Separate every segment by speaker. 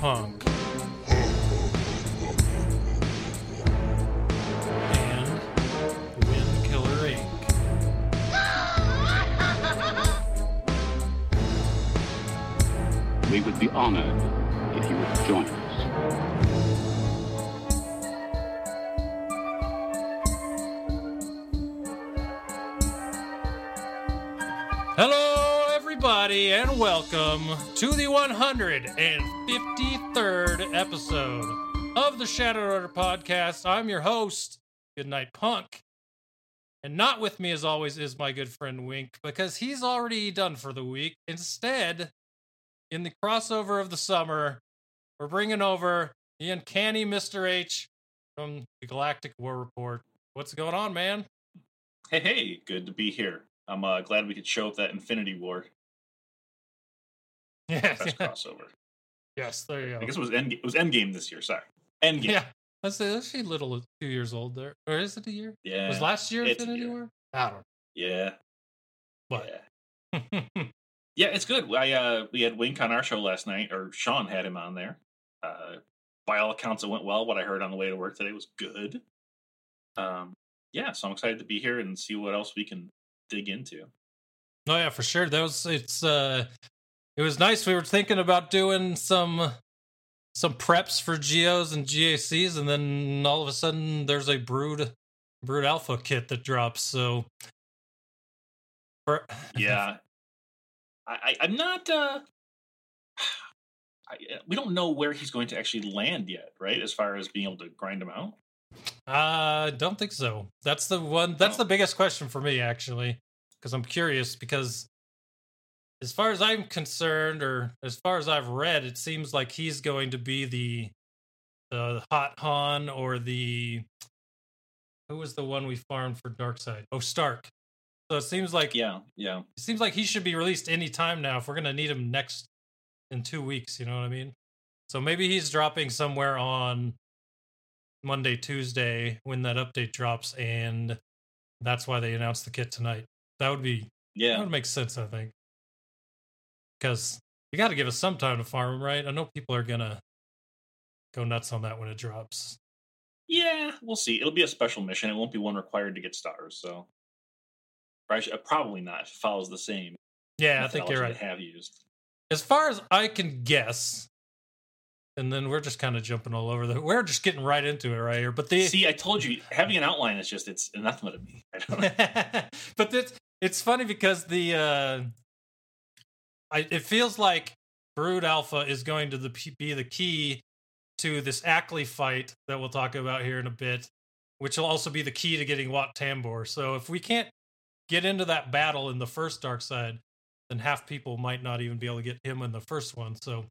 Speaker 1: Goodnight to the 153rd episode of the Shadow Order Podcast. I'm your host, Goodnight Punk. And not with me, as always, is my good friend Wink, because he's already done for the week. Instead, in the crossover of the summer, we're bringing over the uncanny Mr. H from the Galactic War Report. What's going on, man?
Speaker 2: Hey, hey, good to be here. I'm uh, glad we could show up that Infinity War
Speaker 1: Yes,
Speaker 2: best crossover.
Speaker 1: yes, there you go.
Speaker 2: I guess it was End. It was Endgame this year. Sorry, Endgame.
Speaker 1: Yeah. Is she little two years old there. Or is it a year?
Speaker 2: yeah.
Speaker 1: Was last year
Speaker 2: it's a
Speaker 1: Infinity. War? I don't
Speaker 2: Yeah,
Speaker 1: But
Speaker 2: yeah, yeah. It's good. I uh, we had Wink on our show last night, or Sean had him on there. Uh, by all accounts, it went well. What I heard on the way to work today was good. Um, yeah, so I'm excited to be here and see what else we can dig into.
Speaker 1: Oh yeah, for sure. That was it's uh it was nice. We were thinking about doing some some preps for geos and GACs, and then all of a sudden there's a brood brood alpha kit that drops. So
Speaker 2: yeah I, I i'm not uh I, uh, we don't know where he's going to actually land yet right as far as being able to grind him out
Speaker 1: I don't think so. That's the one. That's
Speaker 2: Oh.
Speaker 1: the biggest question for me, actually, because I'm curious. Because as far as I'm concerned, or as far as I've read, it seems like he's going to be the the hot Han or the who was the one we farmed for Dark Side? Oh, Starck. So it seems like
Speaker 2: yeah yeah
Speaker 1: it seems like he should be released any time now. If we're gonna need him next in two weeks, you know what I mean? So maybe he's dropping somewhere on Monday, Tuesday when that update drops, and that's why they announced the kit tonight. That would be
Speaker 2: yeah, that
Speaker 1: would make sense, I think, because you got to give us some time to farm right? I know people are gonna go nuts on that when it drops.
Speaker 2: yeah we'll see it'll be a special mission it won't be one required to get stars so or I should- uh, probably not it follows the same
Speaker 1: Yeah, I think you're right.
Speaker 2: have used
Speaker 1: As far as I can guess, and then we're just kind of jumping all over the. We're just getting right into it right here. But the
Speaker 2: see i told you having an outline is just it's anathema to me i don't know
Speaker 1: but it's it's funny because the uh I, it feels like Brood Alpha is going to the, be the key to this Acklay fight that we'll talk about here in a bit, which will also be the key to getting Wat Tambor. So if we can't get into that battle in the first Dark Side, then half people might not even be able to get him in the first one. So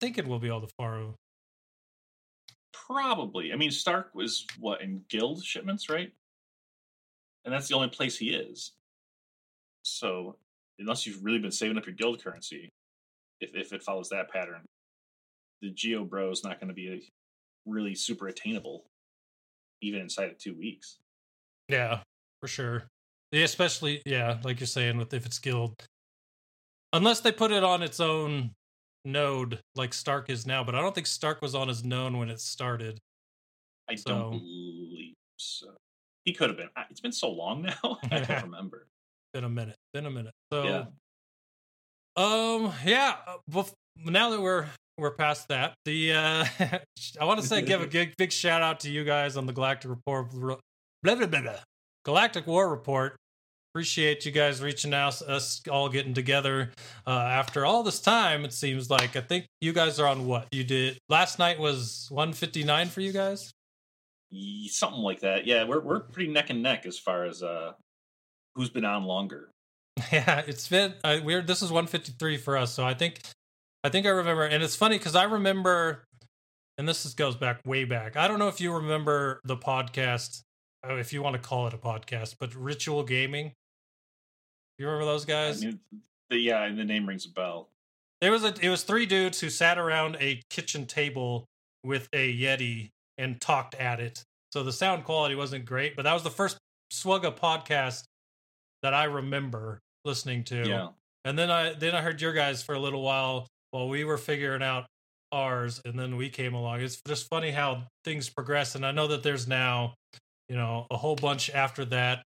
Speaker 1: thinking we'll be able to farm.
Speaker 2: Probably. I mean, Starck was what in guild shipments, right? And that's the only place he is. So, unless you've really been saving up your guild currency, if if it follows that pattern, the Geo Bro is not going to be really super attainable, even inside of two weeks.
Speaker 1: Yeah, for sure. Yeah, especially yeah, like you're saying with if it's guild. Unless they put it on its own node like Starck is now, but I don't think Starck was on his node when it started.
Speaker 2: I
Speaker 1: So-
Speaker 2: don't believe so. He could have been. It's been so long now. I don't remember.
Speaker 1: Been a minute. Been a minute. So
Speaker 2: Yeah.
Speaker 1: um yeah, uh, bef- now that we're we're past that, the uh I want to say give a big big shout out to you guys on the Galactic Report blah blah blah, blah. Galactic War Report. Appreciate you guys reaching out, us all getting together uh, after all this time. It seems like I think you guys are on what you did last night was 159 for you guys.
Speaker 2: Something like that. Yeah, we're we're pretty neck and neck as far as uh who's been on longer.
Speaker 1: Yeah, it's been uh, weird. This is 153 for us, so I think I think I remember, and it's funny because I remember, and this is, goes back way back. I don't know if you remember the podcast, uh, if you want to call it a podcast, but Ritual Gaming. You remember those
Speaker 2: I
Speaker 1: guys?
Speaker 2: mean, the, yeah, and the name rings a bell.
Speaker 1: There was a it was three dudes who sat around a kitchen table with a Yeti and talked at it. So the sound quality wasn't great, but that was the first Swugga podcast that I remember listening to.
Speaker 2: Yeah.
Speaker 1: And then I then I heard your guys for a little while while we were figuring out ours, and then we came along. It's just funny how things progress, and I know that there's now, you know, a whole bunch after that.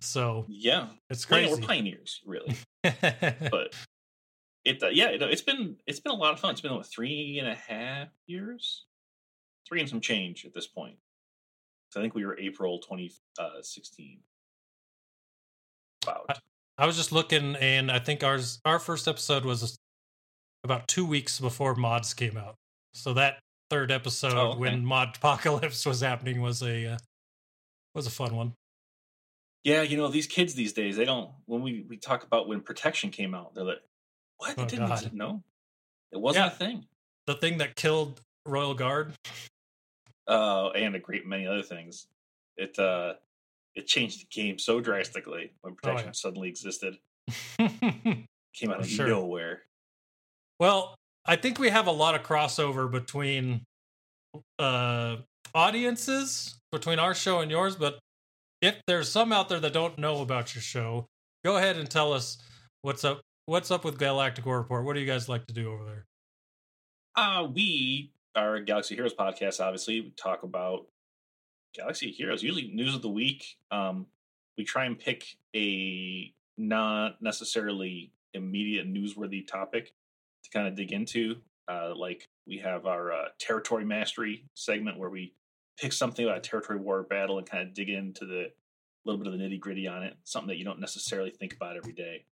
Speaker 1: So
Speaker 2: Yeah.
Speaker 1: it's
Speaker 2: Well,
Speaker 1: crazy.
Speaker 2: we're pioneers, really. but it uh, yeah it, it's been it's been a lot of fun it's been what three and a half years three and some change at this point so i think we were april 2016 about
Speaker 1: I was just looking, and I think ours our first episode was about two weeks before mods came out. So that third episode,
Speaker 2: Oh, okay.
Speaker 1: when mod apocalypse was happening, was a uh, was a fun one.
Speaker 2: yeah you know these kids these days they don't when we we talk about when protection came out they're like what
Speaker 1: Oh,
Speaker 2: didn't
Speaker 1: God.
Speaker 2: no it wasn't
Speaker 1: Yeah.
Speaker 2: a thing
Speaker 1: The thing that killed Royal Guard.
Speaker 2: uh and a great many other things it uh it changed the game so drastically when protection
Speaker 1: Oh, yeah.
Speaker 2: suddenly existed came out of
Speaker 1: sure.
Speaker 2: nowhere
Speaker 1: well, I think we have a lot of crossover between uh audiences between our show and yours, but if there's some out there that don't know about your show, go ahead and tell us what's up what's up with Galactic War Report. What do you guys like to do over there?
Speaker 2: Uh, we are a Galaxy Heroes podcast. Obviously, we talk about Galaxy Heroes. Usually, news of the week. Um, we try and pick a not necessarily immediate newsworthy topic to kind of dig into. Uh, like we have our uh, territory mastery segment where we pick something about a territory war battle and kind of dig into the little bit of the nitty gritty on it. Something that you don't necessarily think about every day.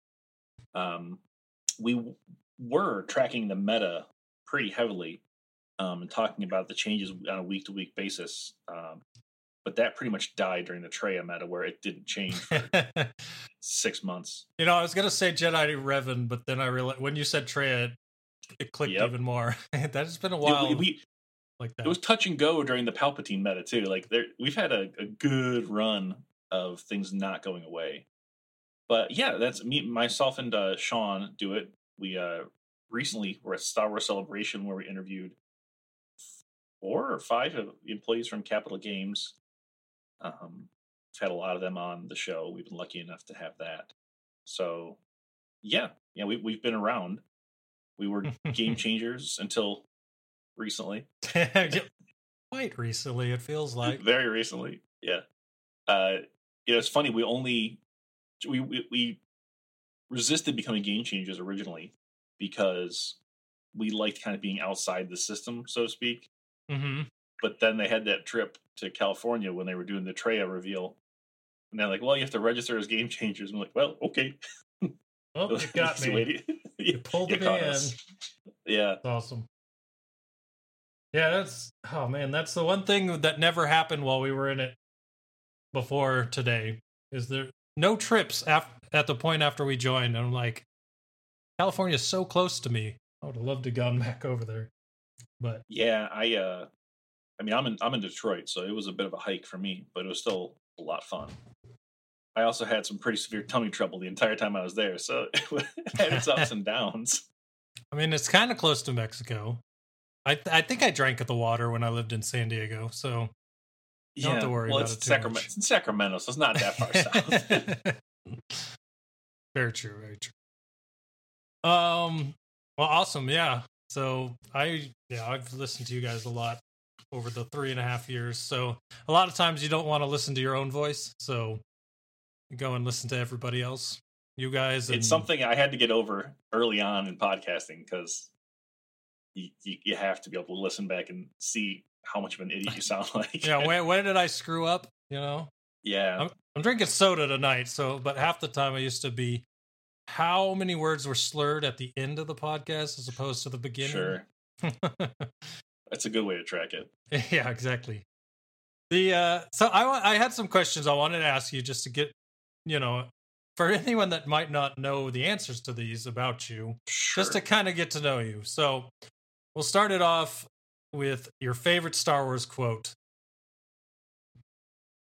Speaker 2: Um, we w- were tracking the meta pretty heavily um, and talking about the changes on a week to week basis. Um, but that pretty much died during the Traya meta where it didn't change for six months.
Speaker 1: You know, I was gonna say Jedi Revan, but then I realized when you said Traya, it, it clicked
Speaker 2: Yep.
Speaker 1: even more. that has been a while
Speaker 2: we, we-
Speaker 1: like that.
Speaker 2: it was touch and go during the Palpatine meta too. Like there, we've had a, a good run of things not going away. But yeah, that's me, myself, and uh, Sean do it. We uh, recently were at Star Wars Celebration where we interviewed four or five of employees from Capital Games. Um, we've had a lot of them on the show. We've been lucky enough to have that. So, yeah, yeah, we we've been around. We were game changers until recently.
Speaker 1: Quite recently, it feels like.
Speaker 2: very recently. Yeah. Uh, you know, it's funny. We only we, we we resisted becoming game changers originally because we liked kind of being outside the system, so to speak.
Speaker 1: hmm
Speaker 2: But then they had that trip to California when they were doing the Traya reveal, and they're like, "Well, you have to register as game changers." I'm like, "Well, okay."
Speaker 1: Oh, you got me. You pulled
Speaker 2: you
Speaker 1: it in.
Speaker 2: us. Yeah.
Speaker 1: That's awesome. Yeah, that's oh man, that's the one thing that never happened while we were in it before today. Is there no trips af- at the point after we joined? And I'm like, California's so close to me. I would have loved to gone back over there, but
Speaker 2: Yeah, I uh I mean I'm in I'm in Detroit, so it was a bit of a hike for me, but it was still a lot of fun. I also had some pretty severe tummy trouble the entire time I was there, so it had its ups and downs.
Speaker 1: I mean, it's kind of close to Mexico. I I think I drank at the water when I lived in San Diego, so Don't have to worry
Speaker 2: well,
Speaker 1: about
Speaker 2: it's
Speaker 1: it too
Speaker 2: Sacramento.
Speaker 1: much.
Speaker 2: It's in Sacramento, so it's not that far south.
Speaker 1: very true, very true. Um, well, awesome, yeah. So I, yeah, I've listened to you guys a lot over the three and a half years. So a lot of times you don't want to listen to your own voice, so you go and listen to everybody else. You guys, and,
Speaker 2: It's something I had to get over early on in podcasting because you, you you have to be able to listen back and see how much of an idiot you sound like.
Speaker 1: Yeah, where where did I screw up? You know,
Speaker 2: yeah.
Speaker 1: I'm, I'm drinking soda tonight, so but half the time I used to be. How many words were slurred at the end of the podcast as opposed to the beginning?
Speaker 2: Sure. That's a good way to track it.
Speaker 1: yeah, exactly. The uh, so I I had some questions I wanted to ask you just to get you know for anyone that might not know the answers to these about you,
Speaker 2: Sure.
Speaker 1: just to kind of get to know you. So we'll start it off with your favorite Star Wars quote.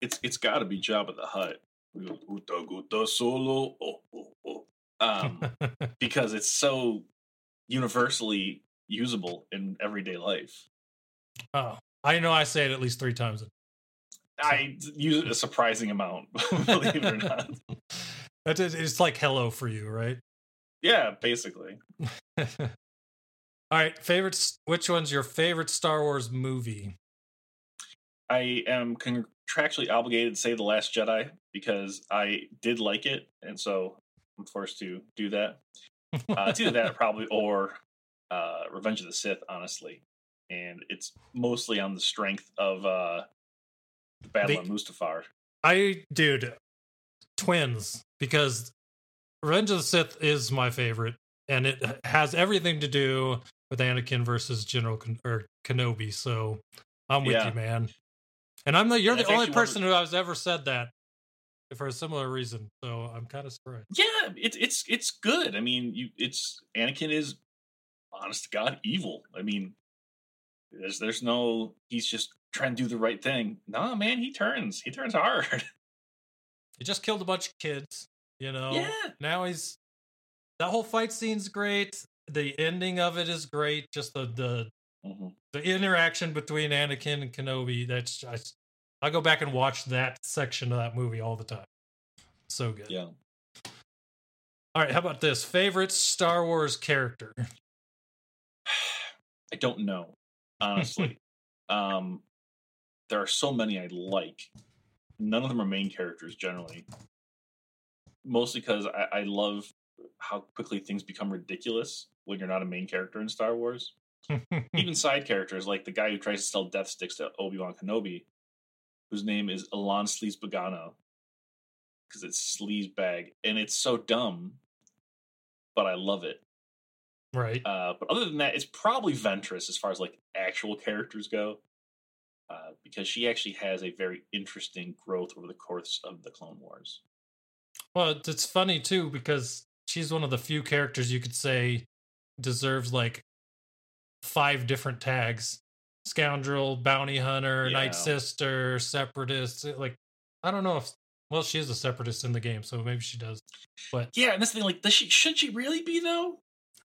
Speaker 2: it's it's got to be Jabba the Hutt. Guta guta solo. Oh, oh, oh. Um, because it's so universally usable in everyday life.
Speaker 1: oh, I know I say it at least three times.
Speaker 2: I use it a surprising amount, believe it or not.
Speaker 1: That is, it's like hello for you, right?
Speaker 2: Yeah, basically.
Speaker 1: All right, favorites. Which one's your favorite Star Wars movie?
Speaker 2: I am contractually obligated to say The Last Jedi because I did like it, and so I'm forced to do that. Uh, it's either that probably or uh, Revenge of the Sith, honestly. And it's mostly on the strength of uh, the Battle of Mustafar.
Speaker 1: I, dude, twins because Revenge of the Sith is my favorite, and it has everything to do with Anakin versus General Ken- or Kenobi. So I'm with
Speaker 2: Yeah.
Speaker 1: you, man. And I'm the you're
Speaker 2: And
Speaker 1: the only person who has ever said that for a similar reason. So I'm kind of surprised.
Speaker 2: Yeah, it's it's it's good. I mean, you it's Anakin is honest to God evil. I mean, there's there's no he's just trying to do the right thing. Nah, man, he turns. He turns hard.
Speaker 1: He just killed a bunch of kids. You know.
Speaker 2: Yeah.
Speaker 1: Now he's that whole fight scene's great. The ending of it is great. Just the the
Speaker 2: Mhm.
Speaker 1: the interaction between Anakin and Kenobi. That's I, I go back and watch that section of that movie all the time. So good.
Speaker 2: Yeah.
Speaker 1: All right, how about this? Favorite Star Wars character?
Speaker 2: I don't know, honestly. um, there are so many I like. None of them are main characters generally. Mostly because I, I love how quickly things become ridiculous when you're not a main character in Star Wars. Even side characters like the guy who tries to sell death sticks to Obi Wan Kenobi, whose name is Elan Sleazebaggano, because it's sleaze bag, and it's so dumb, but I love it.
Speaker 1: Right.
Speaker 2: Uh, but other than that, it's probably Ventress as far as like actual characters go, uh, because she actually has a very interesting growth over the course of the Clone Wars.
Speaker 1: Well, it's- funny too because she's one of the few characters you could say deserves like five different tags: scoundrel, bounty hunter,
Speaker 2: Yeah.
Speaker 1: night sister, separatist. Like, I don't know if well, she is a separatist in the game, so maybe she does. But
Speaker 2: Yeah, and this thing, like, does she should she really be though?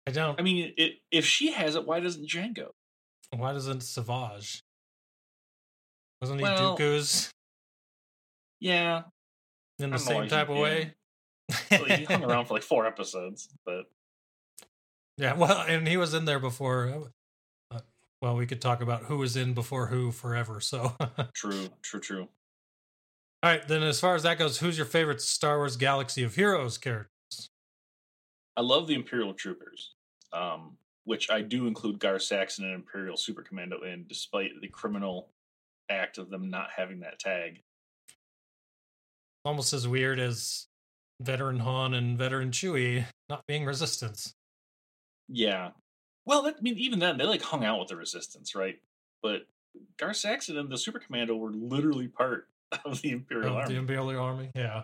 Speaker 1: I don't.
Speaker 2: I mean, it, if she has it, why doesn't Jango?
Speaker 1: why doesn't Savage? Wasn't he
Speaker 2: Well,
Speaker 1: Dooku's
Speaker 2: Yeah,
Speaker 1: in the same type of way?
Speaker 2: well, he hung around for like four episodes, but
Speaker 1: Yeah, well, and he was in there before. Uh, well, we could talk about who was in before who forever. So,
Speaker 2: true, true, true.
Speaker 1: All right, then as far as that goes, who's your favorite Star Wars Galaxy of Heroes character?
Speaker 2: I love the Imperial Troopers, um, which I do include Gar Saxon and Imperial Super Commando in, despite the criminal act of them not having that tag.
Speaker 1: Almost as weird as veteran Han and veteran Chewie not being resistance.
Speaker 2: Yeah. Well, that, I mean, even then, they like hung out with the Resistance, right? But Gar Saxon and the Super Commando were literally part of the Imperial
Speaker 1: of
Speaker 2: Army.
Speaker 1: the Imperial Army. Yeah.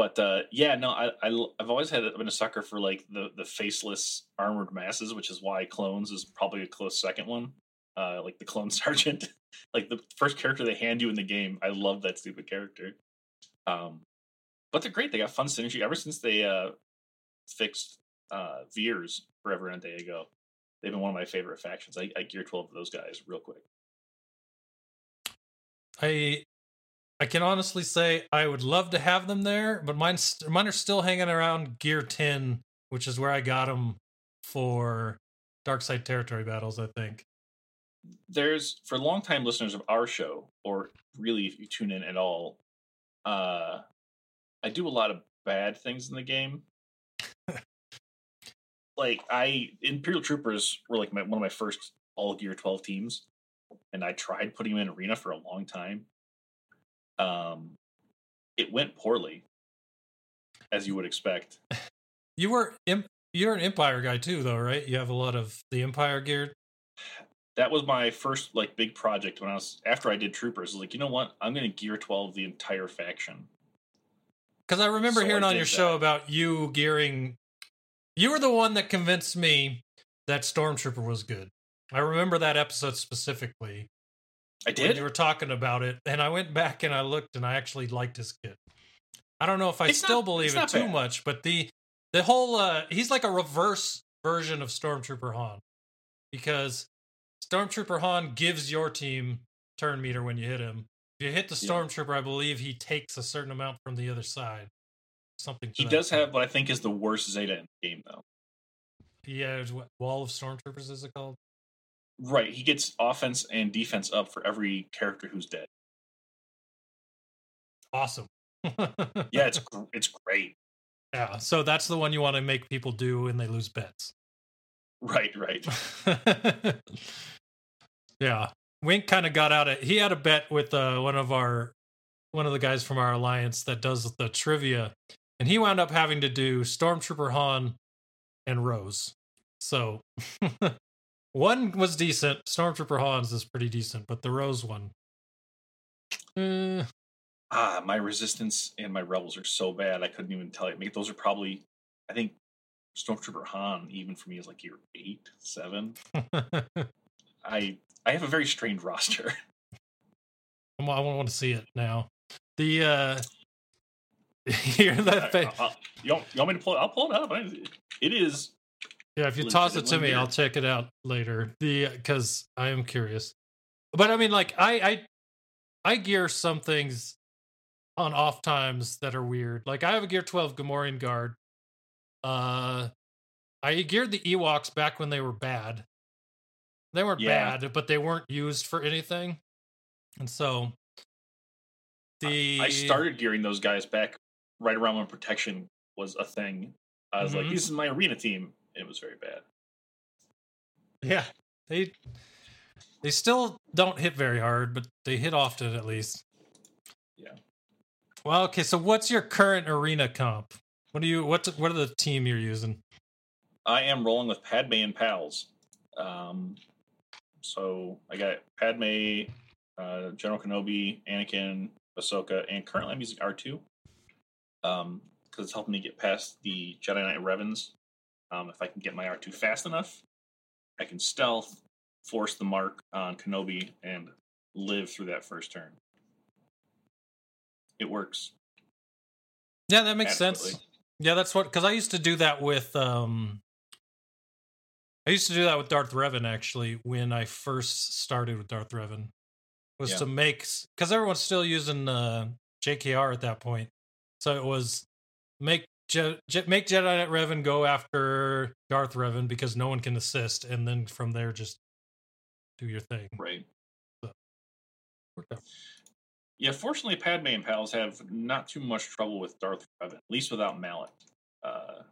Speaker 2: But uh, yeah, no, I, I have always had I've been a sucker for like the the faceless armored masses, which is why clones is probably a close second one. Uh, like the clone sergeant, like the first character they hand you in the game. I love that stupid character. Um, but they're great. They got fun synergy ever since they uh, fixed uh, Veers forever and a day ago. They've been one of my favorite factions. I, I gear twelve of those guys real quick.
Speaker 1: I I can honestly say I would love to have them there, but mine mine are still hanging around Gear 10, which is where I got them for Dark Side Territory battles, I think.
Speaker 2: there's for longtime listeners of our show, or really if you tune in at all, uh, I do a lot of bad things in the game. like I Imperial Troopers were like my, one of my first all gear twelve teams, and I tried putting them in arena for a long time. Um, it went poorly, as you would expect.
Speaker 1: You were imp- you're an Empire guy too, though, right? You have a lot of the Empire gear.
Speaker 2: that was my first like big project when I was after I did Troopers. I was like, you know what? I'm going to gear 12 the entire faction
Speaker 1: because I remember
Speaker 2: So
Speaker 1: hearing
Speaker 2: I
Speaker 1: on your show about you gearing. You were the one that convinced me that Stormtrooper was good. I remember that episode specifically
Speaker 2: I did.
Speaker 1: you were talking about it, and I went back and I looked, and I actually liked his kid. I don't know if I
Speaker 2: It's
Speaker 1: still
Speaker 2: not-
Speaker 1: believe it too
Speaker 2: bad.
Speaker 1: much, but the the whole uh he's like a reverse version of Stormtrooper Han because Stormtrooper Han gives your team turn meter when you hit him. If you hit the
Speaker 2: Yeah.
Speaker 1: Stormtrooper, I believe he takes a certain amount from the other side. Something.
Speaker 2: He does
Speaker 1: effect.
Speaker 2: have what I think is the worst Zeta in the game, though.
Speaker 1: Yeah, what Wall of Stormtroopers is it called?
Speaker 2: Right. He gets offense and defense up for every character who's dead.
Speaker 1: Awesome.
Speaker 2: Yeah, it's it's great.
Speaker 1: yeah. So that's the one you want to make people do when they lose bets.
Speaker 2: Right, right.
Speaker 1: yeah. Wink kind of got out of he had a bet with uh, one of our one of the guys from our alliance that does the trivia and he wound up having to do Stormtrooper Han and Rose. So one was decent. Stormtrooper Han's is pretty decent, but the Rose one eh,
Speaker 2: Ah, my resistance and my rebels are so bad I couldn't even tell you. Maybe those are probably I think Stormtrooper Han, even for me, is like year eight, seven. I I have a very strained roster.
Speaker 1: I want to see it now. The uh hear that
Speaker 2: I-
Speaker 1: fa-
Speaker 2: I- I- you, want, you want me to pull it? I'll pull it up. I- It is
Speaker 1: Yeah, if you toss it to me, I'll check it out later. The because I am curious. But I mean, like I I I gear some things on off times that are weird. Like I have a Gear 12 Gamorrean guard. Uh I geared the Ewoks back when they were bad. They weren't
Speaker 2: Yeah.
Speaker 1: bad, but they weren't used for anything. And so the
Speaker 2: I started gearing those guys back right around when protection was a thing. I was
Speaker 1: Mhm.
Speaker 2: like, this is my arena team. It was very bad.
Speaker 1: Yeah. They they still don't hit very hard, but they hit often at least.
Speaker 2: Yeah.
Speaker 1: Well, okay, so what's your current arena comp? What do you what what are the team you're using?
Speaker 2: I am rolling with Padme and pals. Um, so I got Padme, uh, General Kenobi, Anakin, Ahsoka, and currently I'm using R2 um, because it's helping me get past the Jedi Knight Revens. Um, if I can get my R2 fast enough, I can stealth, force the mark on Kenobi, and live through that first turn. It works.
Speaker 1: Yeah, that makes sense. Yeah, that's what because I used to do that with um I used to do that with Darth Revan actually when I first started with Darth Revan. Was
Speaker 2: Yeah.
Speaker 1: to make because everyone's still using uh JKR at that point. So it was make Je- Je- make Jedi Knight Revan go after Darth Revan because no one can assist, and then from there just do your thing.
Speaker 2: Right.
Speaker 1: Out.
Speaker 2: Yeah, fortunately, Padme and pals have not too much trouble with Darth Revan, at least without Malak. Uh,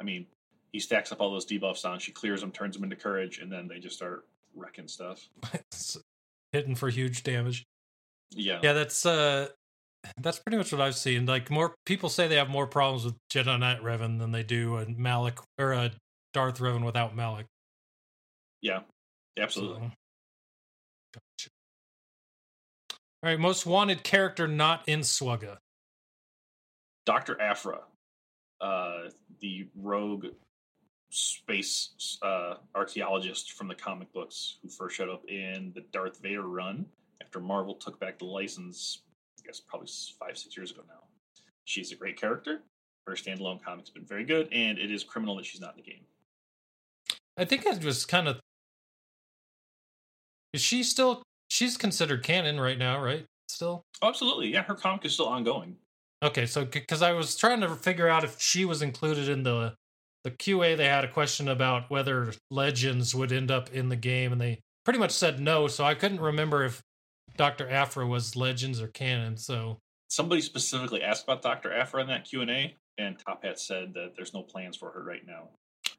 Speaker 2: I mean, he stacks up all those debuffs on, she clears them, turns them into courage, and then they just start wrecking stuff.
Speaker 1: Hitting for huge damage.
Speaker 2: Yeah,
Speaker 1: Yeah, that's uh that's pretty much what I've seen. Like more people say they have more problems with Jedi Knight Revan than they do a Malak or a Darth Revan without Malak.
Speaker 2: yeah, absolutely.
Speaker 1: So- Gotcha. All right, most wanted character not in Swugga.
Speaker 2: Dr. Aphra, uh, the rogue space uh, archaeologist from the comic books who first showed up in the Darth Vader run after Marvel took back the license, I guess probably five, six years ago now. She's a great character. Her standalone comic's been very good, and it is criminal that she's not in the game.
Speaker 1: I think it was kind of. Is she still? She's considered canon right now, right? Still.
Speaker 2: Oh, absolutely. Yeah, her comic is still ongoing.
Speaker 1: Okay, so because I was trying to figure out if she was included in the the QA, they had a question about whether legends would end up in the game, and they pretty much said no. So I couldn't remember if Doctor Aphra was legends or canon. So
Speaker 2: Somebody specifically asked about Dr. Aphra in that Q&A, and Top Hat said that there's no plans for her right now.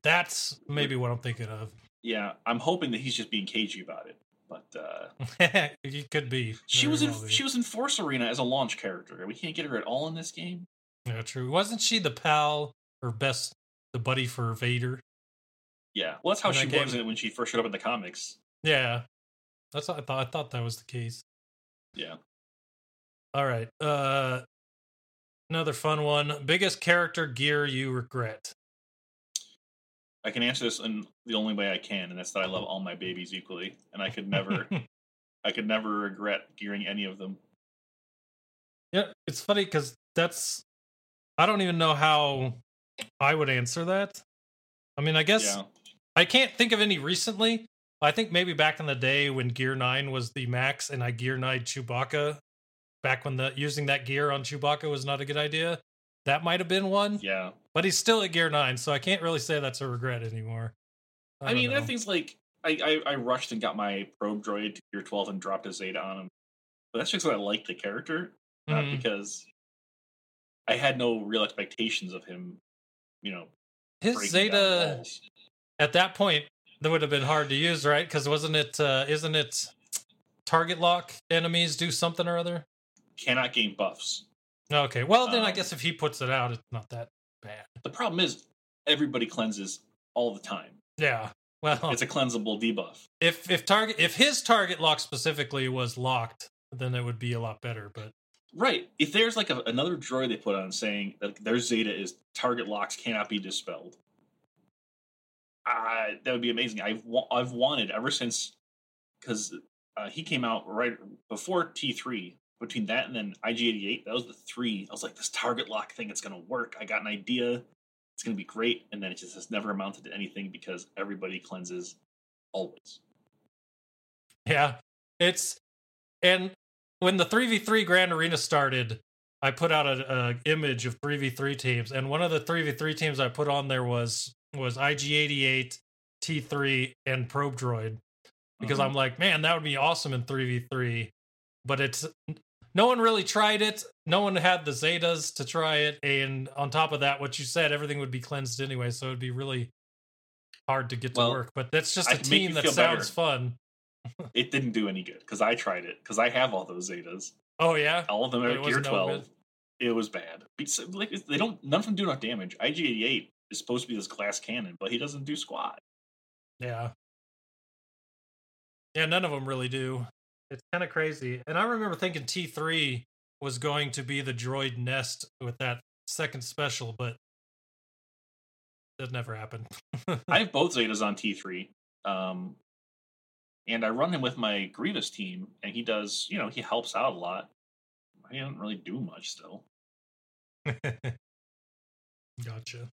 Speaker 1: that's maybe what I'm thinking of.
Speaker 2: Yeah, I'm hoping that he's just being cagey about it. But uh,
Speaker 1: it could be.
Speaker 2: She was in
Speaker 1: well
Speaker 2: she was in Force Arena as a launch character. We can't get her at all in this game.
Speaker 1: Yeah, true. Wasn't she the pal or best the buddy for Vader?
Speaker 2: Yeah, well, that's how she was it when she first showed up in the comics.
Speaker 1: Yeah, that's what I thought. I thought that was the case.
Speaker 2: Yeah,
Speaker 1: All right. Uh another fun one. Biggest character gear you regret.
Speaker 2: I can answer this in the only way I can, and that's that I love all my babies equally, and I could never, I could never regret gearing any of them.
Speaker 1: Yeah, it's funny because that's. I don't even know how I would answer that. I mean, I guess
Speaker 2: Yeah,
Speaker 1: I can't think of any recently. I think maybe back in the day when Gear Nine was the max, and I Gear Nine Chewbacca. Back when the using that gear on Chewbacca was not a good idea. That might have been one,
Speaker 2: yeah.
Speaker 1: but he's still at Gear Nine, so I can't really say that's a regret anymore.
Speaker 2: I,
Speaker 1: don't
Speaker 2: mean,
Speaker 1: know.
Speaker 2: that thing's like I, I I rushed and got my probe droid to Gear 12 and dropped a Zeta on him, but that's just because I like the character, not
Speaker 1: Mhm.
Speaker 2: because I had no real expectations of him. You know,
Speaker 1: his Zeta at that point that would have been hard to use, right? Because wasn't it? Uh, isn't it? Target lock enemies do something or other.
Speaker 2: cannot gain buffs.
Speaker 1: Okay, well then I
Speaker 2: Um,
Speaker 1: guess if he puts it out, it's not that bad.
Speaker 2: The problem is everybody cleanses all the time.
Speaker 1: Yeah. Well,
Speaker 2: It's a cleansable debuff.
Speaker 1: if if target if his target lock specifically was locked, then it would be a lot better. But
Speaker 2: Right. If there's like a, another droid they put on saying that their Zeta is target locks cannot be dispelled, uh, that would be amazing. I've wa- I've wanted ever since because uh, he came out right before T three. Between that and then IG88, that was the three. I was like, this target lock thing, it's gonna work. I got an idea. It's gonna be great, and then it just has never amounted to anything because everybody cleanses always.
Speaker 1: yeah, it's and when the three v three Grand Arena started, I put out a, a image of three v three teams, and one of the three v three teams I put on there was was IG88, T3, and Probe Droid. because
Speaker 2: Mhm.
Speaker 1: I'm like, man, that would be awesome in 3v3. But it's no one really tried it. No one had the Zetas to try it. And on top of that, what you said, everything would be cleansed anyway. So it'd be really hard to get to work. But that's just
Speaker 2: I
Speaker 1: a
Speaker 2: make
Speaker 1: team that sounds
Speaker 2: better.
Speaker 1: fun.
Speaker 2: it didn't do any good because I tried it because I have all those Zetas.
Speaker 1: Oh, yeah.
Speaker 2: All of them are Gear
Speaker 1: wasn't no
Speaker 2: twelve. It was bad. Like they don't. None of them do enough damage. IG88 is supposed to be this glass cannon, but he doesn't do squat.
Speaker 1: Yeah. Yeah, none of them really do. It's kind of crazy. And I remember thinking T3 was going to be the droid nest with that second special, but that never happened.
Speaker 2: I have both Zetas on T3, um, and I run him with my Grievous team, and he does. You know, he helps out a lot. He doesn't really do much still.
Speaker 1: gotcha.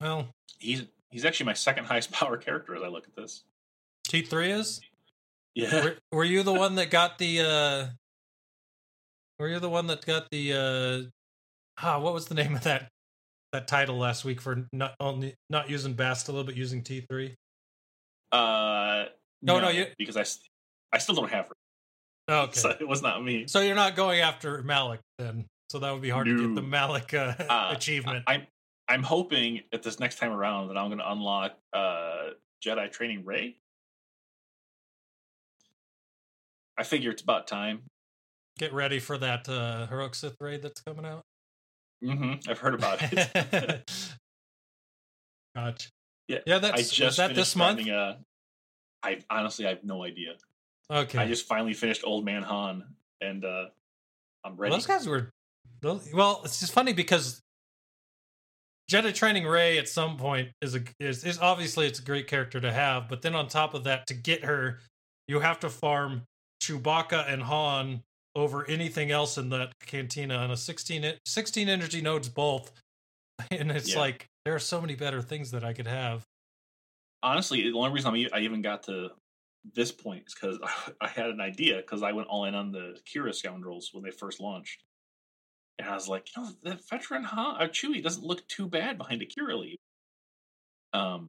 Speaker 1: Well,
Speaker 2: He's he's actually my second highest power character as I look at this.
Speaker 1: T3 is?
Speaker 2: Yeah,
Speaker 1: Were, were you the one that got the uh Were you the one that got the uh ah what was the name of that that title last week for not only not using Bastila but using T3?
Speaker 2: uh,
Speaker 1: No, no, you-
Speaker 2: because I I still don't have her,
Speaker 1: Okay.
Speaker 2: so it was not me.
Speaker 1: So you're not going after Malak then. So that would be hard to get the Malak uh,
Speaker 2: Uh,
Speaker 1: achievement.
Speaker 2: I'm I'm hoping that this next time around that I'm going to unlock uh, Jedi Training Rey. I figure it's about time.
Speaker 1: Get ready for that uh heroic Sith raid that's coming out.
Speaker 2: Mm-hmm. I've heard about it.
Speaker 1: gotcha.
Speaker 2: Yeah,
Speaker 1: Yeah,
Speaker 2: I
Speaker 1: that's
Speaker 2: just
Speaker 1: that this month?
Speaker 2: A, I honestly I have no idea.
Speaker 1: Okay.
Speaker 2: I just finally finished Old Man Han, and uh, I'm ready.
Speaker 1: Well, those guys were. Well, it's just funny because Jedi Training Rey at some point is a is, is obviously it's a great character to have, but then on top of that, to get her, you have to farm Chewbacca and Han over anything else in that cantina on a 16, 16 energy nodes both, and it's
Speaker 2: Yeah.
Speaker 1: like there are so many better things that I could have.
Speaker 2: honestly, the only reason I'm, I even got to this point is because I had an idea because I went all in on the Qi'ra scoundrels when they first launched, and I was like, you know, that veteran Han uh, Chewie doesn't look too bad behind a Qi'ra lead. Um,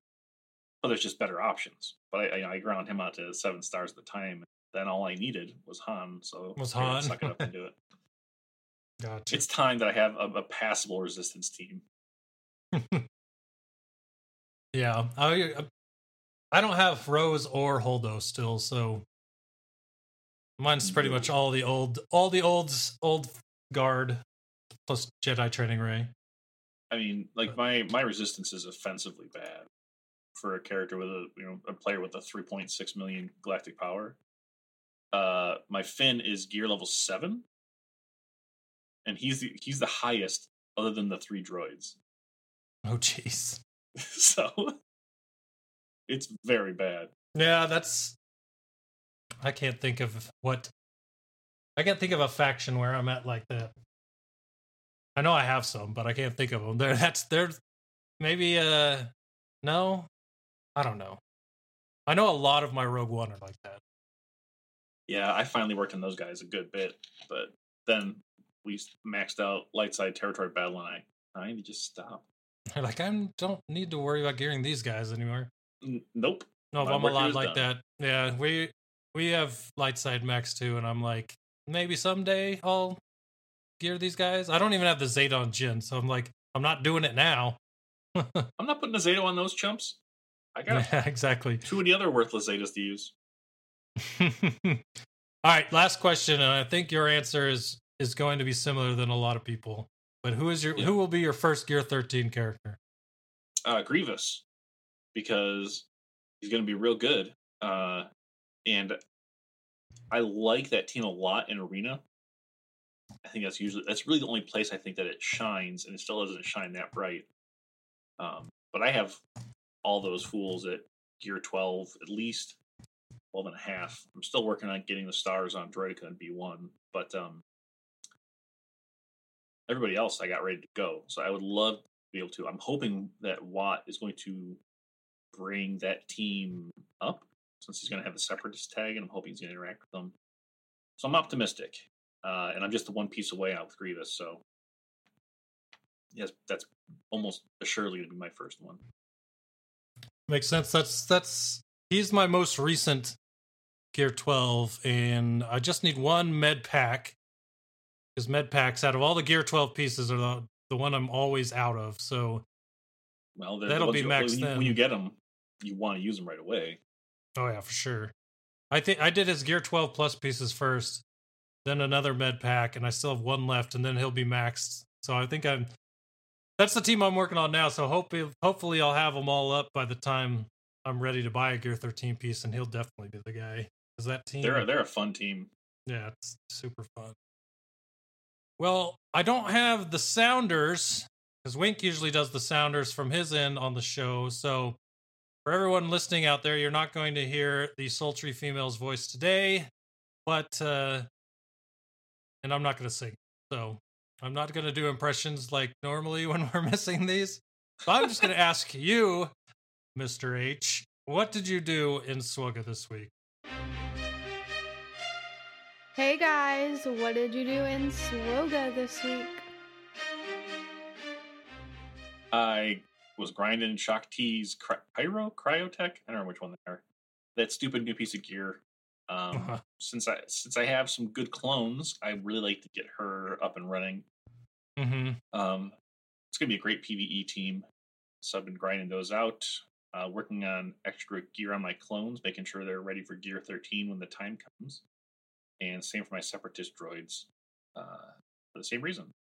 Speaker 2: but there's just better options. But I, I, I ground him out to seven stars at the time. Then all I needed was Han, so
Speaker 1: Was
Speaker 2: I
Speaker 1: Han.
Speaker 2: suck it up and do it.
Speaker 1: Gotcha.
Speaker 2: It's time that I have a, a passable resistance team.
Speaker 1: Yeah, I I don't have Rose or Holdo still, so mine's pretty much all the old all the old old guard plus Jedi training Rey.
Speaker 2: I mean, like my my resistance is offensively bad for a character with a you know a player with a 3.6 million galactic power. Uh, my Finn is gear level seven, and he's the, he's the highest other than the three droids.
Speaker 1: Oh, jeez.
Speaker 2: so it's very bad.
Speaker 1: Yeah, that's. I can't think of what. I can't think of a faction where I'm at like that. I know I have some, but I can't think of them. There, that's there. Maybe uh, no, I don't know. I know a lot of my Rogue One are like that.
Speaker 2: Yeah, I finally worked on those guys a good bit, but then we maxed out light side territory battle, and I I need to just stop.
Speaker 1: They're like, I don't need to worry about gearing these guys anymore.
Speaker 2: N- nope.
Speaker 1: No, if I'm allowed
Speaker 2: here's
Speaker 1: like
Speaker 2: done.
Speaker 1: that. Yeah, we we have light side max too, and I'm like, maybe someday I'll gear these guys. I don't even have the Zedon Jyn, so I'm like, I'm not doing it now.
Speaker 2: I'm not putting a Zeta on those chumps. I got
Speaker 1: yeah, exactly.
Speaker 2: too many other worthless Zetas to use.
Speaker 1: All right, last question, and I think your answer is is going to be similar than a lot of people. But who is your
Speaker 2: Yeah.
Speaker 1: who will be your first Gear 13 character?
Speaker 2: Uh, Grievous, because he's going to be real good, uh, and I like that team a lot in Arena. I think that's usually that's really the only place I think that it shines, and it still doesn't shine that bright. Um, but I have all those fools at gear twelve at least, twelve and a half. I'm still working on getting the stars on Droideka and B one, but um, everybody else I got ready to go. So I would love to be able to. I'm hoping that Wat is going to bring that team up since he's going to have the separatist tag, and I'm hoping he's going to interact with them. So I'm optimistic, uh, and I'm just the one piece away out with Grievous. So yes, that's almost assuredly going to be my first one.
Speaker 1: Makes sense. That's that's he's my most recent Gear 12, and I just need one med pack because med packs out of all the Gear 12 pieces are the the one I'm always out of. So
Speaker 2: Well,
Speaker 1: That'll be max
Speaker 2: you,
Speaker 1: then.
Speaker 2: when you get them, you want to use them right away.
Speaker 1: Oh yeah, for sure. I think I did his Gear 12 plus pieces first, then another med pack, and I still have one left, and then he'll be maxed. So I think I'm. That's the team I'm working on now. So hopefully, hopefully I'll have them all up by the time I'm ready to buy a Gear 13 piece, and he'll definitely be the guy. Because that team,
Speaker 2: They're they're a fun team.
Speaker 1: yeah, it's super fun. Well, I don't have the sounders because Wink usually does the sounders from his end on the show. So, for everyone listening out there, you're not going to hear the sultry female's voice today, but uh, and I'm not going to sing. So, I'm not going to do impressions like normally when we're missing these. So I'm just going to ask you, Mr. H, what did you do in Swugga this week?
Speaker 3: Hey guys, what did you do in Swoga this week?
Speaker 2: I was grinding Shaak Ti's Cry- Pyro Cryotech. I don't know which one they are. That stupid new piece of gear. Um,
Speaker 1: Uh-huh.
Speaker 2: Since I since I have some good clones, I really like to get her up and running.
Speaker 1: Mm-hmm.
Speaker 2: Um, it's gonna be a great PVE team. So I've been grinding those out, uh, working on extra gear on my clones, making sure they're ready for Gear 13 when the time comes, and same for my Separatist droids, uh, for the same reason.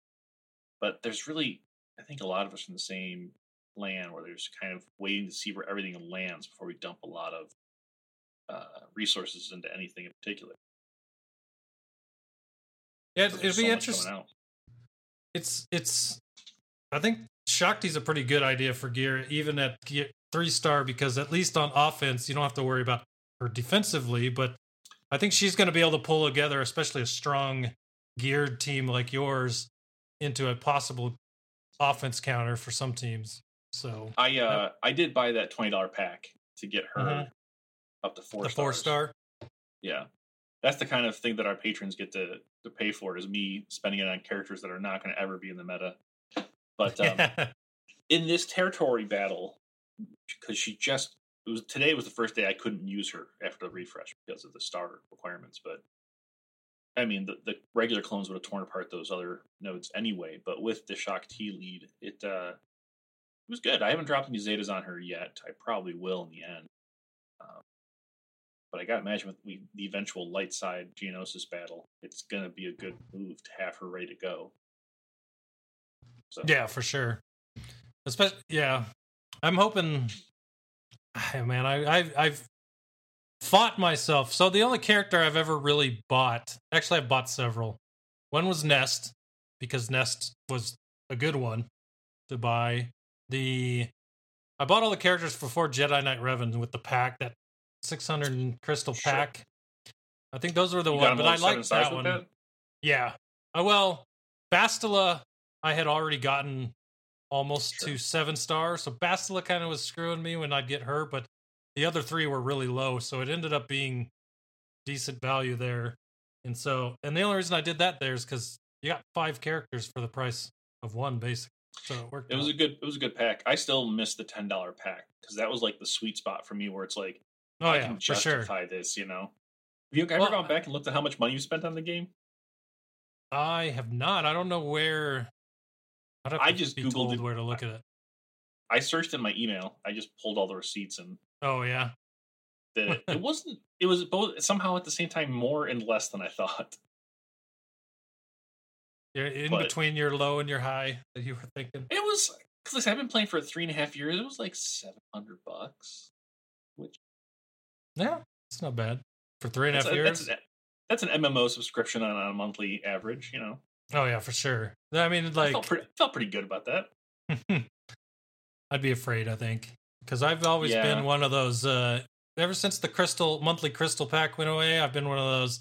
Speaker 2: But there's really, I think, a lot of us in the same land where there's kind of waiting to see where everything lands before we dump a lot of uh, resources into anything in particular.
Speaker 1: Yeah,
Speaker 2: Because
Speaker 1: it'd
Speaker 2: there's
Speaker 1: be
Speaker 2: so
Speaker 1: interesting. it's it's I think Shaak Ti's a pretty good idea for gear, even at three star, because at least on offense you don't have to worry about her defensively. But I think she's going to be able to pull together, especially a strong geared team like yours, into a possible offense counter for some teams. So
Speaker 2: I uh I did buy that twenty dollar pack to get her
Speaker 1: Mhm.
Speaker 2: Up to four
Speaker 1: the four star,
Speaker 2: Yeah. That's the kind of thing that our patrons get to, to pay for is me spending it on characters that are not going to ever be in the meta. But um, in this territory battle, because she just it was today was the first day I couldn't use her after the refresh because of the star requirements. But I mean, the, the regular clones would have torn apart those other nodes anyway. But with the Shaak Ti lead, it uh, it was good. I haven't dropped any Zetas on her yet. I probably will in the end. Um, but I got to imagine with the eventual light side Geonosis battle, it's going to be a good move to have her ready to go. So
Speaker 1: yeah, for sure. Especially, yeah, I'm hoping. Man, I, I I've fought myself. So the only character I've ever really bought, actually, I've bought several. One was Nest, because Nest was a good one to buy. The I bought all the characters before Jedi Knight Revan with the pack, that 600 crystal
Speaker 2: Sure.
Speaker 1: pack. I think those were the
Speaker 2: You
Speaker 1: one, but I
Speaker 2: stars
Speaker 1: that one. Yeah. Uh, well, Bastila, I had already gotten almost
Speaker 2: Sure.
Speaker 1: to seven stars. So Bastila kind of was screwing me when I'd get her, but the other three were really low. So it ended up being decent value there. And so, and the only reason I did that there is because you got five characters for the price of one, basically. So it worked.
Speaker 2: It was
Speaker 1: out.
Speaker 2: a good. It was a good pack. I still miss the ten dollar pack because that was like the sweet spot for me, where it's like
Speaker 1: oh,
Speaker 2: I
Speaker 1: yeah,
Speaker 2: can
Speaker 1: for sure.
Speaker 2: justify this. You know, have you ever
Speaker 1: Well,
Speaker 2: gone uh back and looked at how much money you spent on the game?
Speaker 1: I have not. I don't know where.
Speaker 2: I just Googled it.
Speaker 1: where to look at it.
Speaker 2: I searched in my email. I just pulled all the receipts and
Speaker 1: Oh, yeah.
Speaker 2: the it wasn't. It was both somehow at the same time more and less than I thought.
Speaker 1: You're in
Speaker 2: But-
Speaker 1: between your low and your high that you were thinking.
Speaker 2: It was because I've been playing for three and a half years. It was like seven hundred bucks, which
Speaker 1: Yeah, it's not bad for three and a half a
Speaker 2: that's,
Speaker 1: half
Speaker 2: a-
Speaker 1: years.
Speaker 2: that's, an, that's an MMO subscription on, a monthly average. You know,
Speaker 1: Oh yeah, for sure. I mean,
Speaker 2: I
Speaker 1: like,
Speaker 2: felt pretty, felt pretty good about that.
Speaker 1: I'd be afraid. I think because I've always
Speaker 2: Yeah.
Speaker 1: been one of those. uh Ever since the crystal monthly crystal pack went away, I've been one of those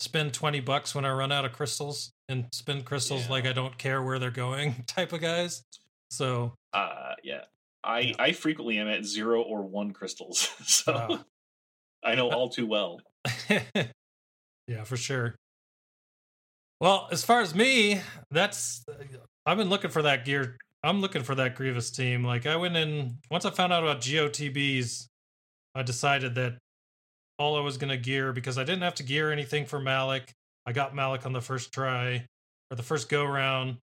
Speaker 1: spend twenty bucks when I run out of crystals and spend crystals
Speaker 2: Yeah.
Speaker 1: like I don't care where they're going type of guys. So
Speaker 2: Uh, yeah, I
Speaker 1: Yeah.
Speaker 2: I frequently am at zero or one crystals, so. I know all too well.
Speaker 1: yeah, for sure. Well, as far as me, that's I've been looking for that gear. I'm looking for that Grievous team. Like I went in once I found out about GOTBs, I decided that all I was gonna gear because I didn't have to gear anything for Malak. I got Malak on the first try or the first go round.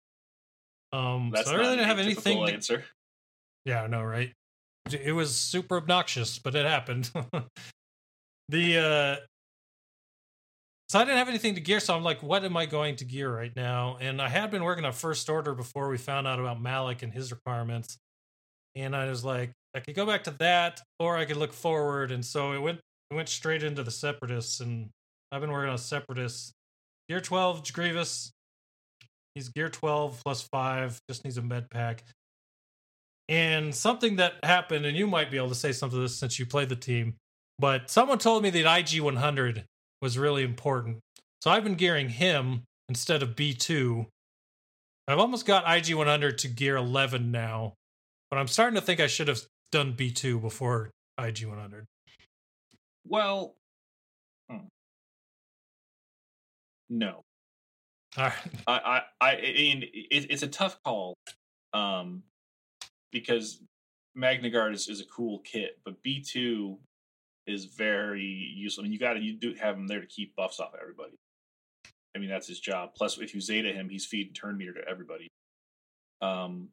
Speaker 1: Um,
Speaker 2: That's
Speaker 1: so I really didn't have anything. to-
Speaker 2: answer.
Speaker 1: yeah, I know, right? It was super obnoxious, but it happened. the uh so I didn't have anything to gear, so I'm like, what am I going to gear right now? And I had been working on first order before we found out about Malak and his requirements. And I was like, I could go back to that, or I could look forward. And so it went it went straight into the separatists, and I've been working on separatists. Gear 12, Grievous. He's gear 12 plus five, just needs a med pack. And something that happened, and you might be able to say something to this since you played the team, but someone told me that IG 100 was really important. So I've been gearing him instead of B2. I've almost got IG 100 to gear 11 now, but I'm starting to think I should have done B2 before IG 100.
Speaker 2: Well, hmm. no.
Speaker 1: All right.
Speaker 2: I, I, I mean, it, it's a tough call, um, because Magna Guard is, is a cool kit, but B two is very useful. I mean, you got to you do have him there to keep buffs off everybody. I mean, that's his job. Plus, if you Zeta him, he's feeding turn meter to everybody. Um,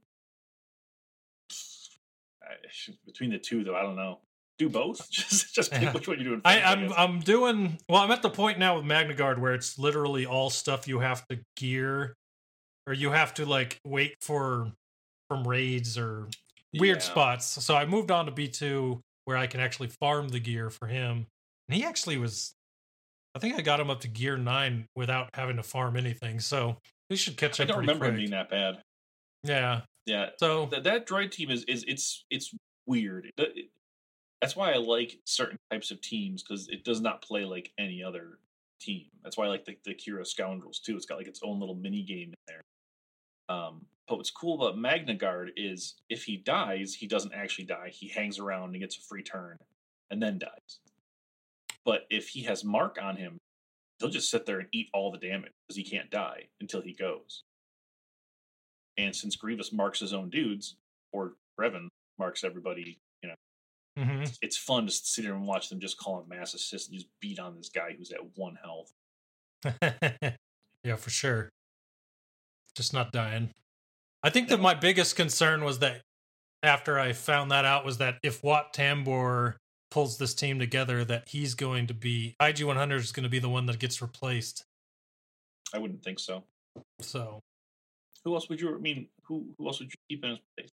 Speaker 2: I- between the two, though, I don't know. Do both. just just pick which one you're doing.
Speaker 1: I,
Speaker 2: first, I
Speaker 1: I'm
Speaker 2: guess.
Speaker 1: I'm doing well. I'm at the point now with Magna Guard where it's literally all stuff you have to gear, or you have to like wait for from raids or weird
Speaker 2: Yeah.
Speaker 1: spots. So I moved on to B two where I can actually farm the gear for him, and he actually was. I think I got him up to gear nine without having to farm anything. So we should catch up.
Speaker 2: I
Speaker 1: don't
Speaker 2: remember him being that bad.
Speaker 1: Yeah.
Speaker 2: Yeah,
Speaker 1: So
Speaker 2: that that droid team is is it's it's weird. It- it- that's why I like certain types of teams because it does not play like any other team. That's why I like the, the Qi'ra Scoundrels too. It's got like its own little mini game in there. Um, but what's cool about Magna Guard is if he dies, he doesn't actually die. He hangs around and gets a free turn, and then dies. But if he has Mark on him, he'll just sit there and eat all the damage because he can't die until he goes. And since Grievous marks his own dudes, or Revan marks everybody, you know,
Speaker 1: mhm.
Speaker 2: it's fun to sit there and watch them just call him mass assist and just beat on this guy who's at one health.
Speaker 1: yeah, for sure. Just not dying. I think that my biggest concern was that after I found that out was that if Wat Tambor pulls this team together, that he's going to be IG 100 is going to be the one that gets replaced.
Speaker 2: I wouldn't think so.
Speaker 1: So
Speaker 2: Who else would you? I mean, who who else would you keep in his place?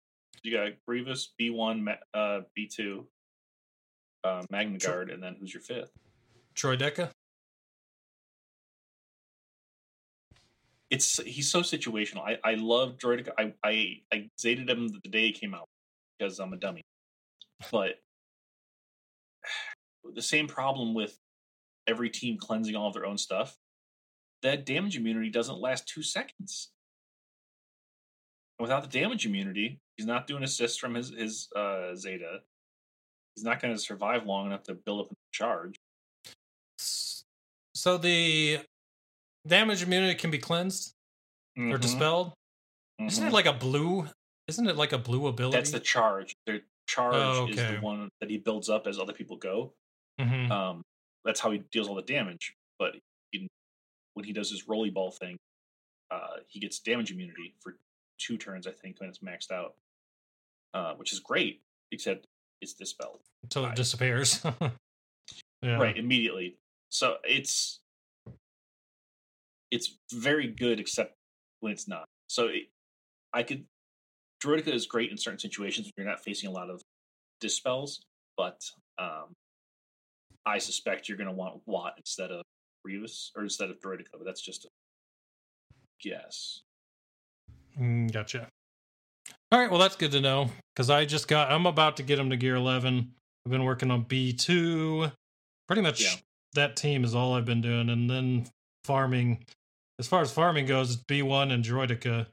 Speaker 2: You got Grievous, B one, uh, B two, uh, Magna. Guard, and then who's your fifth?
Speaker 1: Droideka.
Speaker 2: It's he's so situational. I I love Droideka. I I I zated him the day he came out because I'm a dummy. But the same problem with every team cleansing all of their own stuff. That damage immunity doesn't last two seconds. And Without the damage immunity, he's not doing assists from his his uh, Zeta. He's not going to survive long enough to build up a charge.
Speaker 1: So the damage immunity can be cleansed or
Speaker 2: Mhm,
Speaker 1: dispelled. Isn't
Speaker 2: mhm.
Speaker 1: it like a blue? Isn't it like a blue ability?
Speaker 2: That's the charge. The charge
Speaker 1: Oh,
Speaker 2: is the one that he builds up as other people go.
Speaker 1: Mhm.
Speaker 2: Um, that's how he deals all the damage. But he, when he does his rolly ball thing, uh, he gets damage immunity for two turns, I think, when it's maxed out, uh, which is great. Except it's dispelled
Speaker 1: until it disappears. yeah.
Speaker 2: right immediately. So it's it's very good, except when it's not. So it, I could Droideka is great in certain situations when you're not facing a lot of dispels, but um, I suspect you're going to want Wat instead of Grievous or instead of Droideka, but that's just a guess.
Speaker 1: Mm, gotcha. All right, well that's good to know because I just got. I'm about to get him to gear 11. I've been working on B2. Pretty much
Speaker 2: Yeah.
Speaker 1: that team is all I've been doing, and then farming. As far as farming goes, it's B1 and Droideka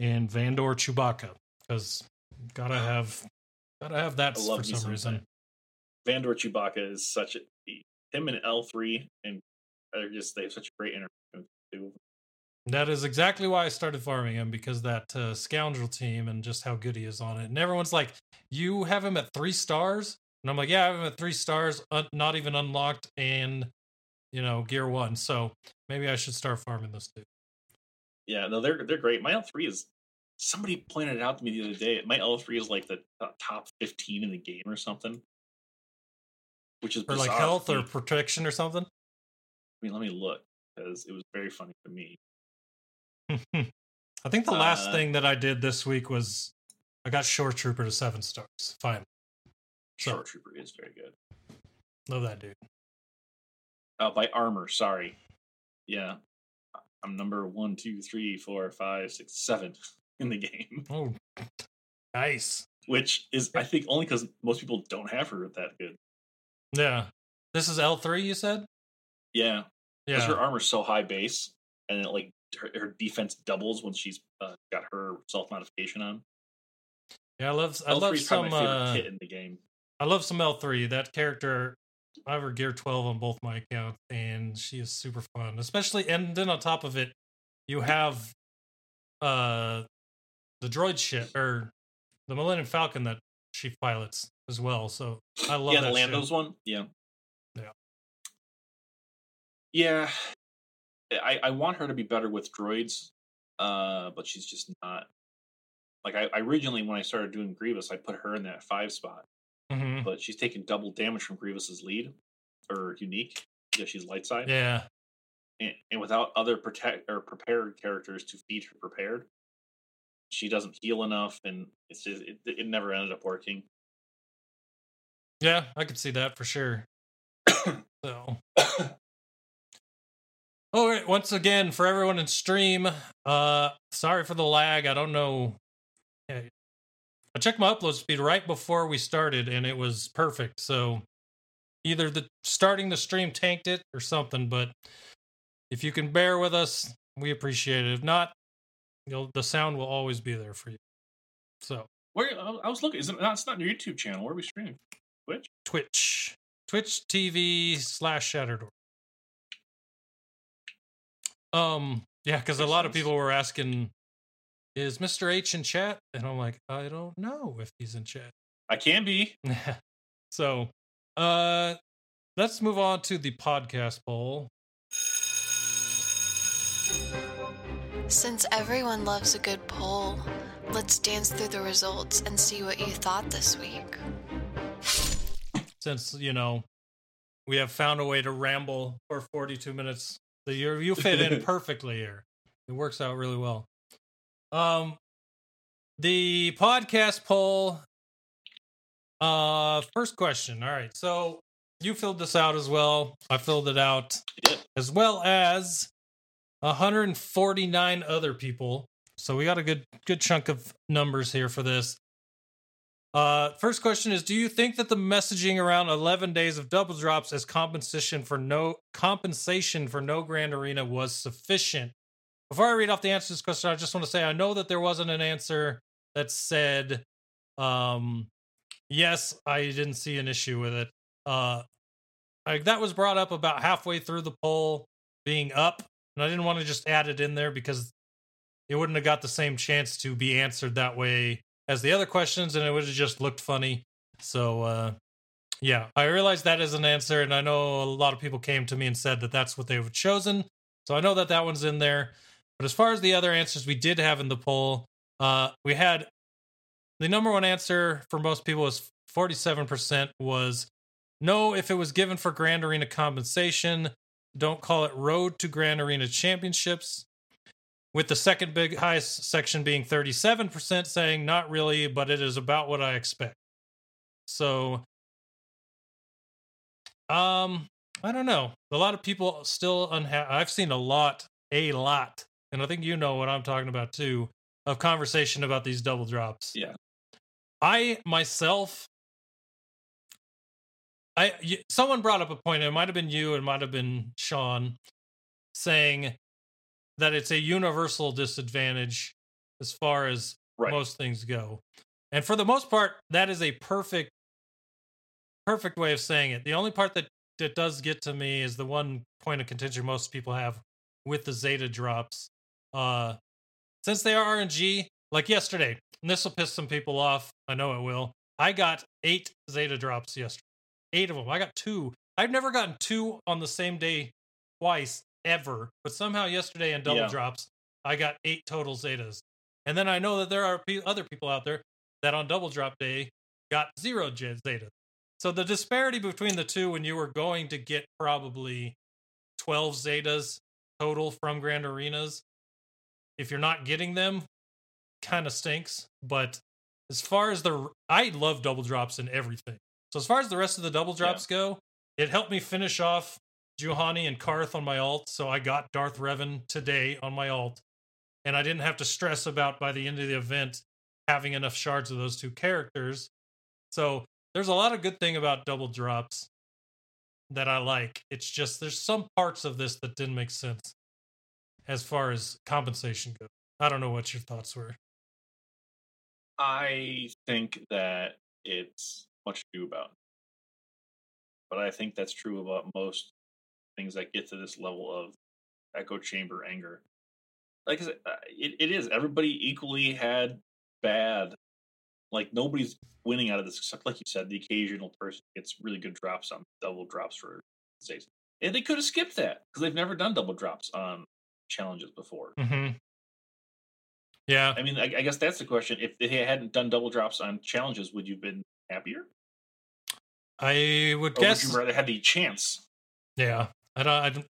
Speaker 1: and Vandor Chewbacca because gotta have gotta have that for some reason.
Speaker 2: Vandor Chewbacca is such a him and L three and they're just they have such a great interaction.
Speaker 1: That is exactly why I started farming him because that uh, scoundrel team and just how good he is on it. And everyone's like, "You have him at three stars," and I'm like, "Yeah, I have him at three stars, un- not even unlocked, and you know, gear one." So maybe I should start farming this dude.
Speaker 2: Yeah, no, they're they're great. My L three is somebody pointed it out to me the other day. My L three is like the top fifteen in the game or something, which is
Speaker 1: Or like health or protection or something.
Speaker 2: I mean, let me look because it was very funny to me.
Speaker 1: I think the last
Speaker 2: Uh,
Speaker 1: thing that I did this week was I got Shoretrooper to seven stars. Fine, So-
Speaker 2: Shoretrooper is very good.
Speaker 1: love that dude.
Speaker 2: Uh, by armor, sorry. Yeah, I'm number one, two, three, four, five, six, seven in the game,
Speaker 1: Oh, nice.
Speaker 2: which is I think only because most people don't have her that good.
Speaker 1: Yeah, this is L three. You said.
Speaker 2: Yeah, because
Speaker 1: Yeah.
Speaker 2: her armor's so high base, and it, like her, her defense doubles when she's uh, got her self modification on.
Speaker 1: Yeah, I love I
Speaker 2: L3
Speaker 1: love some uh,
Speaker 2: kit in the game.
Speaker 1: I love some L three. That character, I have her gear twelve on both my accounts, and she is super fun. Especially, and then on top of it, you have uh the droid ship or the Millennium Falcon that she pilots as well. So I love
Speaker 2: yeah, the
Speaker 1: that ship.
Speaker 2: Lando's one. Yeah.
Speaker 1: Yeah.
Speaker 2: Yeah. I, I want her to be better with droids, uh, but she's just not. Like I, I originally when I started doing Grievous, I put her in that five spot,
Speaker 1: Mhm.
Speaker 2: but she's taking double damage from Grievous's lead or unique because she's light side.
Speaker 1: Yeah,
Speaker 2: And, and without other protect or prepared characters to feed her prepared, she doesn't heal enough, and it's just, it, it never ended up working.
Speaker 1: yeah, I could see that for sure. so. All right, once again for everyone in stream, uh sorry for the lag. I don't know. Yeah, I checked my upload speed right before we started and it was perfect. So either the starting the stream tanked it or something, but if you can bear with us, we appreciate it. If not, you'll the sound will always be there for you. So
Speaker 2: Where I was looking, is it not? It's not your YouTube channel. Where are we streaming? Twitch.
Speaker 1: Twitch. Twitch TV slash Shattered Order. Um, yeah, because a lot of people were asking, is Mr. H in chat? And I'm like, I don't know if he's in chat.
Speaker 2: I can be.
Speaker 1: so uh let's move on to the podcast poll.
Speaker 4: Since everyone loves a good poll, let's dance through the results and see what you thought this week.
Speaker 1: Since, you know, we have found a way to ramble for 42 minutes. So you you fit in perfectly here. It works out really well. Um the podcast poll uh first question. All right. So you filled this out as well. I filled it out
Speaker 2: did.
Speaker 1: as well as 149 other people. So we got a good good chunk of numbers here for this. Uh, first question is: Do you think that the messaging around 11 days of double drops as compensation for no compensation for no Grand Arena was sufficient? Before I read off the answer to this question, I just want to say I know that there wasn't an answer that said, um, "Yes, I didn't see an issue with it." Uh, that was brought up about halfway through the poll being up, and I didn't want to just add it in there because it wouldn't have got the same chance to be answered that way as the other questions, and it would have just looked funny. So, uh, yeah, I realized that is an answer, and I know a lot of people came to me and said that that's what they have chosen. So I know that that one's in there. But as far as the other answers we did have in the poll, uh, we had the number one answer for most people was 47% was no if it was given for Grand Arena compensation. Don't call it Road to Grand Arena Championships with the second big highest section being 37% saying not really, but it is about what I expect. So um I don't know. A lot of people still unhappy. I've seen a lot, a lot, and I think you know what I'm talking about too, of conversation about these double drops.
Speaker 2: Yeah.
Speaker 1: I myself I someone brought up a point, it might have been you, it might have been Sean, saying that it's a universal disadvantage as far as
Speaker 2: Right.
Speaker 1: most things go. And for the most part, that is a perfect perfect way of saying it. The only part that that does get to me is the one point of contention most people have with the Zeta drops. Uh since they are RNG, like yesterday, and this will piss some people off. I know it will. I got eight Zeta drops yesterday. Eight of them. I got two. I've never gotten two on the same day twice ever, but somehow yesterday in double
Speaker 2: Yeah.
Speaker 1: drops, I got eight total Zetas. And then I know that there are other people out there that on double drop day got zero Zetas. So the disparity between the two, when you were going to get probably 12 Zetas total from Grand Arenas, if you're not getting them, kind of stinks. But as far as the, I love double drops and everything. So as far as the rest of the double drops go, it helped me finish off Juhani and Karth on my alt. So I got Darth Revan today on my alt. And I didn't have to stress about by the end of the event having enough shards of those two characters. So there's a lot of good thing about double drops that I like. It's just there's some parts of this that didn't make sense as far as compensation goes. I don't know what your thoughts were.
Speaker 2: I think that it's much to do about. But I think that's true about most things that get to this level of echo chamber anger. Like I said, uh, it, it is. Everybody equally had bad. Like nobody's winning out of this except, like you said, the occasional person gets really good drops on double drops for Zays. And they could have skipped that because they've never done double drops on challenges before.
Speaker 1: Mm-hmm. Yeah.
Speaker 2: I mean, I, I guess that's the question. If they hadn't done double drops on challenges, would you have been happier?
Speaker 1: I would
Speaker 2: Or
Speaker 1: guess.
Speaker 2: would you rather have the chance?
Speaker 1: Yeah, I don't. I don't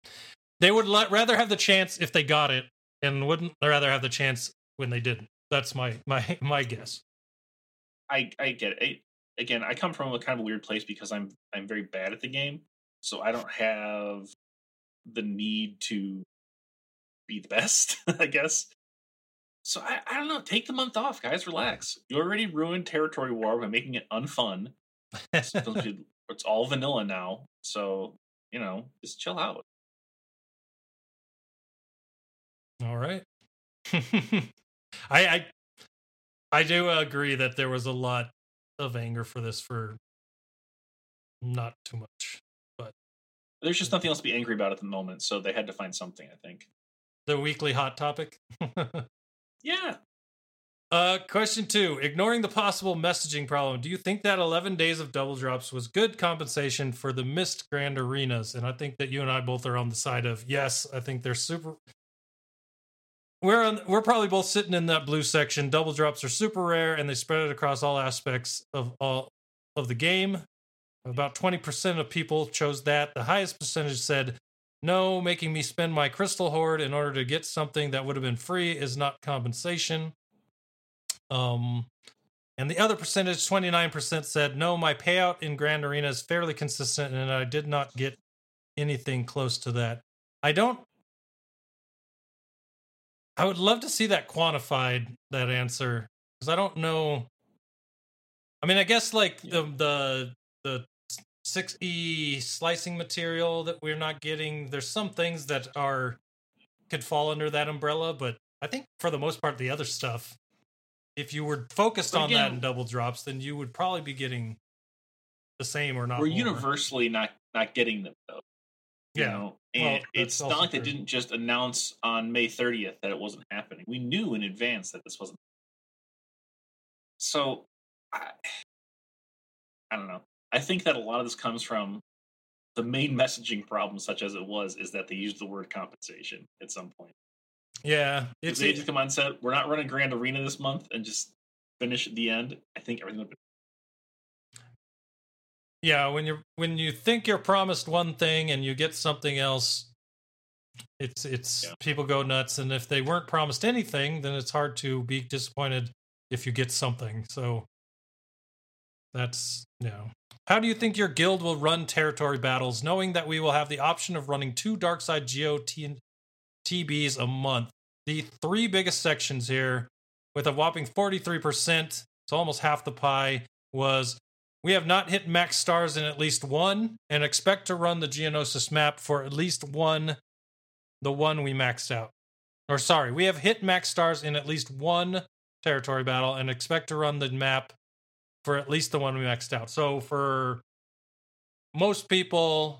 Speaker 1: they would let, rather have the chance if they got it, and wouldn't rather have the chance when they didn't. That's my my my guess.
Speaker 2: I I get it. I, again, I come from a kind of a weird place because I'm I'm very bad at the game, so I don't have the need to be the best. I guess. So I, I don't know. Take the month off, guys. Relax. You already ruined territory war by making it unfun. It's all vanilla now. So you know, just chill out.
Speaker 1: All right. I I I do agree that there was a lot of anger for this for not too much.
Speaker 2: But there's just nothing else to be angry about at the moment, so they had to find something. I think.
Speaker 1: The weekly hot topic.
Speaker 2: Yeah.
Speaker 1: Uh, question two: Ignoring the possible messaging problem, do you think that 11 days of double drops was good compensation for the missed grand arenas? And I think that you and I both are on the side of yes. I think they're super. We're on, we're probably both sitting in that blue section. Double drops are super rare, and they spread it across all aspects of all of the game. About 20% of people chose that. The highest percentage said no, making me spend my crystal hoard in order to get something that would have been free is not compensation. Um, and the other percentage, 29%, said no, my payout in Grand Arena is fairly consistent and I did not get anything close to that. I don't I would love to see that quantified that answer because I don't know. I mean, I guess like the the the six E slicing material that we're not getting. There's some things that are could fall under that umbrella, but I think for the most part, the other stuff, if you were focused on that
Speaker 2: again-
Speaker 1: in double drops, then you would probably be getting the same or not.
Speaker 2: We're
Speaker 1: more.
Speaker 2: universally not not getting them though. you
Speaker 1: Yeah.
Speaker 2: know? And
Speaker 1: that's
Speaker 2: it's not like they didn't just announce on May 30th that it wasn't happening. We knew in advance that this wasn't. So, I, I don't know. I think that a lot of this comes from the main messaging problem, such as it was, is that they used the word compensation at some point.
Speaker 1: Yeah,
Speaker 2: If they just come on said, "We're not running Grand Arena this month," and just finish at the end, I think everything would be
Speaker 1: yeah when you're when you think you're promised one thing and you get something else it's it's
Speaker 2: Yeah.
Speaker 1: people go nuts and if they weren't promised anything then it's hard to be disappointed if you get something so that's you know how do you think your guild will run territory battles knowing that we will have the option of running two dark side geo T- tbs a month the three biggest sections here with a whopping 43% it's almost half the pie was we have not hit max stars in at least one and expect to run the Geonosis map for at least one, the one we maxed out. Or sorry, we have hit max stars in at least one territory battle and expect to run the map for at least the one we maxed out. So for most people,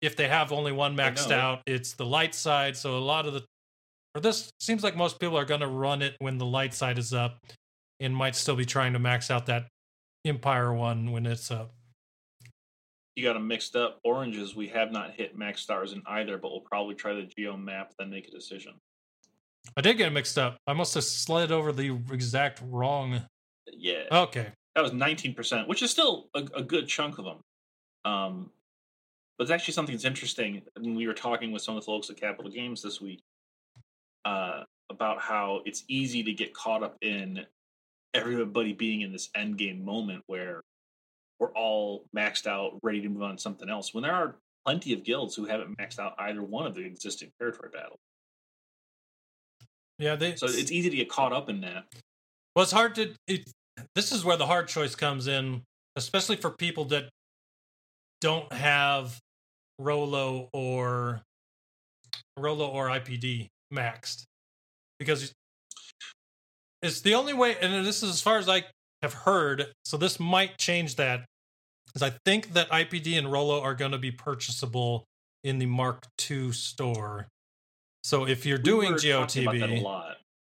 Speaker 1: if they have only one maxed out, it's the light side. So a lot of the for this seems like most people are going to run it when the light side is up and might still be trying to max out that Empire one when it's up.
Speaker 2: you got them mixed up. Oranges, we have not hit max stars in either, but we'll probably try the geo map, then make a decision.
Speaker 1: I did get it mixed up. I must have slid over the exact wrong.
Speaker 2: Yeah,
Speaker 1: Okay.
Speaker 2: That was 19%, which is still a, a good chunk of them. Um, but it's actually something that's interesting. When we were talking with some of the folks at Capital Games this week uh, about how it's easy to get caught up in everybody being in this end game moment where we're all maxed out, ready to move on to something else. When there are plenty of guilds who haven't maxed out either one of the existing territory battles,
Speaker 1: Yeah, they.
Speaker 2: so it's easy to get caught up in that.
Speaker 1: well, it's hard to. It, this is where the hard choice comes in, especially for people that don't have Rolo or Rolo or IPD maxed, because it's the only way. And this is as far as I have heard. So this might change that. Is I think that IPD and Rolo are going to be purchasable in the Mark II store. So if you're
Speaker 2: We
Speaker 1: doing
Speaker 2: were talking about that a
Speaker 1: GOTB,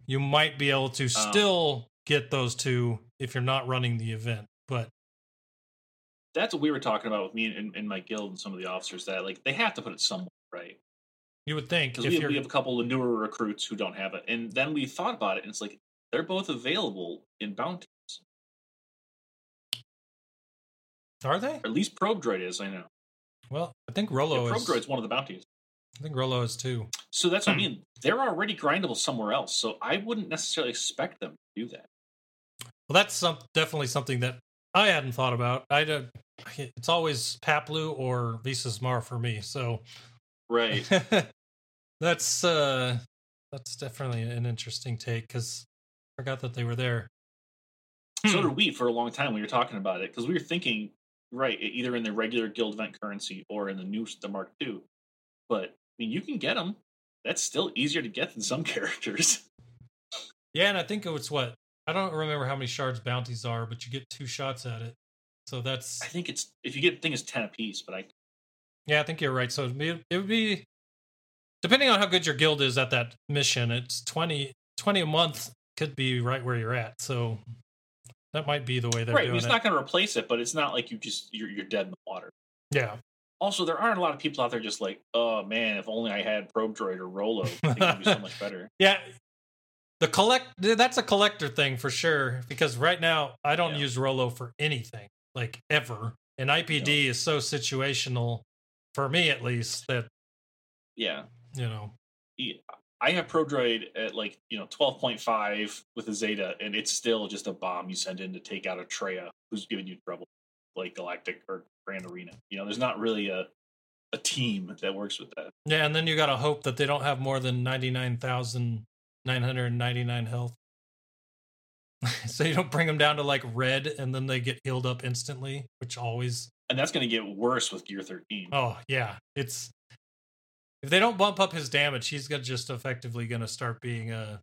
Speaker 1: you might be able to
Speaker 2: Um,
Speaker 1: still get those two if you're not running the event. But
Speaker 2: that's what we were talking about with me and, and my guild and some of the officers that like they have to put it somewhere right
Speaker 1: you would think
Speaker 2: because we, have- we have a couple of newer recruits who don't have it and then we thought about it and it's like they're both available in bounties
Speaker 1: are they?
Speaker 2: or at least probe droid is i know
Speaker 1: Well, I think
Speaker 2: yeah,
Speaker 1: Rolo
Speaker 2: probe
Speaker 1: is.
Speaker 2: droid's one of the bounties
Speaker 1: I think Rolo is too.
Speaker 2: so that's what i mean they're already grindable somewhere else so i wouldn't necessarily expect them to do that
Speaker 1: Well, that's some definitely something that I hadn't thought about. I don't. It's always Paploo or Lisa's Mar for me. So
Speaker 2: right
Speaker 1: that's uh that's definitely an interesting take because I forgot that they were there.
Speaker 2: so
Speaker 1: Hmm.
Speaker 2: did we for a long time when you were talking about it because we were thinking right either in the regular guild event currency or in the new the mark ii but i mean you can get them that's still easier to get than some characters
Speaker 1: Yeah, and I think it was what I don't remember how many shards bounties are, but you get two shots at it. So that's
Speaker 2: i think it's if you get the thing is 10 apiece but i
Speaker 1: Yeah, I think you're right. So it'd be, it would be, depending on how good your guild is at that mission, it's 20, 20 a month could be right where you're at. So that might be the way they're
Speaker 2: right
Speaker 1: doing
Speaker 2: it's
Speaker 1: it.
Speaker 2: not going to replace it but it's not like you just you're, you're dead in the water
Speaker 1: yeah.
Speaker 2: also there aren't a lot of people out there just like oh man if only i had probe droid or rolo i think it would be so much better
Speaker 1: Yeah. The collect, that's a collector thing for sure. Because right now, I don't
Speaker 2: Yeah.
Speaker 1: use Rolo for anything, like ever. And IPD is so situational, for me at least, that,
Speaker 2: yeah
Speaker 1: you know,
Speaker 2: Yeah, I have Probe Droid at like you know twelve point five with a Zeta, and it's still just a bomb you send in to take out a Traya who's giving you trouble, like Galactic or Grand Arena. You know, there's not really a a team that works with that.
Speaker 1: Yeah, and then you got to hope that they don't have more than 99,000 999 health. so you don't bring them down to like red and then they get healed up instantly, which always
Speaker 2: And that's going to get worse with Gear 13.
Speaker 1: Oh, yeah. It's if they don't bump up his damage, he's gonna just effectively gonna start being a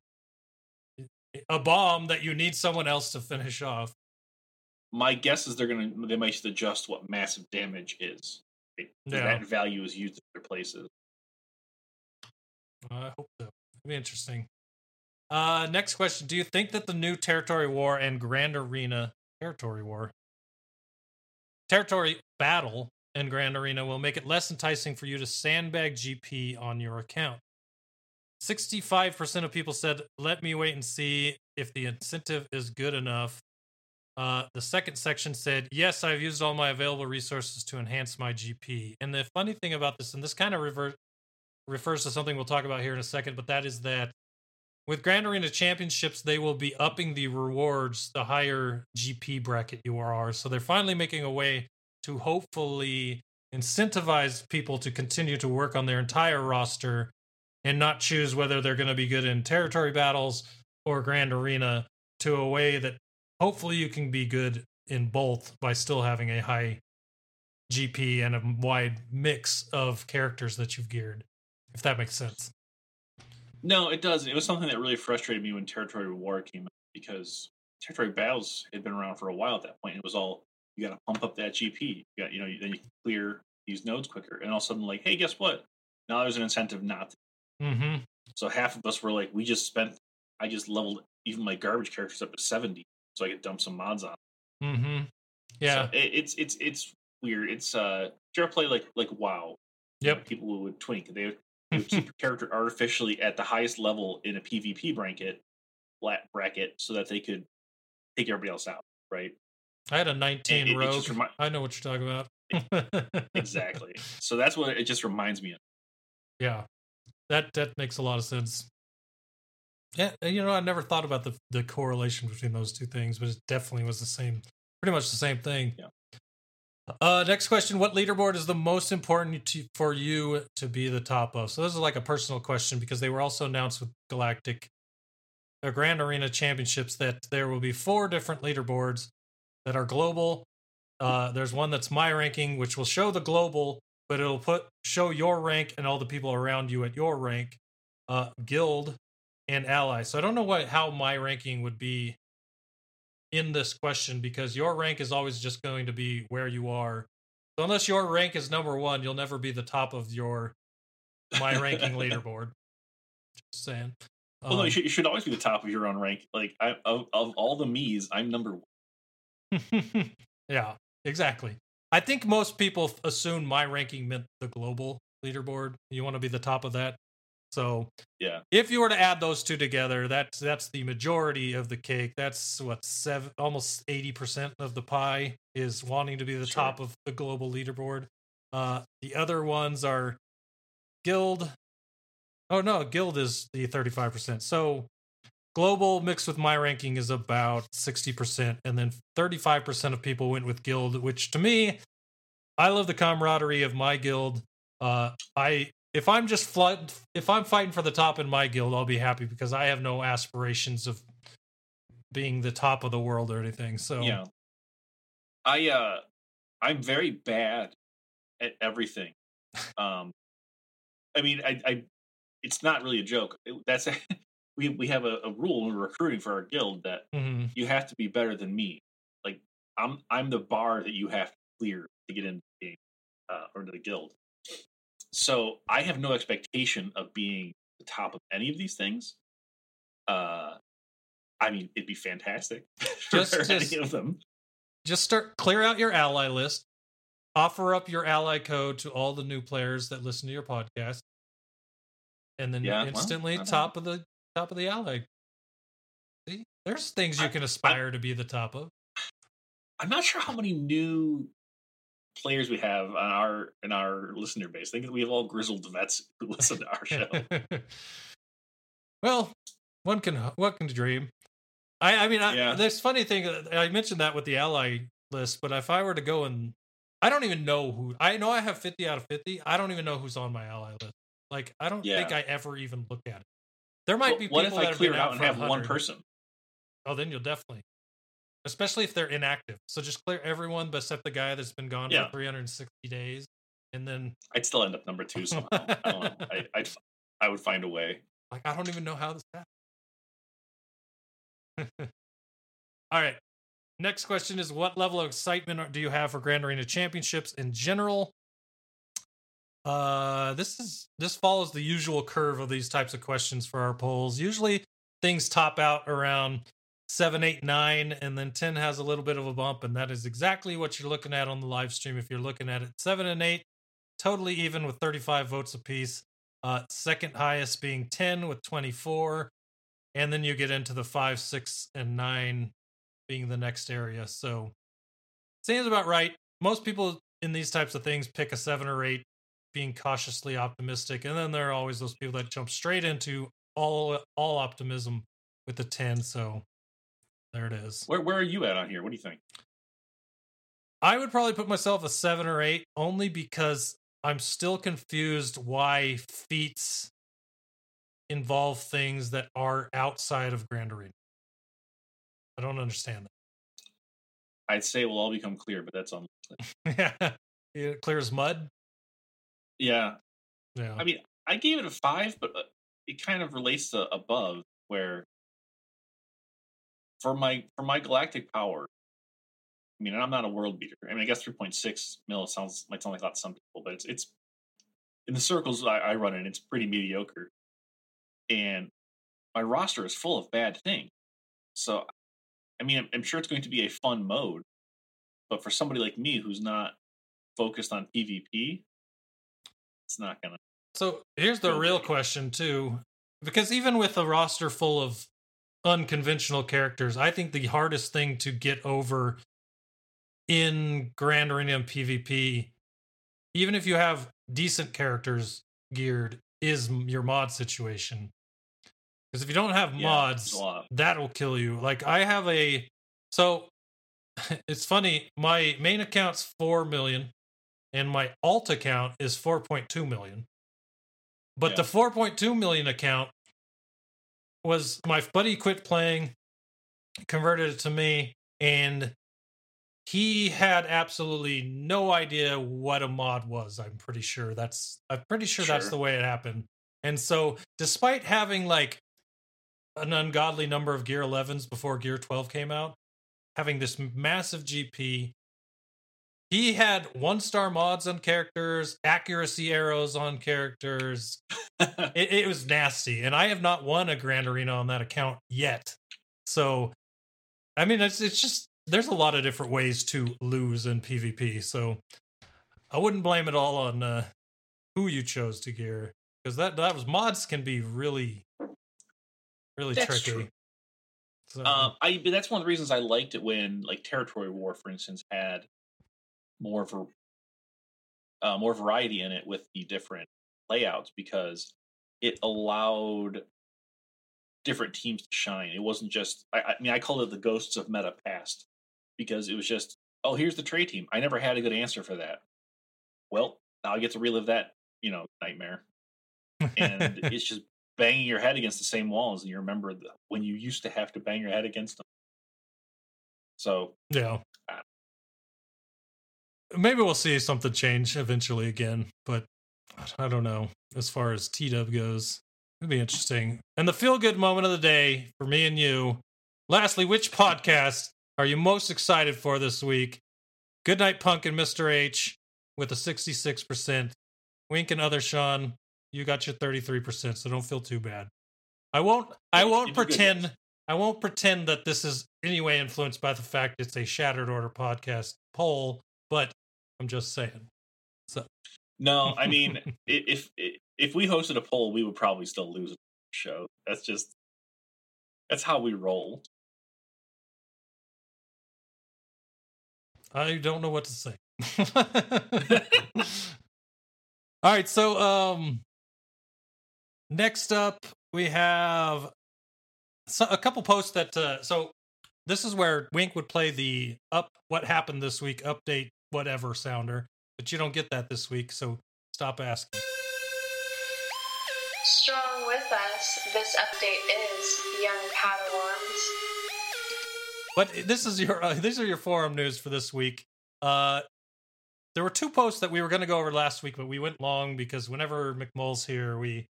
Speaker 1: a bomb that you need someone else to finish off.
Speaker 2: My guess is they're going to they might just adjust what massive damage is. Right?
Speaker 1: Yeah.
Speaker 2: That value is used in other places.
Speaker 1: I hope so. It'll be interesting. Uh, next question: Do you think that the new territory war and Grand Arena territory war, territory battle and Grand Arena will make it less enticing for you to sandbag GP on your account? Sixty-five percent of people said, "Let me wait and see if the incentive is good enough." Uh, the second section said, "Yes, I've used all my available resources to enhance my GP." And the funny thing about this, and this kind of revert refers to something we'll talk about here in a second, but that is that with Grand Arena Championships, they will be upping the rewards the higher GP bracket you are. So they're finally making a way to hopefully incentivize people to continue to work on their entire roster and not choose whether they're going to be good in territory battles or Grand Arena to a way that hopefully you can be good in both by still having a high GP and a wide mix of characters that you've geared, if that makes sense.
Speaker 2: No, it doesn't. It was something that really frustrated me when Territory War came out because Territory Battles had been around for a while at that point. It was all you got to pump up that GP. You got you know then you can clear these nodes quicker, and all of a sudden like, hey, guess what? Now there's an incentive not. to.
Speaker 1: Mm-hmm.
Speaker 2: So half of us were like, we just spent. I just leveled even my garbage characters up to seventy, so I could dump some mods on.
Speaker 1: Mm-hmm. Yeah.
Speaker 2: So it, it's it's it's weird. It's uh, ever play like like WoW,
Speaker 1: Yep.
Speaker 2: people would twink. They would, keep your character artificially at the highest level in a PvP bracket, flat bracket, so that they could take everybody else out. Right?
Speaker 1: I had a 19
Speaker 2: It-
Speaker 1: rogue.
Speaker 2: remi-
Speaker 1: I know what you're talking about.
Speaker 2: Exactly. so that's what it just reminds me of.
Speaker 1: Yeah. That that makes a lot of sense. Yeah, you know, I never thought about the the correlation between those two things, but it definitely was the same, pretty much the same thing.
Speaker 2: Yeah.
Speaker 1: Uh, next question: What leaderboard is the most important to, for you to be the top of? So this is like a personal question because they were also announced with Galactic, the Grand Arena Championships that there will be four different leaderboards that are global. Uh, there's one that's my ranking, which will show the global, but it'll put show your rank and all the people around you at your rank, uh, guild, and ally. So I don't know what how my ranking would be in this question because your rank is always just going to be where you are. So unless your rank is number one, you'll never be the top of your my ranking leaderboard. Just saying.
Speaker 2: Well, no,
Speaker 1: Um,
Speaker 2: you should, you should always be the top of your own rank. Like I, of of all the me's, I'm number one.
Speaker 1: yeah, exactly. I think most people assume my ranking meant the global leaderboard. You want to be the top of that. So
Speaker 2: Yeah.
Speaker 1: if you were to add those two together, that's that's the majority of the cake. That's what seven, almost eighty percent of the pie is wanting to be the
Speaker 2: Sure.
Speaker 1: top of the global leaderboard. Uh, the other ones are guild. Oh no, guild is the thirty-five percent. So global mixed with my ranking is about 60% and then 35% of people went with guild which to me i love the camaraderie of my guild uh i if i'm just flood if i'm fighting for the top in my guild i'll be happy because i have no aspirations of being the top of the world or anything so
Speaker 2: Yeah. I uh I'm very bad at everything. Um I mean I I it's not really a joke. It- That's we we have a, a rule when we're recruiting for our guild that
Speaker 1: Mhm.
Speaker 2: you have to be better than me. Like I'm I'm the bar that you have to clear to get into the game uh, or into the guild. So I have no expectation of being the top of any of these things. Uh, I mean, it'd be fantastic
Speaker 1: Just-
Speaker 2: for
Speaker 1: just-
Speaker 2: any of them.
Speaker 1: just start clear out your ally list offer up your ally code to all the new players that listen to your podcast and then
Speaker 2: Yeah,
Speaker 1: instantly
Speaker 2: I
Speaker 1: top of the top of the ally See? there's things you
Speaker 2: I-
Speaker 1: can aspire to be the top of
Speaker 2: I'm not sure how many new players we have on our in our listener base. I think we have all grizzled vets who listen to our show.
Speaker 1: well, one can one can dream. I I mean, I,
Speaker 2: Yeah.
Speaker 1: there's funny thing. uh, I mentioned that with the ally list, but if I were to go and I don't even know who I know. I have 50 out of 50. I don't even know who's on my ally list. Like I don't
Speaker 2: Yeah.
Speaker 1: think I ever even look at it. There might
Speaker 2: What-
Speaker 1: be
Speaker 2: what
Speaker 1: people
Speaker 2: if
Speaker 1: that
Speaker 2: I clear
Speaker 1: out
Speaker 2: out and have one person?
Speaker 1: Oh, then you'll definitely, especially if they're inactive. So just clear everyone but except the guy that's been gone
Speaker 2: Yeah.
Speaker 1: for 360 days, and then
Speaker 2: I'd still end up number two somehow. I don't know. I, I'd, I would find a way.
Speaker 1: like I don't even know how this happened. All right. Next question is: What level of excitement do you have for Grand Arena Championships in general? Uh, this is this follows the usual curve of these types of questions for our polls. Usually, things top out around seven, eight, nine, and then ten has a little bit of a bump, and that is exactly what you're looking at on the live stream. If you're looking at it, seven and eight, totally even with 35 votes apiece. Uh, second highest being 10 with 24, and then you get into the five, six, and nine being the next area. So seems about right. Most people in these types of things pick a seven or eight, being cautiously optimistic, and then there are always those people that jump straight into all all optimism with the 10. So there it is.
Speaker 2: Where where are you at on here? What do you think?
Speaker 1: I would probably put myself a seven or eight only because I'm still confused why feats involve things that are outside of Grand Arena. I don't understand that.
Speaker 2: I'd say it will all become clear, but that's
Speaker 1: unlikely. yeah, it clears mud.
Speaker 2: Yeah,
Speaker 1: Yeah,
Speaker 2: I mean, I gave it a five, but uh, it kind of relates to above where for my for my galactic power. I mean, I'm not a world beater. I mean, I guess 3.6 mil sounds might sound like a lot to some people, but it's it's in the circles I, I run in, it's pretty mediocre. And my roster is full of bad things. So, I mean, I'm, I'm sure it's going to be a fun mode, but for somebody like me who's not focused on PvP, it's not gonna.
Speaker 1: So here's the real question too, because even with a roster full of unconventional characters, I think the hardest thing to get over in Grand Arena and PvP, even if you have decent characters geared, is your mod situation. Because if you don't have
Speaker 2: Yeah,
Speaker 1: mods,
Speaker 2: there's
Speaker 1: that will kill you. Like I have a so it's funny, my main account's 4 million and my alt account is 4.2 million. But
Speaker 2: Yeah.
Speaker 1: the 4.2 million account was my buddy quit playing, converted it to me, and he had absolutely no idea what a mod was. I'm pretty sure that's I'm pretty sure that's the way it happened. And so despite having like an ungodly number of gear 11s before gear 12 came out, having this massive GP, he had one star mods on characters, accuracy arrows on characters. It, it was nasty, and I have not won a Grand Arena on that account yet. So, I mean, it's it's just there's a lot of different ways to lose in PvP. So, I wouldn't blame it all on uh, who you chose to gear because that that was mods can be really, really
Speaker 2: That's
Speaker 1: tricky.
Speaker 2: true.
Speaker 1: So,
Speaker 2: Um, I but that's one of the reasons I liked it when like Territory War, for instance, had more of a uh, more variety in it with the different layouts because it allowed different teams to shine. It wasn't just I, I mean I called it the ghosts of meta past because it was just oh here's the trade team. I never had a good answer for that. Well, now I get to relive that you know nightmare, and it's just banging your head against the same walls, and you remember the, when you used to have to bang your head against them. So
Speaker 1: yeah. Maybe we'll see something change eventually again, but I don't know as far as T Dub goes. It'd be interesting. And the feel good moment of the day for me and you. Lastly, which podcast are you most excited for this week? Goodnight Punk and Mr. H with a 66%. Wink and other Sean, you got your 33%, so don't feel too bad. I won't I won't pretend. I won't pretend that this is any way influenced by the fact it's a Shattered Order podcast poll, but I'm just saying. So.
Speaker 2: No, I mean if if if we hosted a poll, we would probably still lose the show. That's just that's how we roll.
Speaker 1: I don't know what to say. All right, so um next up we have so, a couple posts that uh so this is where Wink would play the up what happened this week update whatever sounder, but you don't get that this week, so stop asking.
Speaker 5: Strong
Speaker 4: with us, this update is Young Padawans.
Speaker 1: But this is your uh, these are your forum news for this week. Uh, there were two posts that we were going to go over last week, but we went long because whenever McMull's here, we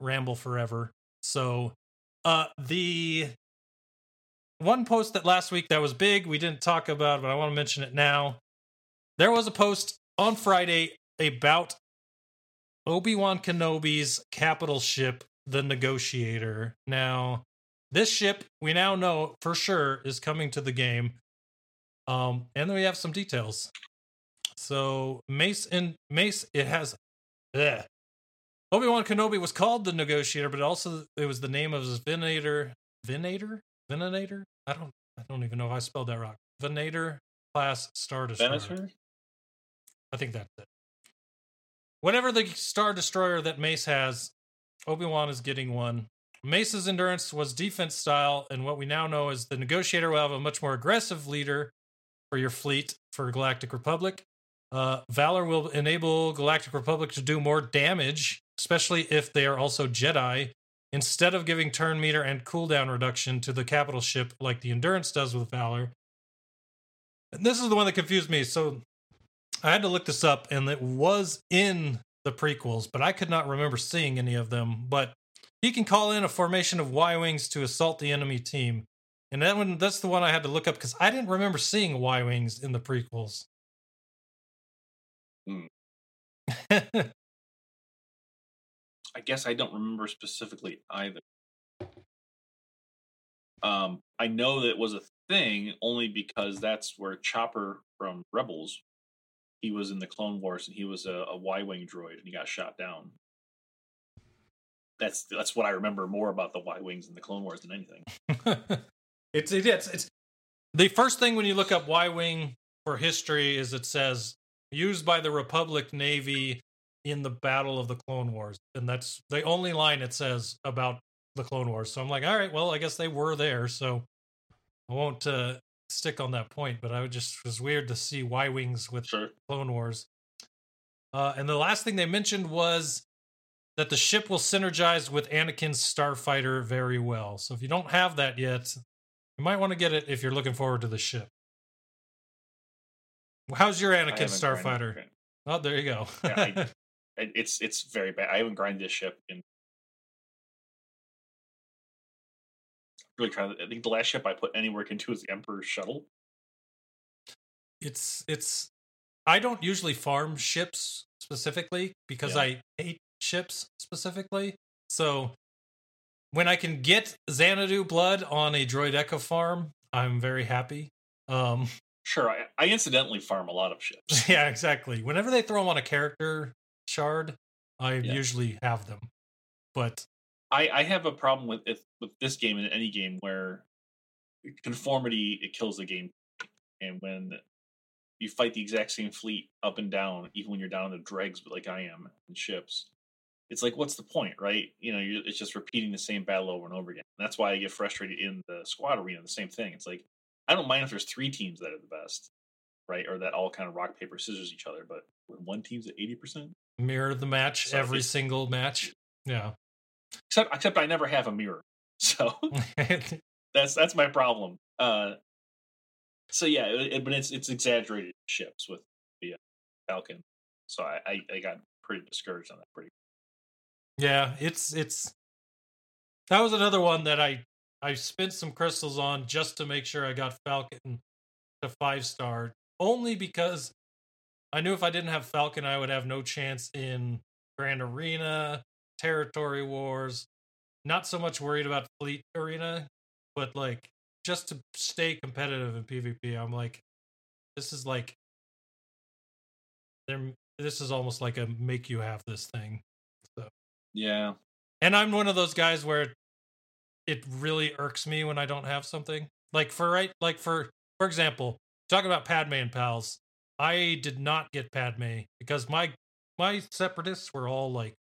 Speaker 1: ramble forever. So, uh, the one post that last week that was big, we didn't talk about, but I want to mention it now. There was a post on Friday about Obi Wan Kenobi's capital ship, the Negotiator. Now, this ship we now know for sure is coming to the game. Um, and then we have some details. So Mace and Mace, it has. Obi Wan Kenobi was called the Negotiator, but also it was the name of his Venator. Venator? Venator? I don't. I don't even know if I spelled that wrong. Venator class Star Destroyer.
Speaker 2: Venator?
Speaker 1: I think that's it. Whatever the Star Destroyer that Mace has, Obi Wan is getting one. Mace's endurance was defense style, and what we now know is the Negotiator will have a much more aggressive leader for your fleet for Galactic Republic. Uh, Valor will enable Galactic Republic to do more damage, especially if they are also Jedi, instead of giving turn meter and cooldown reduction to the capital ship like the Endurance does with Valor. And this is the one that confused me. So I had to look this up, and it was in the prequels, but I could not remember seeing any of them. But he can call in a formation of Y Wings to assault the enemy team. And that one, that's the one I had to look up because I didn't remember seeing Y Wings in the prequels.
Speaker 2: Hmm. I guess I don't remember specifically either. Um, I know that it was a thing only because that's where Chopper from Rebels, he was in the Clone Wars and he was a, a Y-wing droid and he got shot down. That's that's what I remember more about the Y-wings in the Clone Wars than anything.
Speaker 1: it's, it- it's it's the first thing when you look up Y Wing for history is it says used by the Republic Navy in the Battle of the Clone Wars, and that's the only line it says about the Clone Wars. So I'm like, all right, well, I guess they were there, so I won't uh, stick on that point. But I would just was weird to see Y wings with
Speaker 2: Sure.
Speaker 1: Clone Wars. Uh, and the last thing they mentioned was that the ship will synergize with Anakin's starfighter very well. So if you don't have that yet, you might want to get it if you're looking forward to the ship. How's your Anakin starfighter? Oh, there you go.
Speaker 2: Yeah, I- it's it's very bad. I haven't grinded this ship in really trying. I think the last ship I put any work into is the Emperor's shuttle.
Speaker 1: it's it's I don't usually farm ships specifically because
Speaker 2: Yeah.
Speaker 1: I hate ships specifically. So when I can get Xanadu blood on a droid echo farm, I'm very happy. Um
Speaker 2: Sure, I, I incidentally farm a lot of ships.
Speaker 1: yeah, exactly. Whenever they throw them on a character shard, I
Speaker 2: Yeah.
Speaker 1: usually have them. But
Speaker 2: I, I have a problem with if, with this game and any game where conformity it kills the game, and when you fight the exact same fleet up and down, even when you're down to dregs, but like I am in ships, it's like what's the point, right? You know, you're, it's just repeating the same battle over and over again. And that's why I get frustrated in the squad arena. The same thing. It's like I don't mind if there's three teams that are the best, right, or that all kind of rock paper scissors each other, but when one team's at eighty percent,
Speaker 1: mirror the match every single match. Yeah.
Speaker 2: Except except I never have a mirror, so. that's that's my problem. Uh, so yeah, it, but it's it's exaggerated ships with the uh, Falcon. So I, I I got pretty discouraged on that. Pretty
Speaker 1: Yeah, it's it's that was another one that I I spent some crystals on just to make sure I got Falcon to five star, only because I knew if I didn't have Falcon, I would have no chance in Grand Arena, Territory Wars. Not so much worried about Fleet Arena, but like just to stay competitive in PvP. I'm like, this is like, they're this is almost like a make you have this thing.
Speaker 2: So yeah.
Speaker 1: And I'm one of those guys where it really irks me when I don't have something. Like for right like for for example, talking about Padme and pals, I did not get Padme because my my separatists were all like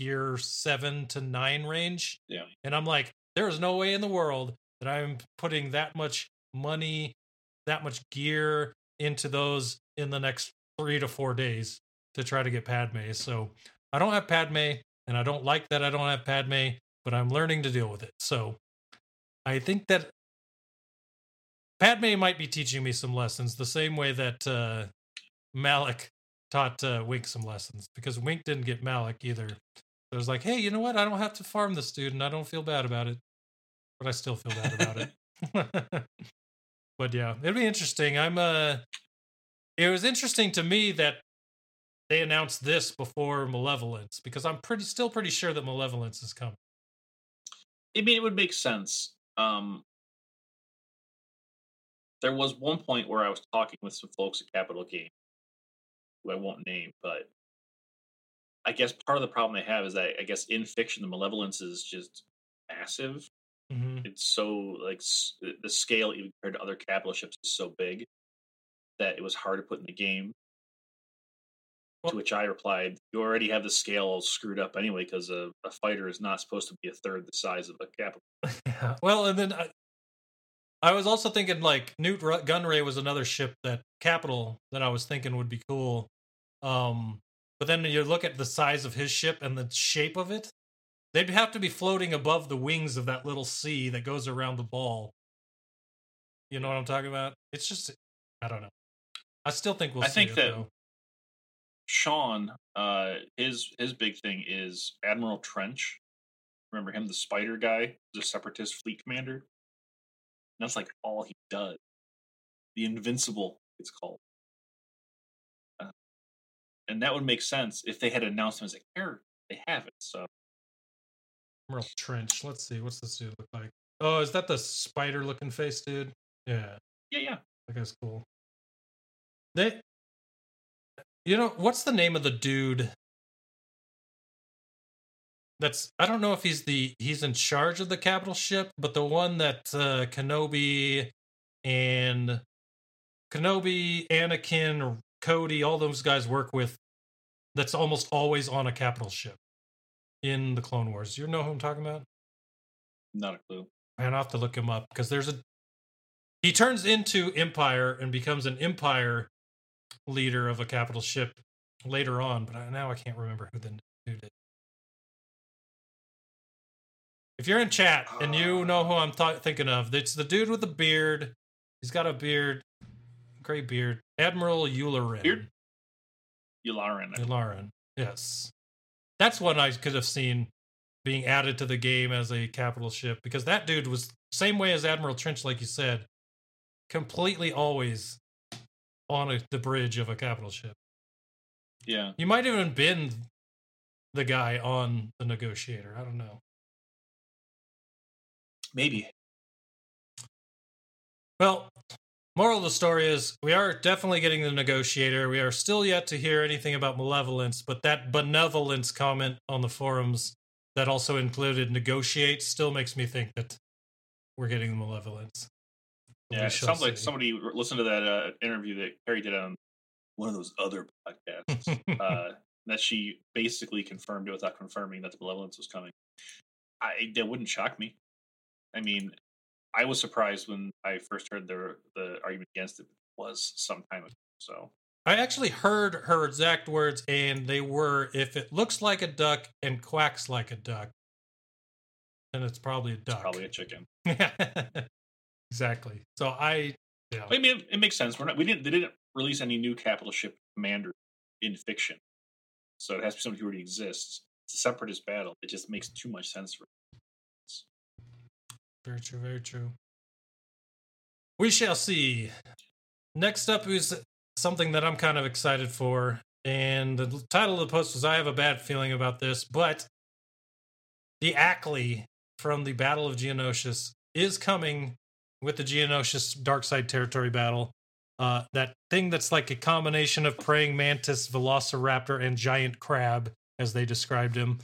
Speaker 1: gear 7 to 9 range
Speaker 2: Yeah.
Speaker 1: and I'm like there is no way in the world that I'm putting that much money, that much gear into those in the next 3 to 4 days to try to get Padme. So I don't have Padme, and and I don't like that I don't have Padme, but I'm learning to deal with it. So I think that Padme might be teaching me some lessons the same way that uh, Malak taught uh, Wink some lessons because Wink didn't get Malak either. So it was like, hey, you know what? I don't have to farm the student. I don't feel bad about it, but I still feel bad about it. but yeah, it'll be interesting. I'm uh, it was interesting to me that they announced this before Malevolence because I'm pretty still pretty sure that Malevolence is coming.
Speaker 2: I mean, it would make sense. Um, there was one point where I was talking with some folks at Capital Game, who I won't name, but I guess part of the problem they have is that I guess in fiction the malevolence is just massive.
Speaker 1: Mhm.
Speaker 2: It's so like the scale even compared to other capital ships is so big that it was hard to put in the game.
Speaker 1: Well-
Speaker 2: to which I replied, "You already have the scale screwed up anyway, because a, a fighter is not supposed to be a third the size of a capital."
Speaker 1: Yeah. Well, and then I, I was also thinking like Nute Gunray was another ship that Capital that I was thinking would be cool. Um, but then you look at the size of his ship and the shape of it, they'd have to be floating above the wings of that little sea that goes around the ball. You know what I'm talking about? It's just, I don't know. I still think we'll see.
Speaker 2: I think
Speaker 1: it,
Speaker 2: that-
Speaker 1: though.
Speaker 2: Sean, uh, his his big thing is Admiral Trench. Remember him, the Spider guy, the Separatist fleet commander. And that's like all he does. The Invincible, it's called. And that would make sense if they had announced him as a character. They haven't, so
Speaker 1: Admiral Trench. Let's see. What's this dude look like? Oh, is that the spider looking face dude? Yeah.
Speaker 2: yeah, yeah.
Speaker 1: That guy's cool. They, you know, what's the name of the dude? That's I don't know if he's the he's in charge of the capital ship, but the one that uh, Kenobi and Kenobi, Anakin, Cody, all those guys work with. That's almost always on a capital ship in the Clone Wars. You know who I'm talking about?
Speaker 2: Not a clue.
Speaker 1: Man, I'll have to look him up because there's a. He turns into Empire and becomes an Empire leader of a capital ship later on, but I, now I can't remember who the dude is. If you're in chat and you uh. know who I'm th- thinking of, it's the dude with the beard. He's got a beard, gray beard. Admiral Yularen.
Speaker 2: Beard? Yularen.
Speaker 1: Yularen. Yes. That's one I could have seen being added to the game as a capital ship because that dude was same way as Admiral Trench, like you said, completely always on a, the bridge of a capital ship.
Speaker 2: Yeah.
Speaker 1: You might even been the guy on the negotiator. I don't know.
Speaker 2: Maybe.
Speaker 1: Well, moral of the story is we are definitely getting the negotiator. We are still yet to hear anything about malevolence, but that benevolence comment on the forums that also included negotiate still makes me think that we're getting the malevolence.
Speaker 2: Yeah, it sounds like somebody listened to that uh, interview that Carrie did on one of those other podcasts. uh, that she basically confirmed it without confirming that the malevolence was coming. I that wouldn't shock me. I mean, I was surprised when I first heard the the argument against it was some time ago. So
Speaker 1: I actually heard her exact words, and they were if it looks like a duck and quacks like a duck, then it's probably a duck.
Speaker 2: probably a chicken. Yeah.
Speaker 1: exactly. So I, yeah.
Speaker 2: I mean, it, it makes sense. We're not. We didn't. They didn't release any new capital ship commander in fiction, so it has to be somebody who already exists. It's a separatist battle. It just makes too much sense for.
Speaker 1: Very true, very true. We shall see. Next up is something that I'm kind of excited for. And the title of the post was I have a bad feeling about this, but the Acklay from the Battle of Geonosis is coming with the Geonosis Dark Side Territory battle. Uh, that thing that's like a combination of praying mantis, velociraptor, and giant crab, as they described him.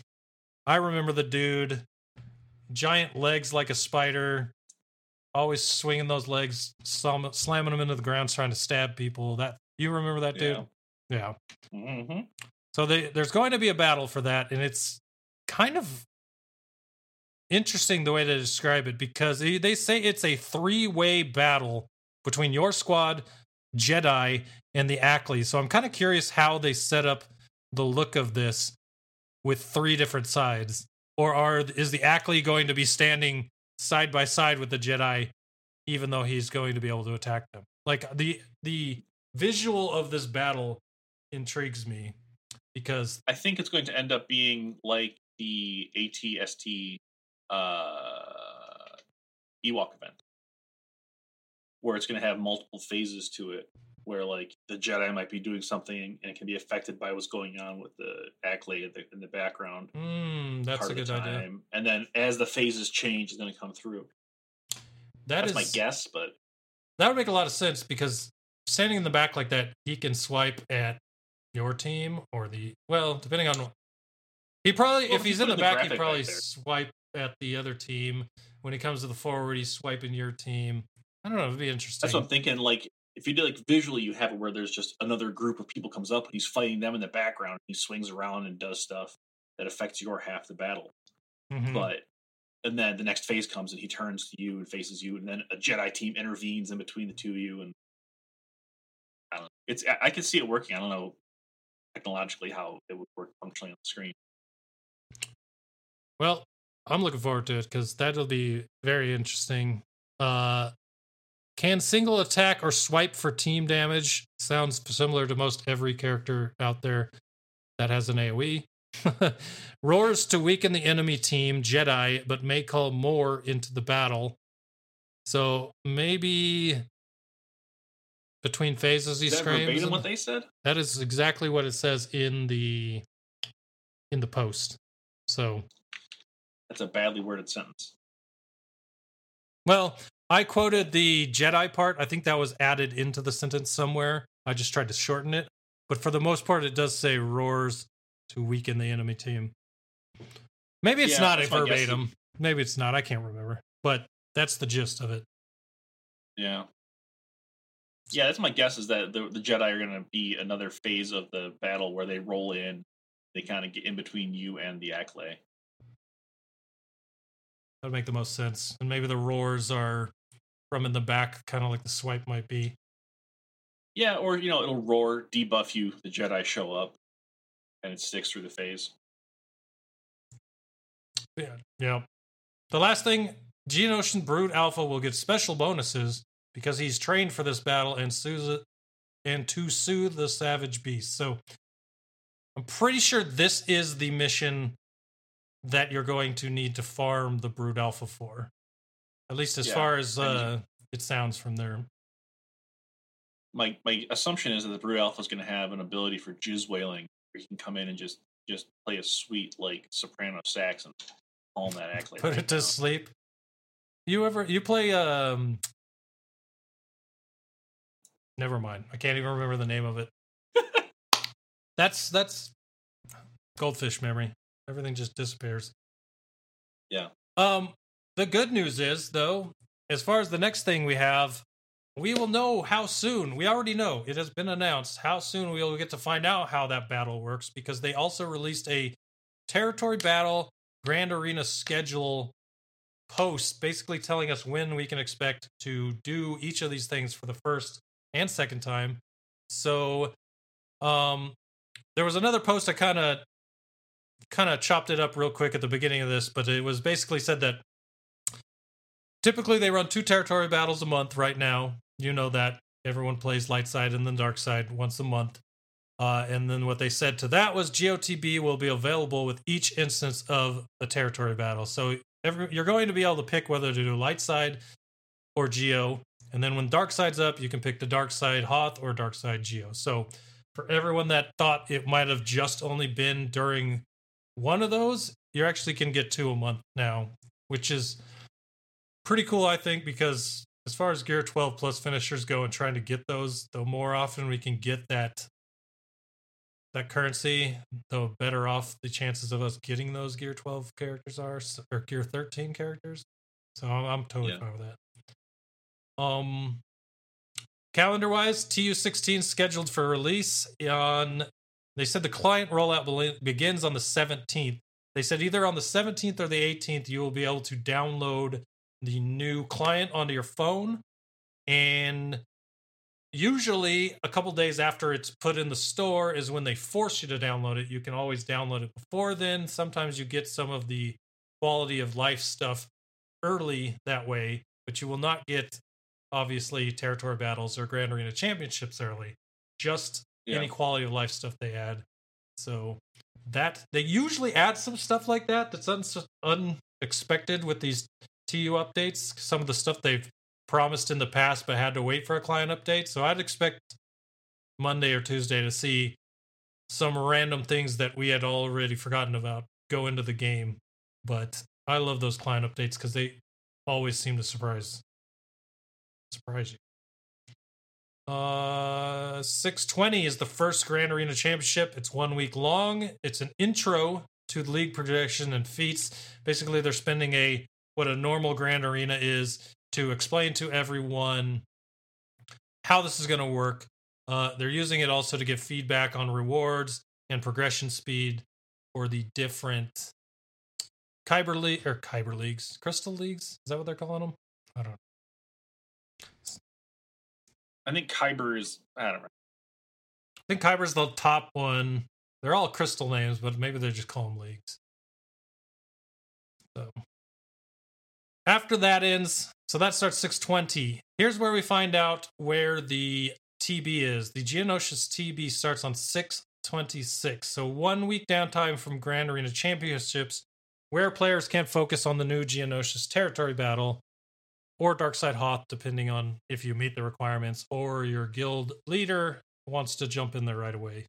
Speaker 1: I remember the dude giant legs like a spider, always swinging those legs, slam, slamming them into the ground, trying to stab people. That you remember that dude? Yeah.
Speaker 2: Mm-hmm.
Speaker 1: So they, there's going to be a battle for that, and it's kind of interesting the way they describe it because they, they say it's a three-way battle between your squad, Jedi, and the Acklay. So I'm kind of curious how they set up the look of this with three different sides, or are is the Acklay going to be standing side by side with the Jedi, even though he's going to be able to attack them? Like the the visual of this battle intrigues me because
Speaker 2: I think it's going to end up being like the ATST uh, Ewok event, where it's going to have multiple phases to it. Where like the Jedi might be doing something and it can be affected by what's going on with the Acklay in the, in the background.
Speaker 1: mm, that's a good idea.
Speaker 2: And then as the phases change, it's going to come through.
Speaker 1: That
Speaker 2: That's
Speaker 1: is
Speaker 2: my guess, but
Speaker 1: That would make a lot of sense because standing in the back like that, he can swipe at your team or the well, depending on he probably
Speaker 2: Well,
Speaker 1: if he's in the back, he'd probably swipe at the other team. When he comes to the forward, he's swiping your team. I don't know. It'd be interesting.
Speaker 2: that's what I'm thinking. Like if you do like visually, you have it where there's just another group of people comes up and he's fighting them in the background. He swings around and does stuff that affects your half the battle.
Speaker 1: Mhm.
Speaker 2: But and then the next phase comes and he turns to you and faces you, and then a Jedi team intervenes in between the two of you. And I don't know. It's I, I can see it working. I don't know technologically how it would work functionally on the screen.
Speaker 1: Well, I'm looking forward to it because that'll be very interesting. Uh, can single attack or swipe for team damage? Sounds similar to most every character out there that has an AoE. Roars to weaken the enemy team, Jedi, but may call more into the battle. So maybe between phases he
Speaker 2: Is that
Speaker 1: screams.
Speaker 2: verbatim what they said?
Speaker 1: that is exactly what it says in the in the post. So
Speaker 2: That's a badly worded sentence.
Speaker 1: Well, I quoted the Jedi part. I think that was added into the sentence somewhere. I just tried to shorten it. But for the most part, it does say roars to weaken the enemy team. Maybe it's
Speaker 2: Yeah,
Speaker 1: not a verbatim. Maybe it's not. I can't remember. But that's the gist of it.
Speaker 2: Yeah. Yeah, that's my guess is that the, the Jedi are going to be another phase of the battle where they roll in. They kind of get in between you and the Acklay.
Speaker 1: That would make the most sense. And maybe the roars are from in the back, kind of like the swipe might be.
Speaker 2: Yeah, or, you know, it'll roar, debuff you, the Jedi show up, and it sticks through the phase.
Speaker 1: Yeah. Yeah. The last thing, Geonosian Brood Alpha will get special bonuses because he's trained for this battle and soothe and to soothe the savage beast. So I'm pretty sure this is the mission that you're going to need to farm the Brood Alpha for. At least as
Speaker 2: Yeah,
Speaker 1: far as uh, it sounds from there.
Speaker 2: My my assumption is that the Brood Alpha is going to have an ability for jizz wailing, where he can come in and just just play a sweet like soprano sax and calm that Acklay.
Speaker 1: Put
Speaker 2: right
Speaker 1: it to sleep. You ever you play um Never mind. I can't even remember the name of it. that's that's goldfish memory. Everything just disappears.
Speaker 2: Yeah.
Speaker 1: Um the good news is though, as far as the next thing we have, we will know how soon. We already know. It has been announced how soon we will get to find out how that battle works because they also released a territory battle grand arena schedule post basically telling us when we can expect to do each of these things for the first and second time. So um there was another post I kind of kind of chopped it up real quick at the beginning of this, but it was basically said that typically they run two territory battles a month right now. You know that everyone plays light side and then dark side once a month. Uh, and then what they said to that was GOTB will be available with each instance of the territory battle. So every, you're going to be able to pick whether to do light side or Geo. And then when dark side's up, you can pick the dark side Hoth or dark side Geo. So for everyone that thought it might have just only been during one of those, you actually can get two a month now, which is pretty cool, I think, because as far as Gear 12 plus finishers go and trying to get those, the more often we can get that that currency, the better off the chances of us getting those Gear 12 characters are, or Gear 13 characters. So I'm, I'm totally
Speaker 2: Yeah.
Speaker 1: fine with that. Um, calendar wise, TU16 scheduled for release on. They said the client rollout begins on the 17th. They said either on the 17th or the 18th, you will be able to download the new client onto your phone and usually a couple days after it's put in the store is when they force you to download it. You can always download it before then. Sometimes you get some of the quality of life stuff early that way, but you will not get obviously territory battles or Grand Arena Championships early. Just
Speaker 2: Yeah.
Speaker 1: any quality of life stuff they add. So that they usually add some stuff like that that's un- unexpected with these TU updates. Some of the stuff they've promised in the past but had to wait for a client update. So I'd expect Monday or Tuesday to see some random things that we had already forgotten about go into the game. But I love those client updates because they always seem to surprise surprise you. Uh, 620 is the first Grand Arena Championship. It's one week long. It's an intro to the league projection and feats. Basically, they're spending a what a normal Grand Arena is to explain to everyone how this is going to work. Uh, they're using it also to give feedback on rewards and progression speed for the different Kyber league or Kyber leagues, Crystal leagues. Is that what they're calling them? I don't. know.
Speaker 2: I think Kyber is. I don't know.
Speaker 1: I think Kyber's the top one. They're all crystal names, but maybe they just call them leagues. So after that ends, so that starts 620. Here's where we find out where the TB is. The Geonosis TB starts on 626. So one week downtime from Grand Arena Championships, where players can't focus on the new Geonosis territory battle or Darkside Hoth, depending on if you meet the requirements, or your guild leader wants to jump in there right away.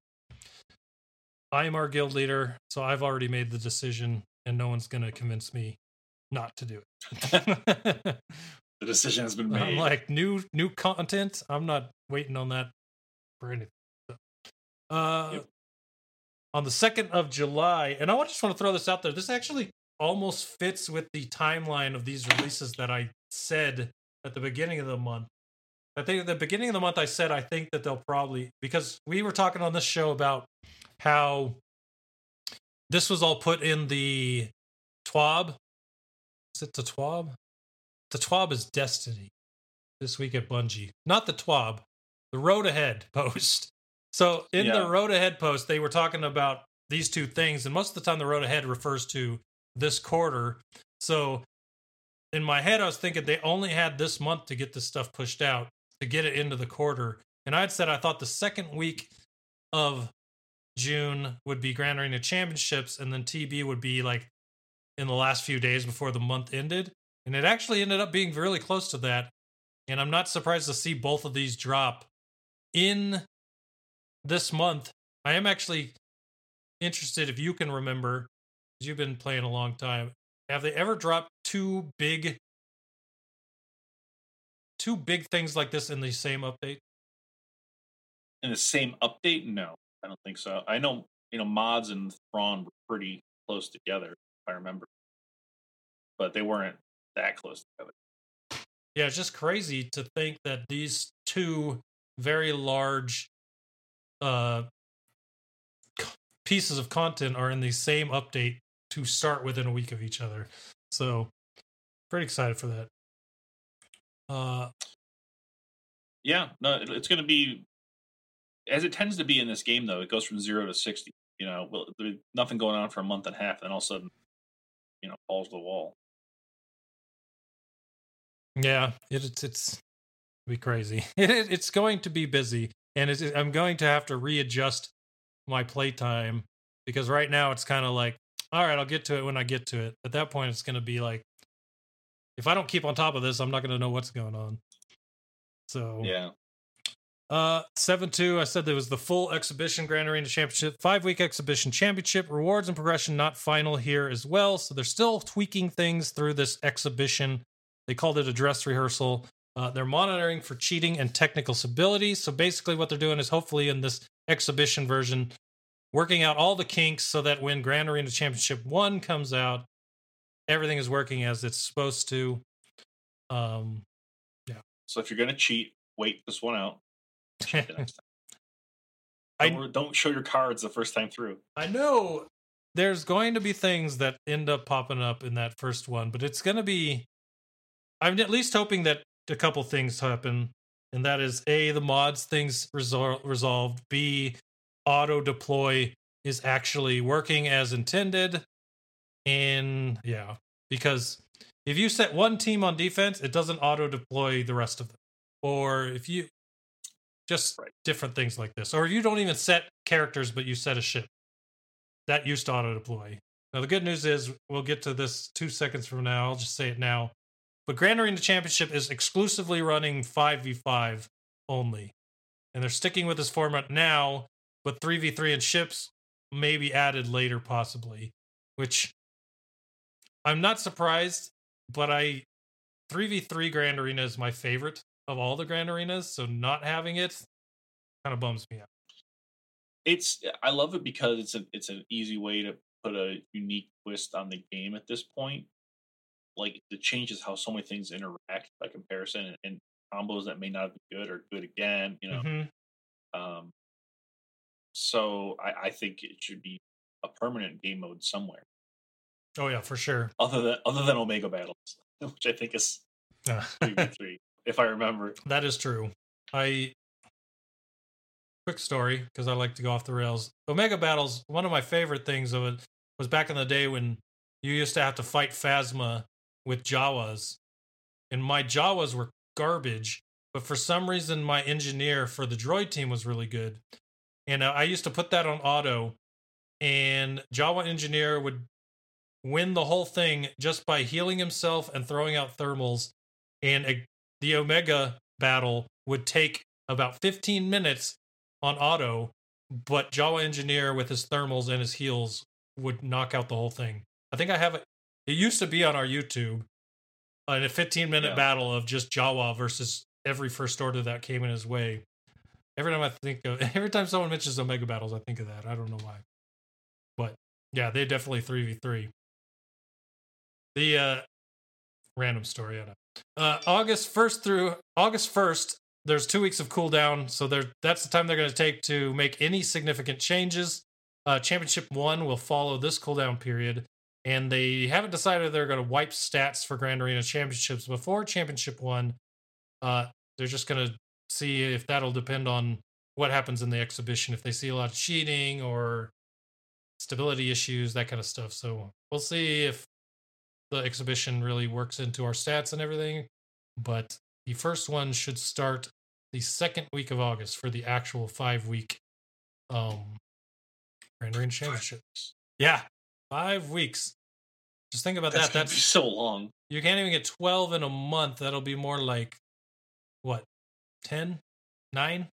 Speaker 1: I am our guild leader, so I've already made the decision, and no one's going to convince me not to do it.
Speaker 2: The decision has been made.
Speaker 1: I'm like new new content. I'm not waiting on that for anything. Uh,
Speaker 2: Yep.
Speaker 1: on the second of July, and I just want to throw this out there. This actually almost fits with the timeline of these releases that I said at the beginning of the month. I think at the beginning of the month, I said I think that they'll probably because we were talking on this show about how this was all put in the TWAB. Is it the TWAB? The TWAB is Destiny this week at Bungie, not the TWAB, the Road Ahead post. So in
Speaker 2: Yeah.
Speaker 1: the Road Ahead post, they were talking about these two things, and most of the time, the Road Ahead refers to this quarter. So in my head, I was thinking they only had this month to get this stuff pushed out to get it into the quarter. And I'd said I thought the second week of June would be Grand Arena Championships, and then TB would be like in the last few days before the month ended. And it actually ended up being really close to that. And I'm not surprised to see both of these drop in this month. I am actually interested if you can remember, 'cause you've been playing a long time. Have they ever dropped two big two big things like this in the same update?
Speaker 2: in the same update? No, I don't think so. I know you know mods and Thrawn were pretty close together, I remember, but they weren't that close together.
Speaker 1: Yeah, it's just crazy to think that these two very large uh pieces of content are in the same update to start within a week of each other. So, pretty excited for that. Uh
Speaker 2: Yeah, no, it's going to be as it tends to be in this game. Though it goes from zero to sixty. You know, well, there's nothing going on for a month and a half, and all of a sudden, you know, falls to the wall.
Speaker 1: yeah, it, it's it's be crazy. It, it- it's going to be busy and it's, I'm going to have to readjust my playtime because right now it's kind of like all right, I'll get to it when I get to it. At that point it's going to be like if I don't keep on top of this, I'm not going to know what's going on. So
Speaker 2: Yeah,
Speaker 1: Uh, seven two. I said there was the full exhibition Grand Arena Championship, five week exhibition championship rewards and progression not final here as well. So they're still tweaking things through this exhibition. They called it a dress rehearsal. Uh, they're monitoring for cheating and technical stability. So basically, what they're doing is hopefully in this exhibition version, working out all the kinks so that when Grand Arena Championship one comes out, everything is working as it's supposed to. Um, yeah.
Speaker 2: so if you're to cheat, wait this one out.
Speaker 1: I
Speaker 2: Don't, don't show your cards the first time through.
Speaker 1: I know there's going to be things that end up popping up in that first one, but it's going to be. I'm at least hoping that a couple things happen and that is A, the mods things resol- resolved, B, auto deploy is actually working as intended. And yeah, because if you set one team on defense, it doesn't auto deploy the rest of them. Or if you just
Speaker 2: Right.
Speaker 1: different things like this, or you don't even set characters, but you set a ship that used to auto deploy. Now, the good news is we'll get to this two seconds from now. I'll just say it now. But Grand Arena Championship is exclusively running 5v5 only. And they're sticking with this format now, but 3v3 and ships may be added later, possibly. Which I'm not surprised, but I 3v3 Grand Arena is my favorite of all the Grand Arenas, so not having it kind of bums me out.
Speaker 2: It's I love it because it's an it's an easy way to put a unique twist on the game at this point. Like it changes how so many things interact by comparison, and, and combos that may not be good are good again. You know,
Speaker 1: Mhm.
Speaker 2: um, so I, I think it should be a permanent game mode somewhere,
Speaker 1: Oh yeah, for sure.
Speaker 2: other than other than Omega battles, which I think is three v three, if I remember.
Speaker 1: That is true. I quick story because I like to go off the rails. Omega battles. One of my favorite things of it was back in the day when you used to have to fight Phasma with Jawas, and my Jawas were garbage. But for some reason, my engineer for the droid team was really good, and uh, I used to put that on auto, and Jawa engineer would win the whole thing just by healing himself and throwing out thermals, and a the Omega battle would take about 15 minutes on auto, but Jawa Engineer with his thermals and his heals would knock out the whole thing. I think I have it. It used to be on our YouTube uh, in a 15 minute
Speaker 2: Yeah.
Speaker 1: battle of just Jawa versus every first order that came in his way. Every time I think of, every time someone mentions Omega battles, I think of that. I don't know why, but yeah, they definitely 3v3. The uh, random story. I don't uh, August 1st through August 1st, there's two weeks of cooldown. So that's the time they're going to take to make any significant changes. Uh, Championship 1 will follow this cooldown period. And they haven't decided they're going to wipe stats for Grand Arena Championships before Championship 1. Uh, they're just going to see if that'll depend on what happens in the exhibition. If they see a lot of cheating or stability issues, that kind of stuff. So we'll see if the exhibition really works into our stats and everything. But the first one should start the second week of August for the actual five week um Grand Arena Championship. Yeah, five weeks. Just think about
Speaker 2: That's
Speaker 1: that.
Speaker 2: gonna be
Speaker 1: That's
Speaker 2: so long.
Speaker 1: you can't even get 12 in a month. That'll be more like what 10, 9?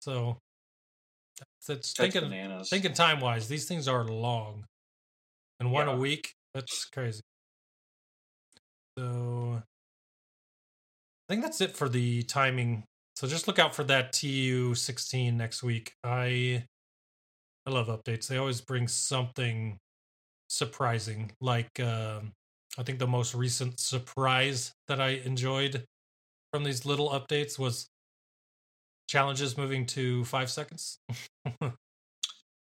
Speaker 1: So that's, that's
Speaker 2: That's
Speaker 1: thinking
Speaker 2: bananas.
Speaker 1: thinking time wise, these things are long. And one a week, that's crazy. So I think that's it for the timing. So just look out for that TU 16 next week. I I love updates. They always bring something surprising. Like um I think the most recent surprise that I enjoyed from these little updates was challenges moving to 5 seconds.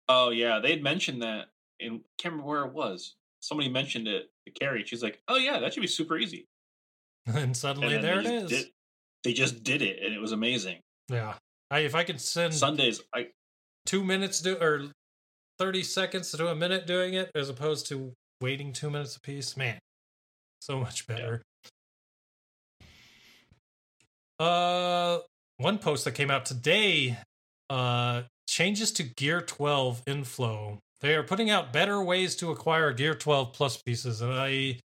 Speaker 2: Oh yeah, they had mentioned that, and I can't remember where it was. Somebody mentioned it to Carrie. She's like, "Oh yeah, that should be super easy."
Speaker 1: and suddenly
Speaker 2: And
Speaker 1: there it is.
Speaker 2: Did, they just did it, and it was amazing.
Speaker 1: Yeah. I, if I could send
Speaker 2: Sundays, I
Speaker 1: two minutes do or 30 seconds to do a minute doing it as opposed to waiting two minutes a piece, man, so much better. Uh, one post that came out today, uh, changes to Gear 12 inflow. They are putting out better ways to acquire Gear 12 plus pieces, and I,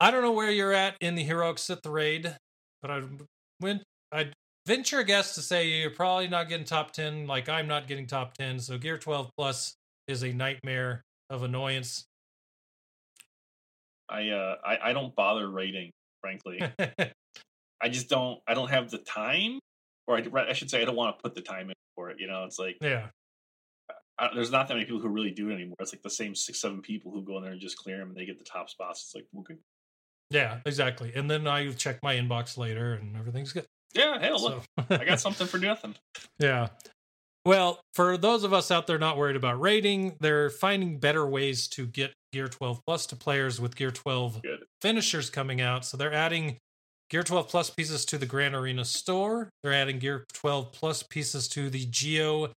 Speaker 1: I don't know where you're at in the heroic Sith raid, but I went, I venture a guess to say you're probably not getting top 10 like I'm not getting top 10. So Gear 12 Plus is a nightmare of annoyance.
Speaker 2: I uh I, I don't bother rating. Frankly, I just don't. I don't have the time, or I, I should say, I don't want to put the time in for it. You know, it's like
Speaker 1: yeah.
Speaker 2: There's not that many people who really do it anymore. It's like the same six, seven people who go in there and just clear them, and they get the top spots. It's like okay,
Speaker 1: Yeah, exactly. And then I check my inbox later and everything's good.
Speaker 2: yeah, hell, look,
Speaker 1: So-
Speaker 2: I got something for nothing.
Speaker 1: Yeah. Well, for those of us out there not worried about rating, they're finding better ways to get Gear 12 Plus to players with Gear 12
Speaker 2: Good.
Speaker 1: finishers coming out. So they're adding Gear 12 Plus pieces to the Grand Arena store. They're adding Gear 12 Plus pieces to the Geo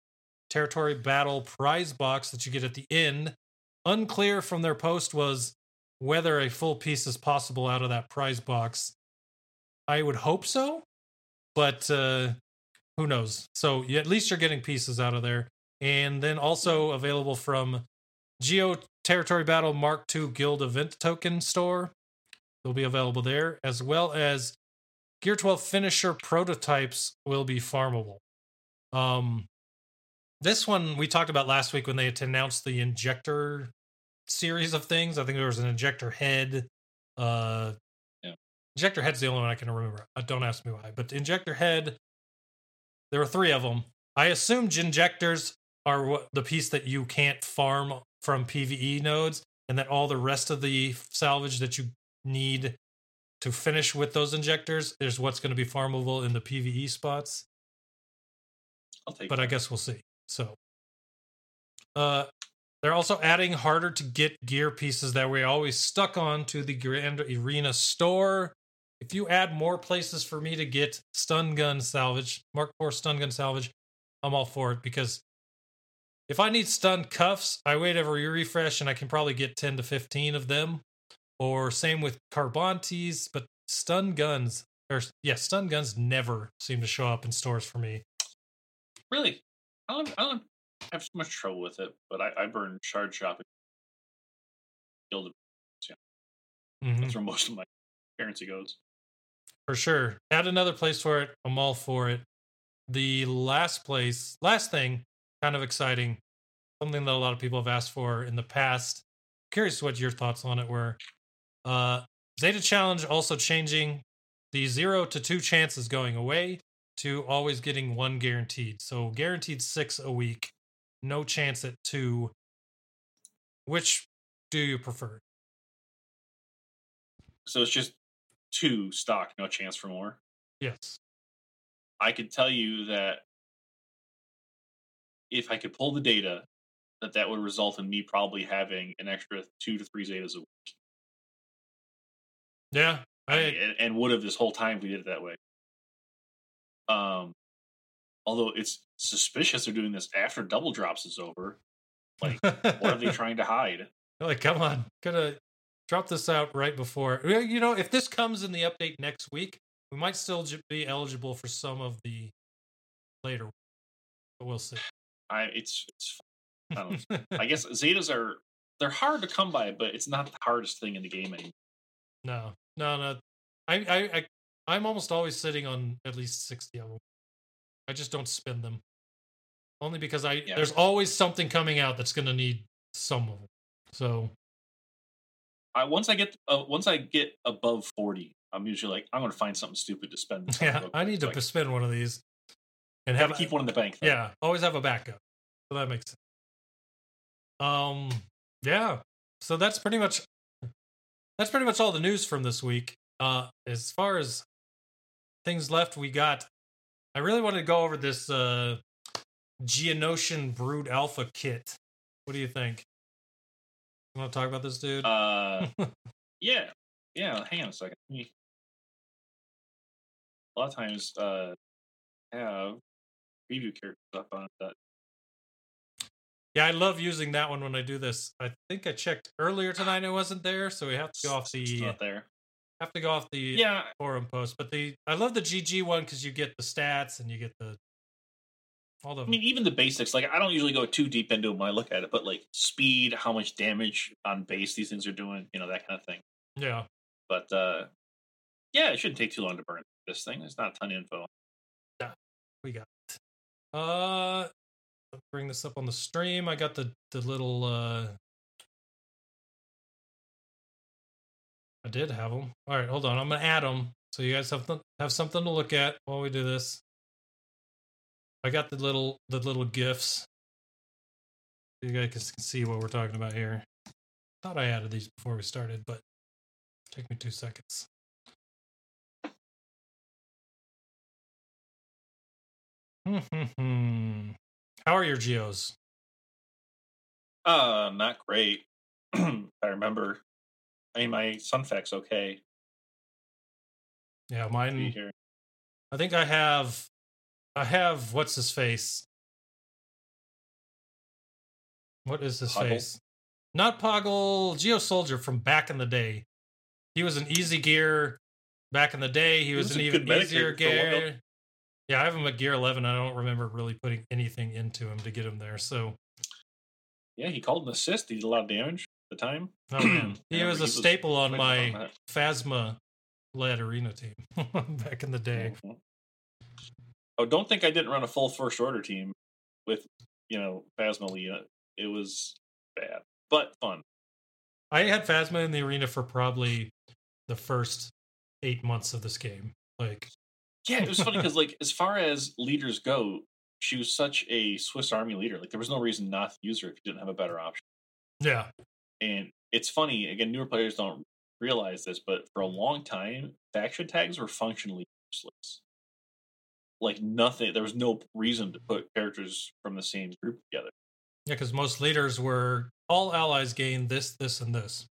Speaker 1: Territory Battle prize box that you get at the end. Unclear from their post was whether a full piece is possible out of that prize box. I would hope so, but uh, who knows? So you, at least you're getting pieces out of there. And then also available from Geo Territory Battle Mark II Guild Event Token Store. They'll be available there, as well as Gear 12 Finisher prototypes will be farmable. Um, this one we talked about last week when they had announced the injector series of things. I think there was an injector head. Uh,
Speaker 2: Yeah.
Speaker 1: Injector head's the only one I can remember. Uh, don't ask me why, but the injector head. There were three of them. I assumed injectors are what the piece that you can't farm from PVE nodes, and that all the rest of the salvage that you need to finish with those injectors is what's going to be farmable in the PVE spots.
Speaker 2: I'll take.
Speaker 1: But I guess we'll see. So, uh, they're also adding harder to get gear pieces that we're always stuck on to the Grand Arena store. If you add more places for me to get stun gun salvage, Mark IV stun gun salvage, I'm all for it because if I need stun cuffs, I wait every refresh and I can probably get 10 to 15 of them. Or same with Carbantis, but stun guns, or yeah, stun guns never seem to show up in stores for me.
Speaker 2: really, I don't, I don't have so much trouble with it, but I, I burn shard shopping. Guild.
Speaker 1: Mhm.
Speaker 2: That's where most of my currency goes.
Speaker 1: For sure. Add another place for it. I'm all for it. The last place, last thing, kind of exciting, something that a lot of people have asked for in the past. Curious what your thoughts on it were. Uh, Zeta Challenge also changing the zero to two chances going away to always getting one guaranteed. So guaranteed six a week, no chance at two. Which do you prefer?
Speaker 2: So it's just two stock, no chance for more.
Speaker 1: Yes.
Speaker 2: I could tell you that if I could pull the data, that that would result in me probably having an extra two to three zetas a week,
Speaker 1: Yeah. I,
Speaker 2: and, and would have this whole time if we did it that way. Um, although it's suspicious they're doing this after double drops is over. Like, what are they trying to hide?
Speaker 1: They're like, come on, gonna drop this out right before. You know, if this comes in the update next week, we might still be eligible for some of the later. But we'll see.
Speaker 2: I it's it's. I. I guess zetas are they're hard to come by, but it's not the hardest thing in the game anymore.
Speaker 1: no, no, no. I, I, I, I'm almost always sitting on at least sixty of them. I just don't spend them, only because I
Speaker 2: Yeah.
Speaker 1: there's always something coming out that's gonna need some of them. So
Speaker 2: I once I get uh, once I get above forty, I'm usually like I'm going to find something stupid to spend.
Speaker 1: yeah, I need to spend one of these and
Speaker 2: have to keep one in the bank. though.
Speaker 1: Yeah, always have a backup. So that makes sense. Um, yeah. So that's pretty much that's pretty much all the news from this week. Uh, as far as things left, we got. I really wanted to go over this uh, Geonosian Brood Alpha kit. What do you think? You want to talk about this, dude?
Speaker 2: Uh, yeah, yeah. Hang on a second. A lot of times, uh, have preview characters up on that.
Speaker 1: yeah, I love using that one when I do this. I think I checked earlier tonight; it wasn't there, so we have to go off
Speaker 2: It's
Speaker 1: the
Speaker 2: not there.
Speaker 1: Have to go off the
Speaker 2: Yeah,
Speaker 1: forum post. But the I love the GG one because you get the stats and you get the all the
Speaker 2: I mean, even the basics. Like, I don't usually go too deep into it when I look at it, but like speed, how much damage on base these things are doing, you know, that kind of thing.
Speaker 1: yeah.
Speaker 2: But uh, yeah, it shouldn't take too long to burn this thing. There's not a ton of info.
Speaker 1: Yeah, we got it. Uh bring this up on the stream. I got the the little uh I did have them. All right, hold on. I'm gonna add them so you guys have th- have something to look at while we do this. I got the little the little gifs. You guys can see what we're talking about here. Thought I added these before we started, but take me two seconds. Mm-hmm. How are your geos?
Speaker 2: Uh, not great. I remember. I mean, my Sunfac's okay.
Speaker 1: Yeah, mine.
Speaker 2: here.
Speaker 1: I think I have. I have what's his face. What is his
Speaker 2: Poggle?
Speaker 1: face? Not Poggle, Geo Soldier from back in the day. He was an easy gear back in the day. He was,
Speaker 2: was
Speaker 1: an even easier
Speaker 2: for a while.
Speaker 1: gear. Yeah, I have him at gear 11. I don't remember really putting anything into him to get him there. So,
Speaker 2: Yeah, he called an assist. He did a lot of damage the time.
Speaker 1: oh man, he was a
Speaker 2: was
Speaker 1: staple on my
Speaker 2: on.
Speaker 1: Phasma led arena team back in the day.
Speaker 2: Mhm. Oh, don't think I didn't run a full first order team with, you know, Phasma Lee. It was bad, but fun.
Speaker 1: I had Phasma in the arena for probably the first eight months of this game. Like,
Speaker 2: Yeah, it was funny because, like, as far as leaders go, she was such a Swiss Army leader. Like, there was no reason not to use her if you didn't have a better option.
Speaker 1: yeah,
Speaker 2: And it's funny, again, newer players don't realize this, but for a long time, faction tags were functionally useless. Like, nothing, there was no reason to put characters from the same group together.
Speaker 1: yeah, because most leaders were all allies gain this, this, and this,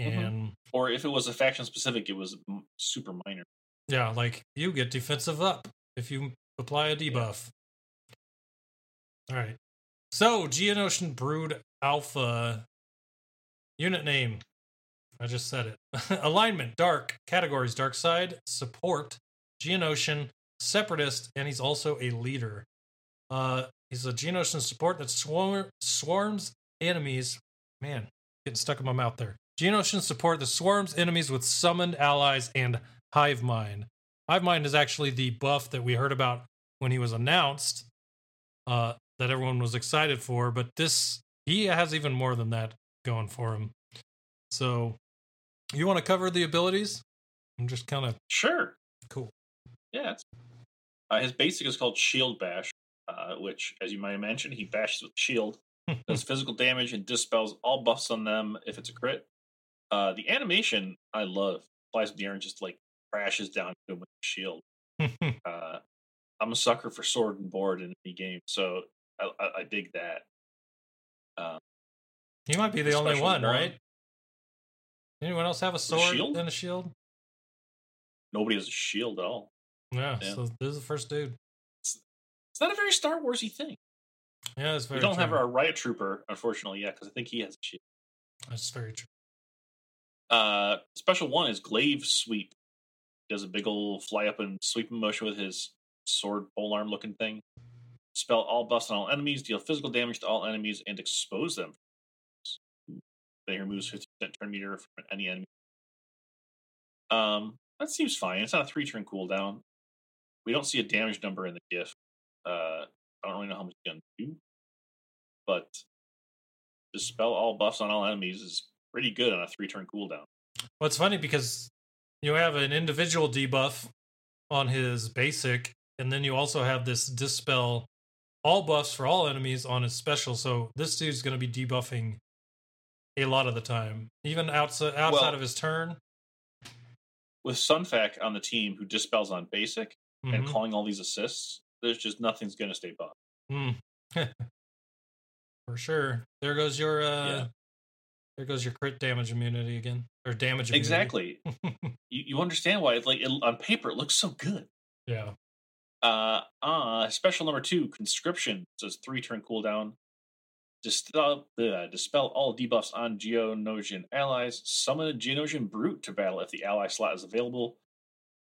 Speaker 2: Mhm.
Speaker 1: and
Speaker 2: Or if it was a faction specific, it was m- super minor.
Speaker 1: yeah, like you get defensive up if you apply a debuff. All right, so Geonosian Brood Alpha unit name. I just said it. Alignment, dark. Categories, dark side, support, Geonosian, separatist, and he's also a leader. Uh, he's a Geonosian support that swar- swarms enemies. Man, getting stuck in my mouth there. Geonosian support that swarms enemies with summoned allies and hive mind. Hive mind is actually the buff that we heard about when he was announced, uh, that everyone was excited for. But this, he has even more than that going for him. So, you want to cover the abilities? I'm just kind of
Speaker 2: Sure.
Speaker 1: cool.
Speaker 2: Yeah. It's, uh, his basic is called Shield Bash, uh, which, as you might have mentioned, he bashes with shield, does physical damage, and dispels all buffs on them if it's a crit. Uh, the animation I love. Flies in the air and just like crashes down to him with the shield. Uh, I'm a sucker for sword and board in any game, so I, I, I dig that. Um,
Speaker 1: he might be the only one,
Speaker 2: one.
Speaker 1: right? Anyone else have a sword
Speaker 2: shield?
Speaker 1: and a shield?
Speaker 2: nobody has a shield at all.
Speaker 1: Yeah,
Speaker 2: Yeah.
Speaker 1: so this is the first dude.
Speaker 2: It's not a very Star Warsy thing.
Speaker 1: Yeah, it's very
Speaker 2: we don't
Speaker 1: true.
Speaker 2: have our riot trooper, unfortunately, yet because I think he has a shield.
Speaker 1: That's very true.
Speaker 2: Uh, special one is glaive sweep. He does a big old fly up and sweep motion with his sword pole arm looking thing. Spell all buffs on all enemies, deal physical damage to all enemies, and expose them. He removes 50% turn meter from any enemy. Um, that seems fine. It's not a three turn cooldown. We don't see a damage number in the GIF. Uh, I don't really know how much it's going to do. But dispel all buffs on all enemies is pretty good on a three turn cooldown.
Speaker 1: Well, it's funny because you have an individual debuff on his basic, and then you also have this dispel all buffs for all enemies on his special. So this dude's going to be debuffing a lot of the time, even outside outside
Speaker 2: Well-
Speaker 1: of his turn.
Speaker 2: with Sun Fac on the team who dispels on basic and
Speaker 1: Mhm.
Speaker 2: calling all these assists, there's just nothing's going to stay buff.
Speaker 1: Mm. For sure. There goes your uh
Speaker 2: Yeah.
Speaker 1: there goes your crit damage immunity again. Or damage immunity.
Speaker 2: Exactly. you, you understand why it's like it, on paper it looks so good.
Speaker 1: yeah.
Speaker 2: Uh, uh special number two, conscription says three turn cooldown. Dispel, uh, dispel all debuffs on Geonosian allies. Summon a Geonosian brute to battle if the ally slot is available,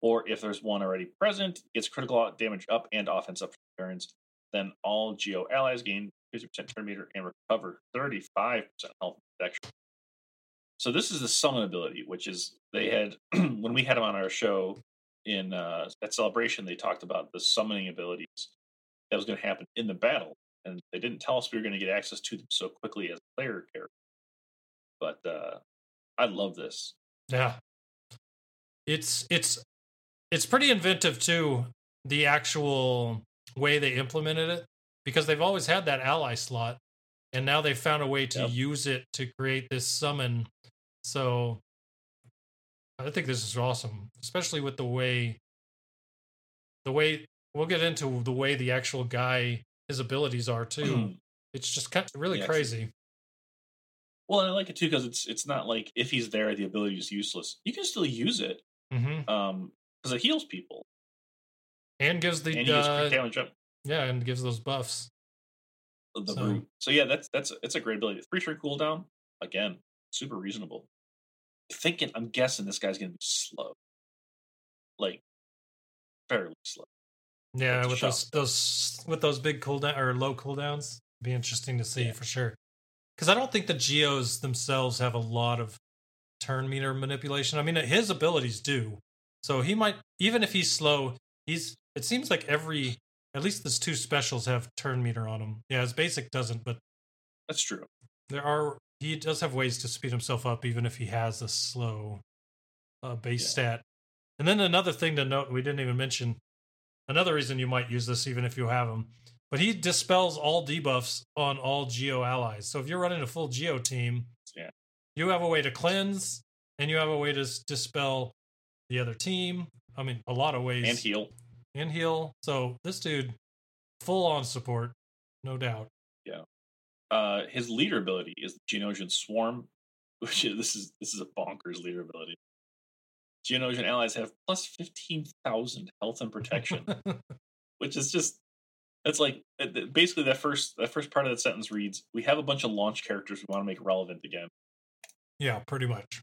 Speaker 2: or if there's one already present. Gets critical damage up and offense up for turns. Then all Geo allies gain 50% turn meter and recover 35% health protection. So this is the summon ability, which is they had when we had him on our show in uh, at celebration. They talked about the summoning abilities that was going to happen in the battle, and they didn't tell us we were going to get access to them so quickly as a player character. But uh, I love this.
Speaker 1: Yeah. It's it's it's pretty inventive too, the actual way they implemented it because they've always had that ally slot and now they found a way to
Speaker 2: Yep.
Speaker 1: use it to create this summon. So I think this is awesome, especially with the way the way we'll get into the way the actual guy his abilities are too. it's just kind of really
Speaker 2: Yeah,
Speaker 1: crazy.
Speaker 2: Well, and I like it too because it's it's not like if he's there, the ability is useless. You can still use it.
Speaker 1: hmm
Speaker 2: Um, because it heals people
Speaker 1: and gives the
Speaker 2: and
Speaker 1: uh,
Speaker 2: damage up
Speaker 1: yeah, and gives those buffs.
Speaker 2: the
Speaker 1: so-
Speaker 2: root. So yeah, that's that's it's a great ability. Three turn cooldown again, super reasonable. Thinking, I'm guessing this guy's gonna be slow, like fairly slow.
Speaker 1: Yeah, with
Speaker 2: shot.
Speaker 1: those those with those big cooldown or low cooldowns, be interesting to see
Speaker 2: Yeah.
Speaker 1: for sure. Because I don't think the geos themselves have a lot of turn meter manipulation. I mean, his abilities do. So he might even if he's slow, he's. It seems like every at least those two specials have turn meter on them. Yeah, his basic doesn't, but
Speaker 2: That's true.
Speaker 1: there are he does have ways to speed himself up even if he has a slow uh, base
Speaker 2: Yeah.
Speaker 1: stat and then another thing to note we didn't even mention another reason you might use this even if you have him but he dispels all debuffs on all geo allies so if you're running a full geo team
Speaker 2: Yeah.
Speaker 1: you have a way to cleanse and you have a way to dispel the other team i mean a lot of ways
Speaker 2: And heal.
Speaker 1: and heal so this dude full on support no doubt
Speaker 2: Uh, his leader ability is the Geonosian Swarm, which is, this is this is a bonkers leader ability. Geonosian allies have plus fifteen thousand health and protection, which is just it's like uh, basically that first that first part of that sentence reads: "We have a bunch of launch characters we want to make relevant again."
Speaker 1: yeah pretty much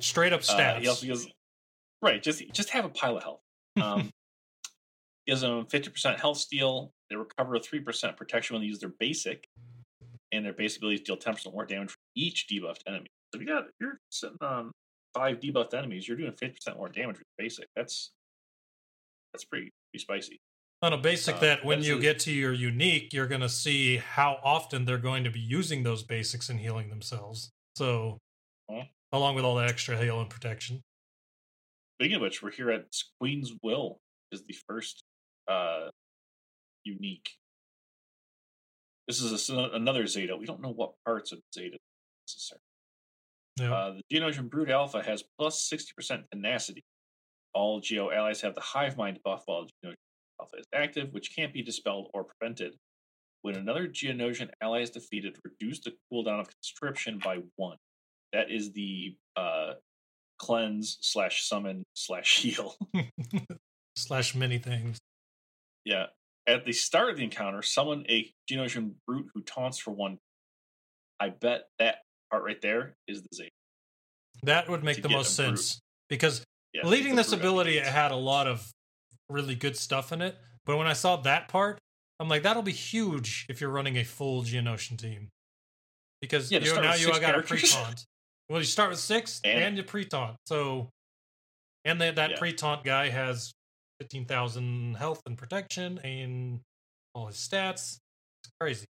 Speaker 1: straight up
Speaker 2: Uh,
Speaker 1: stats
Speaker 2: he also gives right, just just have a pile of health. Um, gives them fifty percent health steal. They recover three percent protection when they use their basic, and their basic abilities deal ten percent more damage for each debuffed enemy. So if you got you're sitting on five debuffed enemies, you're doing fifty percent more damage with basic. That's that's pretty pretty spicy.
Speaker 1: on a basic
Speaker 2: Uh,
Speaker 1: that when you get to your unique, you're going to see how often they're going to be using those basics and healing themselves. So,
Speaker 2: Mhm.
Speaker 1: along with all that extra heal and protection.
Speaker 2: Speaking of which, we're here at Queen's Will is the first uh unique. This is a another Zeta. We don't know what parts of Zeta necessary. Uh, the Geonosian Brood Alpha has plus 60% tenacity. All Geo allies have the Hive Mind buff while Geonosian Alpha is active, which can't be dispelled or prevented. When another Geonosian ally is defeated, reduce the cooldown of conscription by one. That is the uh, cleanse slash summon slash heal.
Speaker 1: Slash many things.
Speaker 2: yeah. At the start of the encounter, summon a Geonosian brute who taunts for one. I bet that part right there is the Zeta.
Speaker 1: That would make the most sense because
Speaker 2: Yeah,
Speaker 1: leading this ability, it had a lot of really good stuff in it. But when I saw that part, I'm like, that'll be huge if you're running a full Geonosian team. Because
Speaker 2: Yeah,
Speaker 1: you now you got a
Speaker 2: characters.
Speaker 1: pre-taunt. Well, you start with six and,
Speaker 2: And-
Speaker 1: you pre-taunt. So, and that that
Speaker 2: Yeah.
Speaker 1: pre-taunt guy has fifteen thousand health and protection and all his stats. It's crazy.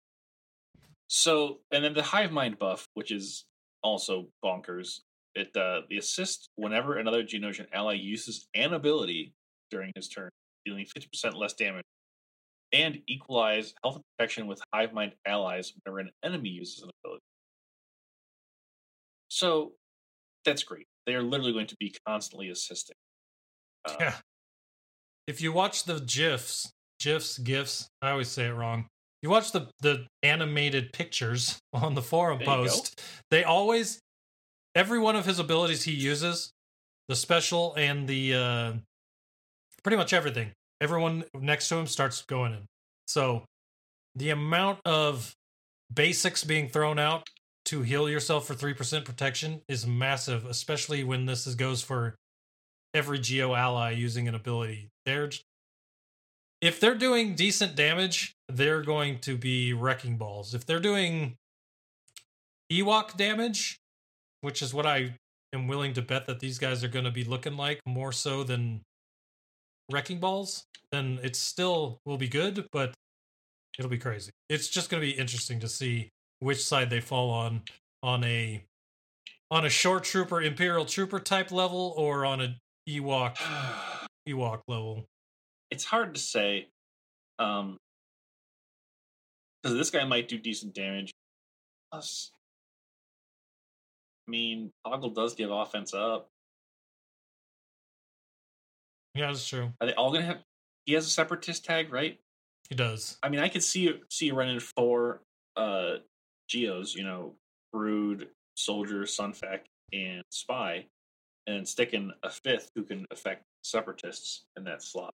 Speaker 2: So, and then the Hive Mind buff, which is also bonkers. It uh, the assist whenever another Geonosian ally uses an ability during his turn, dealing fifty percent less damage, and equalize health protection with Hive Mind allies whenever an enemy uses an ability. So, that's great. They are literally going to be constantly assisting. Uh,
Speaker 1: Yeah. If you watch the gifs, gifs, gifs, I always say it wrong. You watch the the animated pictures on the forum
Speaker 2: There
Speaker 1: post. They always every one of his abilities he uses, the special and the uh pretty much everything. Everyone next to him starts going in. So the amount of basics being thrown out to heal yourself for 3% protection is massive, especially when this is, goes for every geo ally using an ability. They're if they're doing decent damage, they're going to be wrecking balls. If they're doing Ewok damage, which is what I am willing to bet that these guys are going to be looking like more so than wrecking balls, then it still will be good, but it'll be crazy. It's just going to be interesting to see which side they fall on on a on a Shoretrooper imperial trooper type level or on a Ewok Ewok level.
Speaker 2: It's hard to say um because this guy might do decent damage plus i mean Poggle does give offense up
Speaker 1: Yeah, that's true.
Speaker 2: are they all gonna have he has a separatist tag right
Speaker 1: He does.
Speaker 2: i mean i could see you see you running four uh geos you know brood soldier Sun Fac and spy and sticking a fifth who can affect separatists in that slot.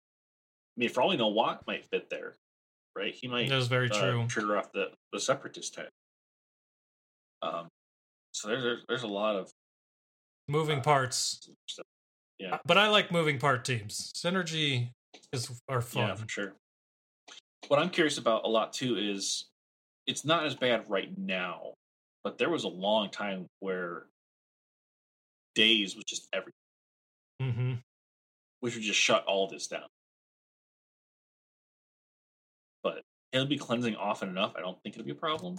Speaker 2: I mean, for all we know, Wat might fit there, right? He might
Speaker 1: That is very
Speaker 2: uh,
Speaker 1: true.
Speaker 2: trigger off the the separatist tag. Um, so there's there's, there's a lot of
Speaker 1: Moving
Speaker 2: uh,
Speaker 1: parts.
Speaker 2: Yeah,
Speaker 1: But I like moving part teams. Synergy is are fun.
Speaker 2: yeah, for sure. What I'm curious about a lot too is it's not as bad right now, but there was a long time where Daze was just everything,
Speaker 1: hmm
Speaker 2: which would just shut all this down. It'll be cleansing often enough. I don't think it'll be a problem.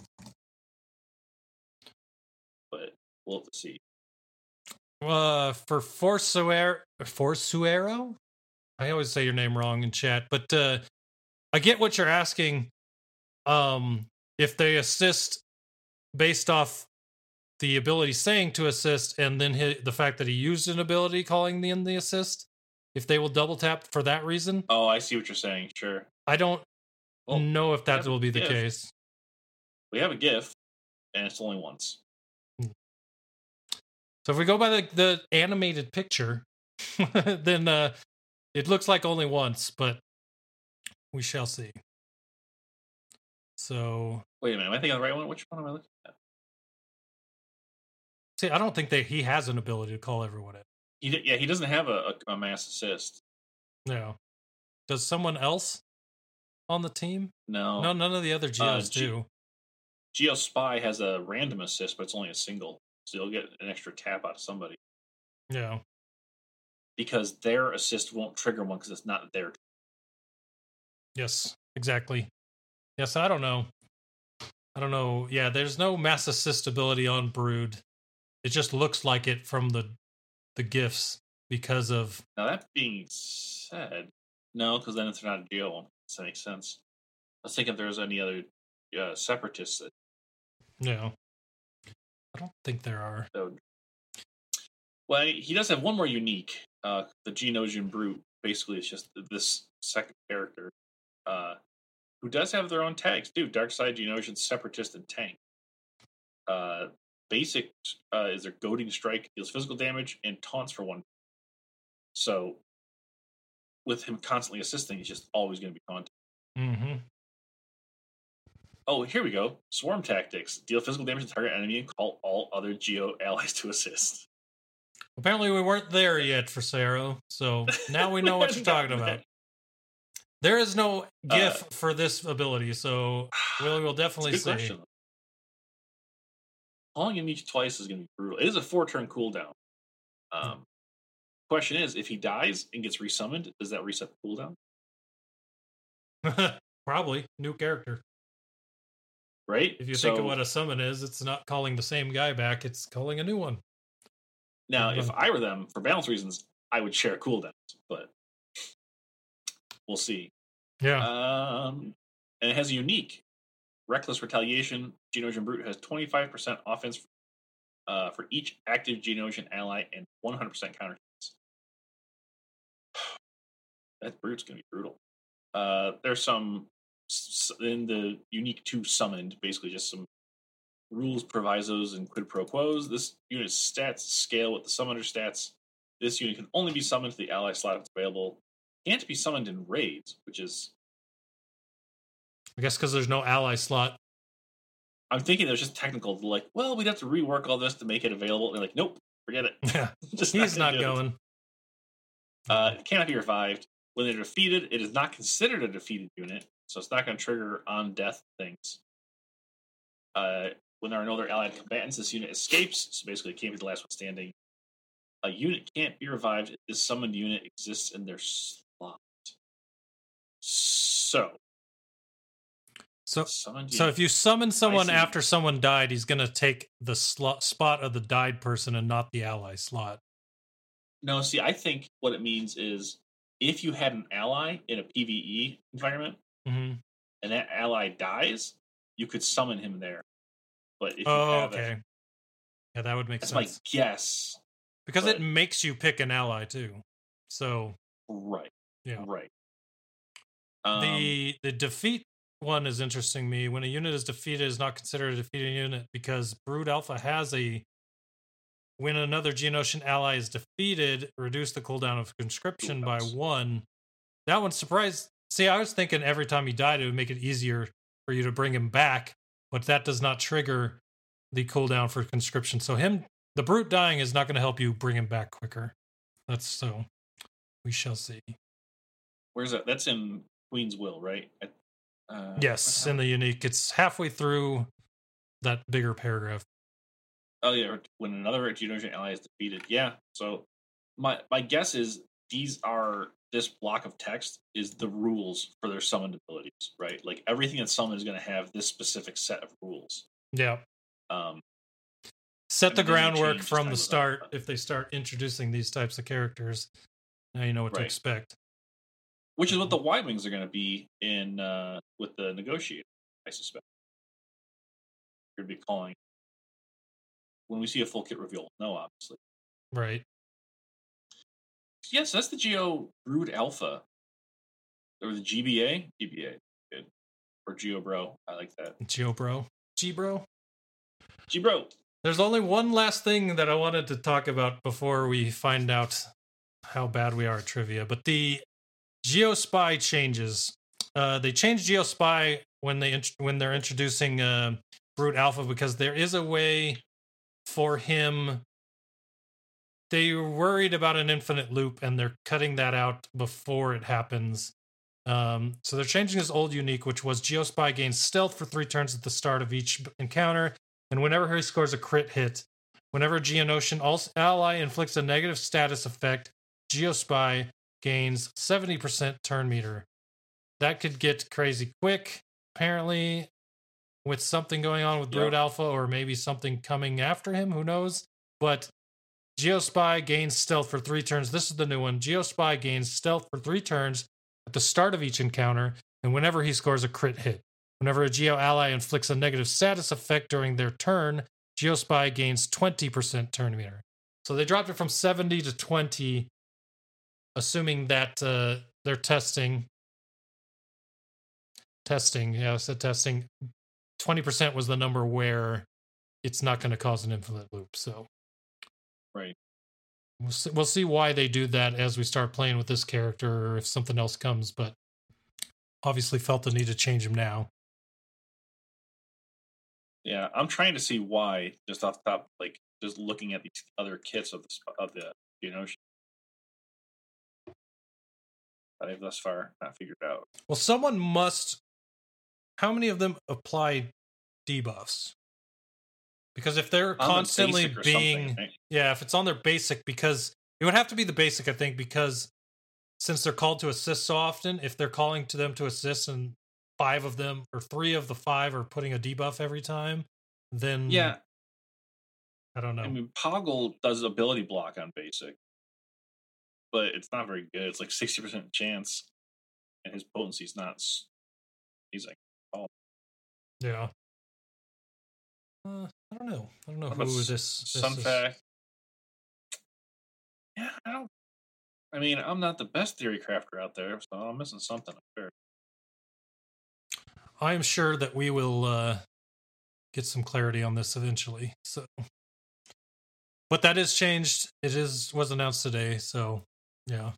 Speaker 2: But we'll have to see.
Speaker 1: Uh, for Forsuero, Forsuero, I always say your name wrong in chat, but uh, I get what you're asking. Um, if they assist based off the ability saying to assist, and then the fact that he used an ability calling in the assist, if they will double tap for that reason,
Speaker 2: Oh, I see what you're saying. Sure.
Speaker 1: I don't
Speaker 2: Well,
Speaker 1: know if that will be the case.
Speaker 2: We have a GIF, and it's only once.
Speaker 1: So if we go by the, the animated picture, then uh, it looks like only once, but we shall see. So
Speaker 2: Wait a minute. Am I thinking of the right one? Which one am I looking at?
Speaker 1: see, I don't think that he has an ability to call everyone in.
Speaker 2: He, yeah, he doesn't have a, a, a mass assist.
Speaker 1: No. Does someone else on the team?
Speaker 2: No.
Speaker 1: No, none of the other uh, geos
Speaker 2: G-
Speaker 1: do.
Speaker 2: Geo Spy has a random assist, but it's only a single. So you'll get an extra tap out of somebody
Speaker 1: Yeah.
Speaker 2: because their assist won't trigger one because it's not their.
Speaker 1: Yes, exactly. Yes, I don't know. I don't know. Yeah, there's no mass assist ability on Brood. It just looks like it from the the gifts because of
Speaker 2: Now that being said, no, because then it's not a Geo one. Does that make sense? I was thinking if there's any other uh, separatists that,
Speaker 1: know. I don't think there are.
Speaker 2: would. Well, he does have one more unique. Uh, the Geonosian Brute. Basically, it's just this second character, uh, who does have their own tags too. Dark Side, Geonosian, Separatist, and Tank. Uh, basic uh, is their goading strike, deals physical damage, and taunts for one. So, with him constantly assisting, he's just always going to be taunted.
Speaker 1: Mm-hmm.
Speaker 2: Oh, here we go. Swarm tactics. Deal physical damage to target enemy and call all other Geo allies to assist.
Speaker 1: Apparently, we weren't there yet for Saro, so now we know what you're talking about. There is no
Speaker 2: Uh,
Speaker 1: GIF for this ability, so we'll, we'll definitely see.
Speaker 2: question. Calling him each twice is going to be brutal. It is a four turn cooldown. Um, question is, if he dies and gets resummoned, does that reset the cooldown?
Speaker 1: Probably new character.
Speaker 2: Right?
Speaker 1: If you think of what a summon is, it's not calling the same guy back; it's calling a new one.
Speaker 2: now, if I were them, for balance reasons, I would share cooldowns, but we'll see.
Speaker 1: Yeah.
Speaker 2: Um, and it has a unique reckless retaliation. Geonosian Brute has 25% offense uh, for each active Geonosian ally and 100% counter. That Brute's going to be brutal. Uh, there's some in the unique two summoned, basically just some rules, provisos, and quid pro quos. This unit's stats scale with the summoner stats. This unit can only be summoned to the ally slot if it's available. Can't be summoned in raids, which is
Speaker 1: I guess because there's no ally slot.
Speaker 2: I'm thinking it was just technical. Like, well, we'd have to rework all this to make it available. And they're like, nope, forget it.
Speaker 1: Yeah,
Speaker 2: just
Speaker 1: he's
Speaker 2: gonna
Speaker 1: not
Speaker 2: do it.
Speaker 1: going.
Speaker 2: Uh, it cannot be revived. When they're defeated, it is not considered a defeated unit, so it's not going to trigger on death things. Uh, when there are no other allied combatants, this unit escapes, so basically it can't be the last one standing. A unit can't be revived if this summoned unit exists in their slot. So,
Speaker 1: So, so if you summon someone after someone died, he's gonna take the slot spot of the died person and not the ally slot.
Speaker 2: No, see, I think what it means is if you had an ally in a PVE environment
Speaker 1: hmm
Speaker 2: and that ally dies, you could summon him there. But if you
Speaker 1: Oh,
Speaker 2: have
Speaker 1: okay.
Speaker 2: it,
Speaker 1: Yeah, that would make
Speaker 2: that's my
Speaker 1: sense
Speaker 2: guess.
Speaker 1: because it makes you pick an ally too. So
Speaker 2: Right.
Speaker 1: Yeah.
Speaker 2: Right. Um,
Speaker 1: the the defeat one is interesting to me. When a unit is defeated, is not considered a defeated unit because Brood Alpha has a when another Geonosian ally is defeated, reduce the cooldown of conscription by one. That one surprised. See, I was thinking every time he died, it would make it easier for you to bring him back, but that does not trigger the cooldown for conscription. So him, the brute dying is not going to help you bring him back quicker. That's so. We shall see.
Speaker 2: Where's that? That's in Queen's Will, right? Uh,
Speaker 1: Yes,
Speaker 2: what
Speaker 1: in the unique, it's halfway through that bigger paragraph.
Speaker 2: Oh yeah, when another Geonosian ally is defeated. Yeah. So my my guess is these are this block of text is the rules for their summoned abilities, right? Like everything that summoned is going to have this specific set of rules.
Speaker 1: Yeah.
Speaker 2: Um,
Speaker 1: set the
Speaker 2: And then you
Speaker 1: groundwork from the start if they start introducing these types of characters now you know what to expect
Speaker 2: which is what the Y wings are going to be in uh, with the negotiator. I suspect you're going to be calling when we see a full kit reveal. No, obviously.
Speaker 1: right
Speaker 2: Yes, that's the Geo Brood Alpha or the GBA. GBA, good or Geo Bro. I like that.
Speaker 1: geo bro g bro
Speaker 2: G Bro.
Speaker 1: there's only one last thing that i wanted to talk about before we find out how bad we are at trivia but the geospy changes uh they changed geospy when they int- when they're introducing uh Brood Alpha because there is a way for him they were worried about an infinite loop and they're cutting that out before it happens. Um, so they're changing his old unique, which was Geospy gains stealth for three turns at the start of each encounter, and whenever he scores a crit hit, whenever Geonosian al- ally inflicts a negative status effect, Geospy gains 70% turn meter. That could get crazy quick, apparently, with something going on with
Speaker 2: Yeah.
Speaker 1: Brood Alpha, or maybe something coming after him. Who knows? But Geospy gains stealth for three turns. This is the new one. Geospy gains stealth for three turns at the start of each encounter, and whenever he scores a crit hit. Whenever a Geo ally inflicts a negative status effect during their turn, Geospy gains 20% turn meter. So they dropped it from 70 to 20, assuming that uh, they're testing. Testing, yeah, I said testing. 20% was the number where it's not going to cause an infinite loop. So
Speaker 2: Right.
Speaker 1: We'll see, we'll see why they do that as we start playing with this character or if something else comes, but obviously felt the need to change him now.
Speaker 2: Yeah, I'm trying to see why. Just off the top, like just looking at these other kits of the sp- of the Geonosian. that I've thus far not figured out.
Speaker 1: Well, someone must. How many of them apply debuffs? Because if they're
Speaker 2: On
Speaker 1: constantly
Speaker 2: basic or something, I
Speaker 1: being. Yeah, if it's on their basic, because it would have to be the basic, I think, because since they're called to assist so often, if they're calling to them to assist and five of them or three of the five are putting a debuff every time, then
Speaker 2: yeah,
Speaker 1: I don't know.
Speaker 2: I mean, Poggle does ability block on basic, but it's not very good. It's like sixty percent chance, and his potency's not. He's like,
Speaker 1: Yeah. Uh, I don't know. I don't know
Speaker 2: What
Speaker 1: who
Speaker 2: about
Speaker 1: this,
Speaker 2: S-
Speaker 1: this is.
Speaker 2: Sun Fac. Yeah, I don't. I mean, I'm not the best theory crafter out there, so I'm missing something. I'm sure.
Speaker 1: I am sure that we will uh, get some clarity on this eventually. So, but that is changed. It is was announced today. So, yeah.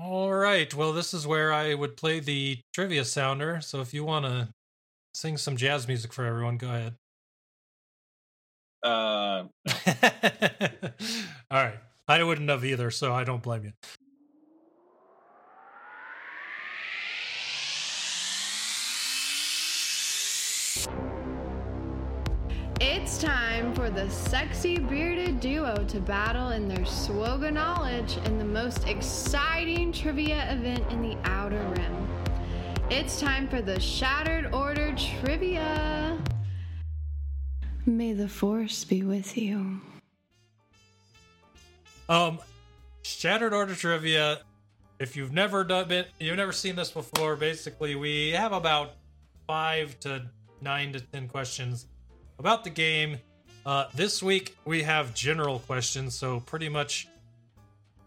Speaker 1: All right. Well, this is where I would play the trivia sounder. So, if you want to sing some jazz music for everyone, go ahead.
Speaker 2: Uh,
Speaker 1: All right. I wouldn't have either, so I don't blame you.
Speaker 3: It's time for the sexy bearded duo to battle in their SWGOH knowledge in the most exciting trivia event in the Outer Rim. It's time for the Shattered Order trivia. May the Force be with you.
Speaker 1: Um, Shattered Order trivia. If you've never done it, you've never seen this before. Basically, we have about five to nine to ten questions about the game. Uh, this week we have general questions, so pretty much,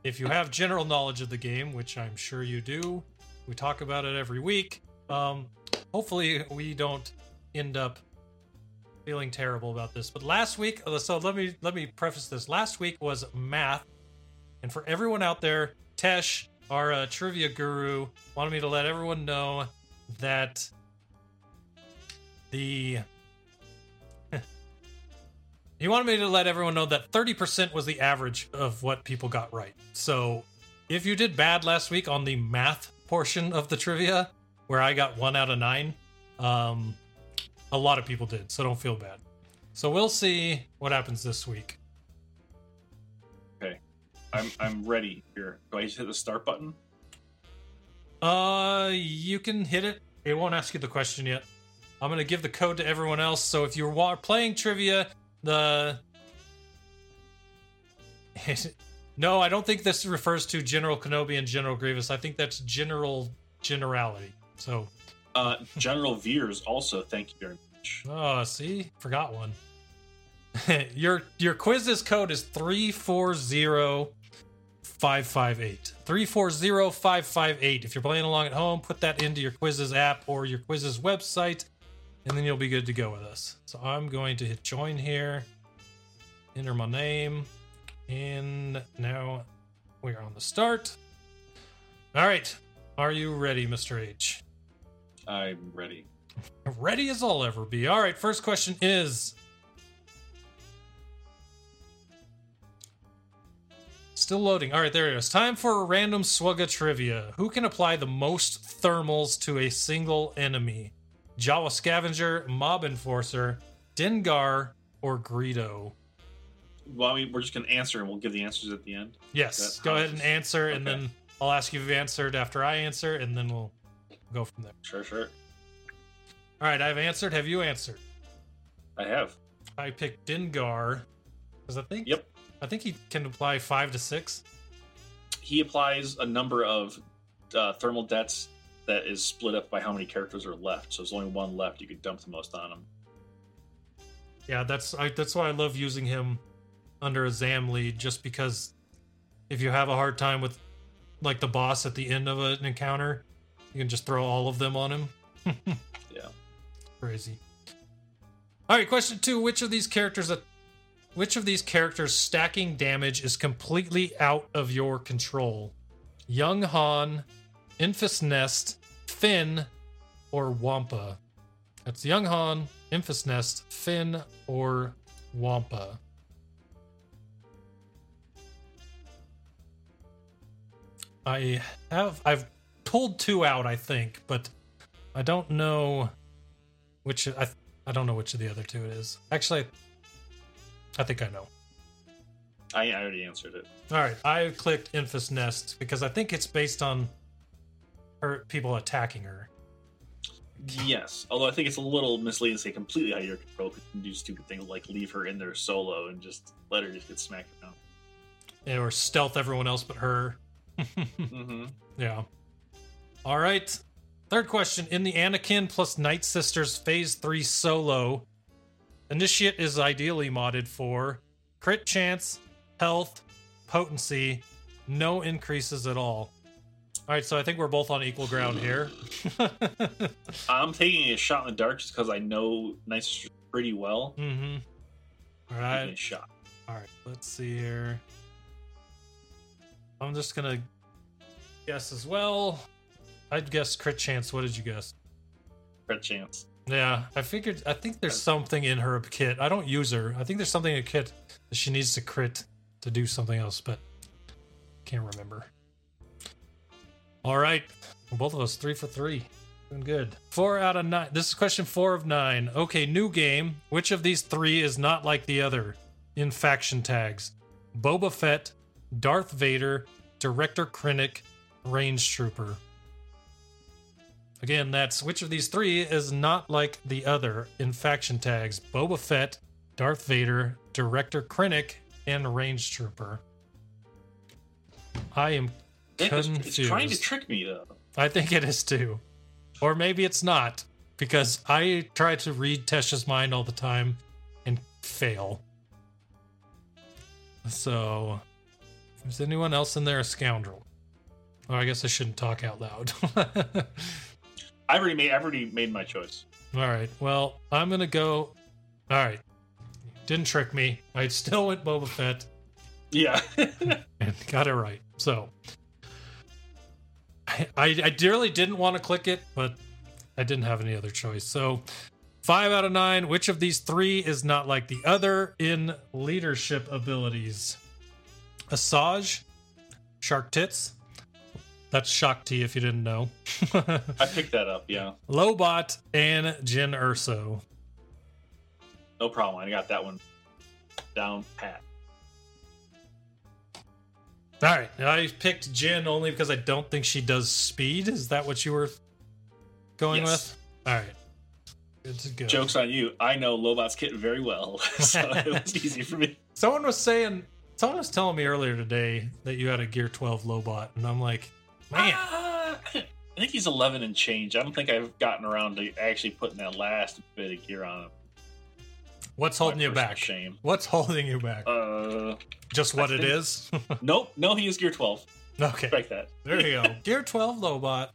Speaker 1: if you have general knowledge of the game, which I'm sure you do, we talk about it every week. Um, hopefully, we don't end up feeling terrible about this. But last week, uh, so let me let me preface this. Last week was math, and for everyone out there, Tesh, our uh, trivia guru, wanted me to let everyone know that the he wanted me to let everyone know that 30% was the average of what people got right. So if you did bad last week on the math portion of the trivia, where I got one out of nine, um, a lot of people did. So don't feel bad. So we'll see what happens this week.
Speaker 2: Okay, I'm I'm ready here. Do I just hit the start button?
Speaker 1: Uh, you can hit it. It won't ask you the question yet. I'm gonna give the code to everyone else. So if you're playing trivia, the no, I don't think this refers to General Kenobi and General Grievous. I think that's general generality. So,
Speaker 2: Uh, General Veers also. Thank you very much.
Speaker 1: oh, see, forgot one. your your quiz's code is three four zero five five eight. Three four zero five five eight. If you're playing along at home, put that into your quiz's app or your quiz's website, and then you'll be good to go with us. So I'm going to hit join here, enter my name, and now we are on the start. All right, are you ready, Mr. H?
Speaker 2: I'm ready.
Speaker 1: Ready as I'll ever be. All right, first question is Still loading. All right, there it is. Time for a random SWGOH trivia. Who can apply the most thermals to a single enemy? Jawa Scavenger, Mob Enforcer, Dengar, or Greedo?
Speaker 2: Well, we, we're just gonna answer, and we'll give the answers at the end.
Speaker 1: Yes, go ahead and answer, and then I'll ask you if you've answered after I answer, and then we'll go from there.
Speaker 2: Sure, sure.
Speaker 1: All right, I've answered. Have you answered?
Speaker 2: I have.
Speaker 1: I picked Dengar because I think
Speaker 2: Yep.
Speaker 1: I think he can apply five to six.
Speaker 2: He applies a number of uh, thermal dets that is split up by how many characters are left. So there's only one left. You could dump the most on him.
Speaker 1: Yeah, that's I, that's why I love using him under a Zam lead, just because if you have a hard time with like the boss at the end of an encounter, you can just throw all of them on him.
Speaker 2: Yeah.
Speaker 1: Crazy. All right, question two: Which of these characters that which of these characters stacking damage is completely out of your control? Young Han, Enfys Nest, Finn, or Wampa? That's Young Han, Enfys Nest, Finn, or Wampa. I have I've pulled two out, I think, but I don't know which I I don't know which of the other two it is. Actually, I think I know.
Speaker 2: I, I already answered it.
Speaker 1: All right, I clicked Enfys Nest because I think it's based on her people attacking her.
Speaker 2: Yes, although I think it's a little misleading to say completely out of your control. You can do stupid things like leave her in there solo and just let her just get smacked around.
Speaker 1: or stealth everyone else but her.
Speaker 2: mm-hmm.
Speaker 1: Yeah. All right. Third question. In the Anakin plus Night Sisters Phase 3 solo, Initiate is ideally modded for crit chance, health, potency, no increases at all. All right, so I think we're both on equal ground here.
Speaker 2: I'm taking a shot in the dark just because I know Nice pretty well.
Speaker 1: mm-hmm. All right.
Speaker 2: shot.
Speaker 1: All right, let's see here. I'm just gonna guess as well. I'd guess crit chance. What did you guess?
Speaker 2: Crit chance.
Speaker 1: Yeah, I figured. I think there's something in her kit. I don't use her. I think there's something in a kit that she needs to crit to do something else, but can't remember. All right, both of us three for three. Doing good. Four out of nine. This is question four of nine. Okay, new game. Which of these three is not like the other in faction tags? Boba Fett, Darth Vader, Director Krennic, Range Trooper. Again, that's which of these three is not like the other in faction tags Boba Fett, Darth Vader, Director Krennic, and Range Trooper. I am
Speaker 2: It's, it's trying to trick me though.
Speaker 1: I think it is too. Or maybe it's not, because I try to read Tesh's mind all the time and fail. So, is anyone else in there a scoundrel? Oh, I guess I shouldn't talk out loud.
Speaker 2: I already made. I already made my choice.
Speaker 1: All right. Well, I'm gonna go. All right. Didn't trick me. I still went Boba Fett
Speaker 2: Yeah.
Speaker 1: and got it right. So I, I, I really didn't want to click it, but I didn't have any other choice. So five out of nine. Which of these three is not like the other in leadership abilities? Asajj, Shark Tits. That's Shaak Ti if you didn't know.
Speaker 2: I picked that up. Yeah.
Speaker 1: Lobot and Jyn Erso.
Speaker 2: No problem. I got that one down pat.
Speaker 1: All right, I picked Jyn only because I don't think she does speed. Is that what you were going
Speaker 2: Yes.
Speaker 1: with? All right, good to go.
Speaker 2: Joke's on you. I know Lobot's kit very well, so it was easy for me.
Speaker 1: Someone was saying, someone was telling me earlier today that you had a Gear 12 Lobot, and I'm like, man,
Speaker 2: Ah, I think he's 11 and change. I don't think I've gotten around to actually putting that last bit of gear on him.
Speaker 1: What's holding you back?
Speaker 2: Shame.
Speaker 1: What's holding you back?
Speaker 2: Uh,
Speaker 1: Just what
Speaker 2: I
Speaker 1: it
Speaker 2: think-
Speaker 1: is.
Speaker 2: nope. No, he is gear 12.
Speaker 1: okay,
Speaker 2: Strike that.
Speaker 1: there you go. Gear 12 Lobot.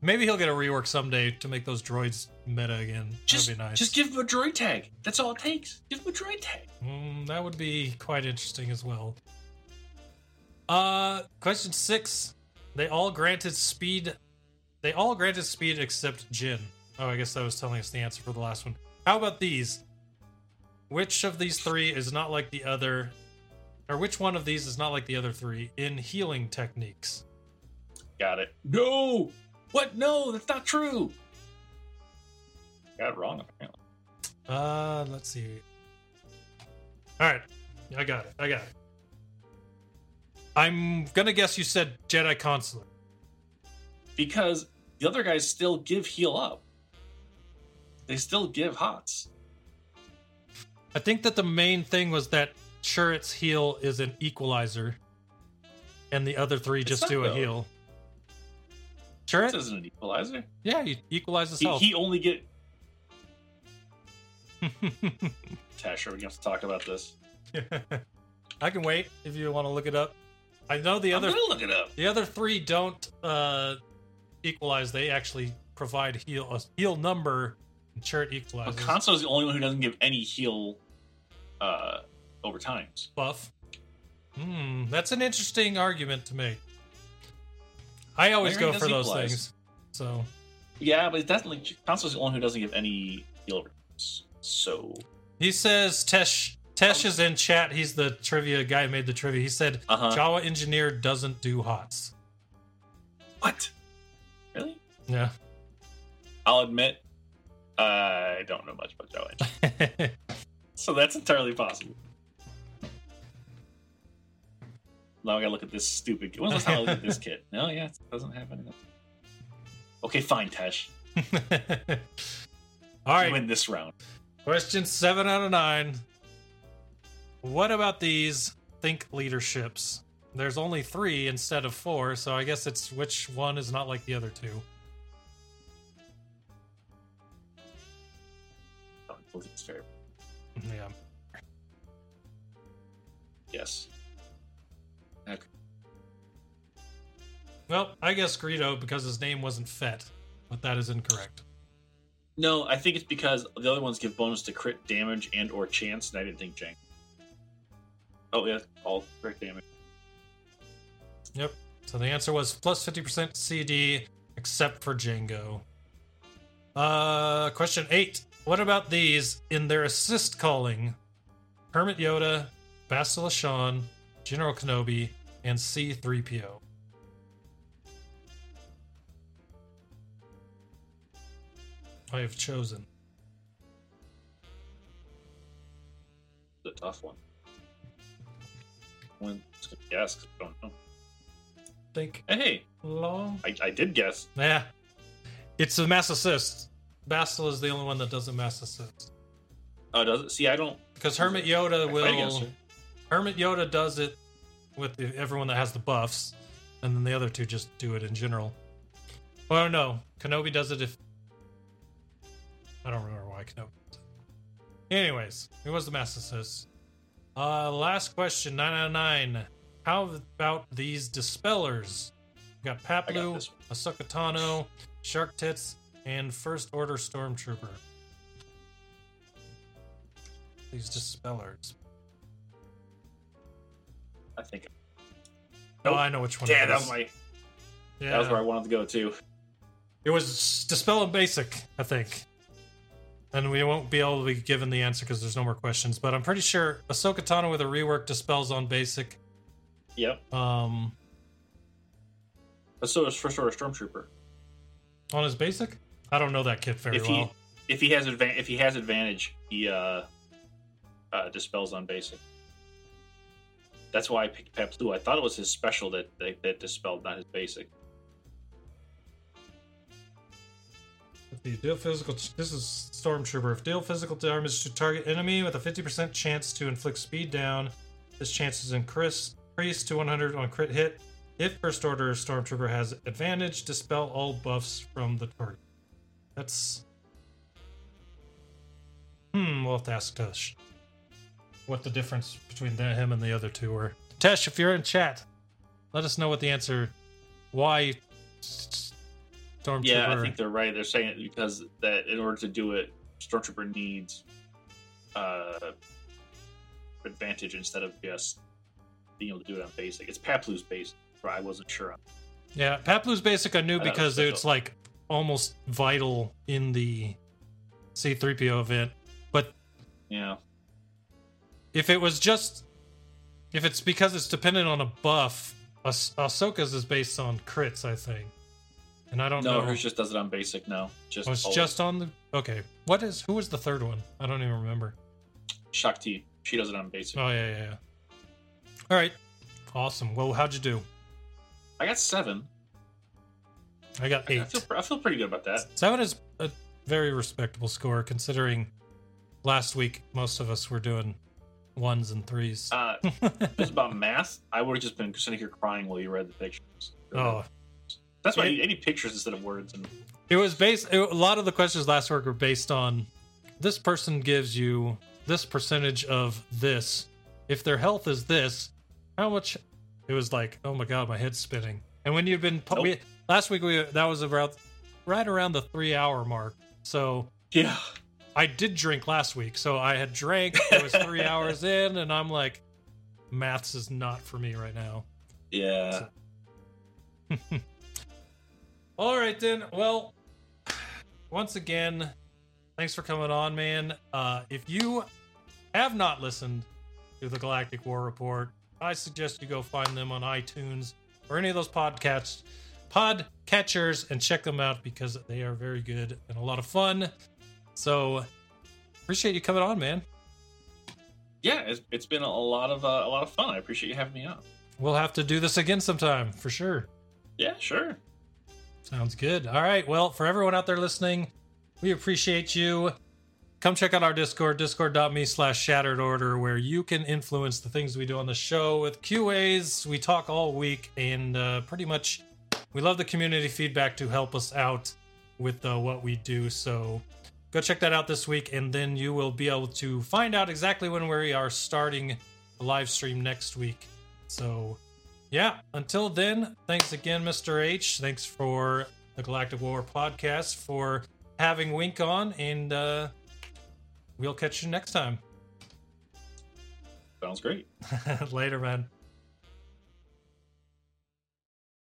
Speaker 1: Maybe he'll get a rework someday to make those droids meta again.
Speaker 2: Just,
Speaker 1: That'd be nice.
Speaker 2: just give him a droid tag. That's all it takes. Give him a droid tag.
Speaker 1: Mm, that would be quite interesting as well. Uh, question six. They all granted speed. They all granted speed except Jyn. Oh, I guess that was telling us the answer for the last one. How about these? Which of these three is not like the other, or which one of these is not like the other three in healing techniques?
Speaker 2: Got it. No. What? No, that's not true. Got it wrong. Apparently.
Speaker 1: Uh, let's see. All right, I got it. I got it. I'm gonna guess you said Jedi Consular.
Speaker 2: Because the other guys still give heal up. They still give hots.
Speaker 1: I think that the main thing was that Chirrut's heal is an equalizer, and the other three
Speaker 2: It's
Speaker 1: just do a
Speaker 2: though.
Speaker 1: heal.
Speaker 2: This
Speaker 1: Chirrut?
Speaker 2: isn't an equalizer.
Speaker 1: Yeah, he equalizes
Speaker 2: He,
Speaker 1: health.
Speaker 2: he only get. Tesh, are we going to have to talk about this?
Speaker 1: I can wait if you want to look it up. I know the
Speaker 2: I'm
Speaker 1: other
Speaker 2: look it up.
Speaker 1: the other three don't uh, equalize. They actually provide heal a heal number. And Chirrut
Speaker 2: But
Speaker 1: equalizes
Speaker 2: is the only one who doesn't give any heal uh, over times.
Speaker 1: buff. Hmm, that's an interesting argument to make. I always go for those things. So
Speaker 2: Yeah, but it's definitely Conso is the only who doesn't give any heal times. So
Speaker 1: He says Tesh Tesh is in chat. He's the trivia guy who made the trivia. He said
Speaker 2: Uh-huh.
Speaker 1: Jawa engineer doesn't do hots.
Speaker 2: what? Really?
Speaker 1: Yeah.
Speaker 2: I'll admit, I don't know much about Joe. so that's entirely possible. Now I gotta look at this stupid. When's the last time I looked at this kit? No, yeah, it doesn't have anything. Okay, fine, Tesh.
Speaker 1: All right.
Speaker 2: You win this round.
Speaker 1: Question seven out of nine. What about these think leaderships? There's only three instead of four, so I guess it's which one is not like the other two.
Speaker 2: Yes. Okay.
Speaker 1: Well, I guess Greedo because his name wasn't Fett, but that is incorrect.
Speaker 2: No, I think it's because the other ones give bonus to crit damage and or chance, and I didn't think Jank. Oh yeah, all crit damage.
Speaker 1: Yep. So the answer was plus 50% CD, except for Django. Uh, question eight. What about these in their assist calling? Hermit Yoda, Bastila Shan, General Kenobi, and C3PO. I have chosen.
Speaker 2: It's a tough one. When gonna guess 'cause I don't know.
Speaker 1: Think
Speaker 2: Hey,
Speaker 1: long.
Speaker 2: I, I did guess.
Speaker 1: Yeah. It's a mass assist. Bastila is the only one that doesn't mass assist.
Speaker 2: Oh, does it? See, I don't.
Speaker 1: Because Hermit Yoda
Speaker 2: I
Speaker 1: will.
Speaker 2: Her.
Speaker 1: Hermit Yoda does it with the, everyone that has the buffs, and then the other two just do it in general. Well, no, Kenobi does it if I don't remember why Kenobi. Does it. Anyways, it was the assist. Uh, last question, nine out of nine. How about these dispellers? We got
Speaker 2: Paploo,
Speaker 1: Ahsoka Shark Tits, and First Order Stormtrooper. these dispellers.
Speaker 2: I think.
Speaker 1: Oh,
Speaker 2: Nope.
Speaker 1: I know which one.
Speaker 2: Damn,
Speaker 1: it
Speaker 2: that
Speaker 1: is.
Speaker 2: was my.
Speaker 1: yeah.
Speaker 2: That was where I wanted to go too.
Speaker 1: It was dispel and basic, I think. And we won't be able to be given the answer because there's no more questions. But I'm pretty sure Ahsoka Tano with a rework dispels on basic.
Speaker 2: Yep.
Speaker 1: Um,
Speaker 2: But so is first order stormtrooper.
Speaker 1: on his basic, I don't know that kit very
Speaker 2: if he
Speaker 1: well.
Speaker 2: if he has advan- if he has advantage, he uh, uh dispels on basic. That's why I picked Paploo. I thought it was his special that, that that dispelled, not his basic.
Speaker 1: If deal physical, this is Stormtrooper. If deal physical damage to target enemy with a 50% chance to inflict speed down, this chance is increased increased to 100 on crit hit. If First Order Stormtrooper has advantage, dispel all buffs from the target. That's. Hmm, we'll have to ask Tesh what the difference between the, him and the other two were. Tesh, if you're in chat, let us know what the answer. Why Stormtrooper?
Speaker 2: Yeah, I think they're right. They're saying it because that in order to do it, Stormtrooper needs uh advantage instead of just being able to do it on basic. It's Paploo's basic. but I wasn't sure on.
Speaker 1: Yeah, Paploo's basic I knew
Speaker 2: I thought it was
Speaker 1: because it's like almost vital in the C3PO event. But
Speaker 2: Yeah.
Speaker 1: If it was just if it's because it's dependent on a buff, Ah- Ahsoka's is based on crits, I think. And I don't
Speaker 2: No,
Speaker 1: know.
Speaker 2: hers just does it on basic. No, just
Speaker 1: Oh, it's
Speaker 2: always.
Speaker 1: just on the Okay. What is who was the third one? I don't even remember.
Speaker 2: Shaak Ti. She does it on basic.
Speaker 1: Oh yeah, yeah, yeah. All right. Awesome. Well, how'd you do?
Speaker 2: I got seven.
Speaker 1: I got
Speaker 2: I
Speaker 1: eight.
Speaker 2: feel I feel pretty good about that.
Speaker 1: Seven is a very respectable score considering last week most of us were doing ones and threes.
Speaker 2: Uh, it's about math. I would have just been sitting here crying while you read the pictures.
Speaker 1: oh,
Speaker 2: That's why I need, pictures instead of words. And
Speaker 1: it was based. A lot of the questions last week were based on this person gives you this percentage of this. If their health is this, how much? It was like, oh my god, my head's spinning. And when you've been
Speaker 2: Nope.
Speaker 1: we, last week, we that was about right around the three hour mark. So
Speaker 2: yeah,
Speaker 1: I did drink last week, so I had drank. It was three hours in, and I'm like, maths is not for me right now.
Speaker 2: yeah.
Speaker 1: All right, then. Well, once again, thanks for coming on, man. Uh, if you have not listened to the Galactic War Report, I suggest you go find them on iTunes or any of those podcasts, pod catchers, and check them out because they are very good and a lot of fun. So, appreciate you coming on, man.
Speaker 2: Yeah, it's, it's been a lot of uh, a lot of fun. I appreciate you having me on.
Speaker 1: We'll have to do this again sometime for sure.
Speaker 2: Yeah, sure.
Speaker 1: Sounds good. All right. Well, for everyone out there listening, we appreciate you. Come check out our Discord, discord.me slash shattered order, where you can influence the things we do on the show with QAs. We talk all week, and uh, pretty much we love the community feedback to help us out with uh, what we do. So go check that out this week, and then you will be able to find out exactly when we are starting the live stream next week. So yeah, until then, thanks again, Mr. H. Thanks for the Galactic War podcast for having Wink on, and uh, we'll catch you next time.
Speaker 2: Sounds great.
Speaker 1: Later, man.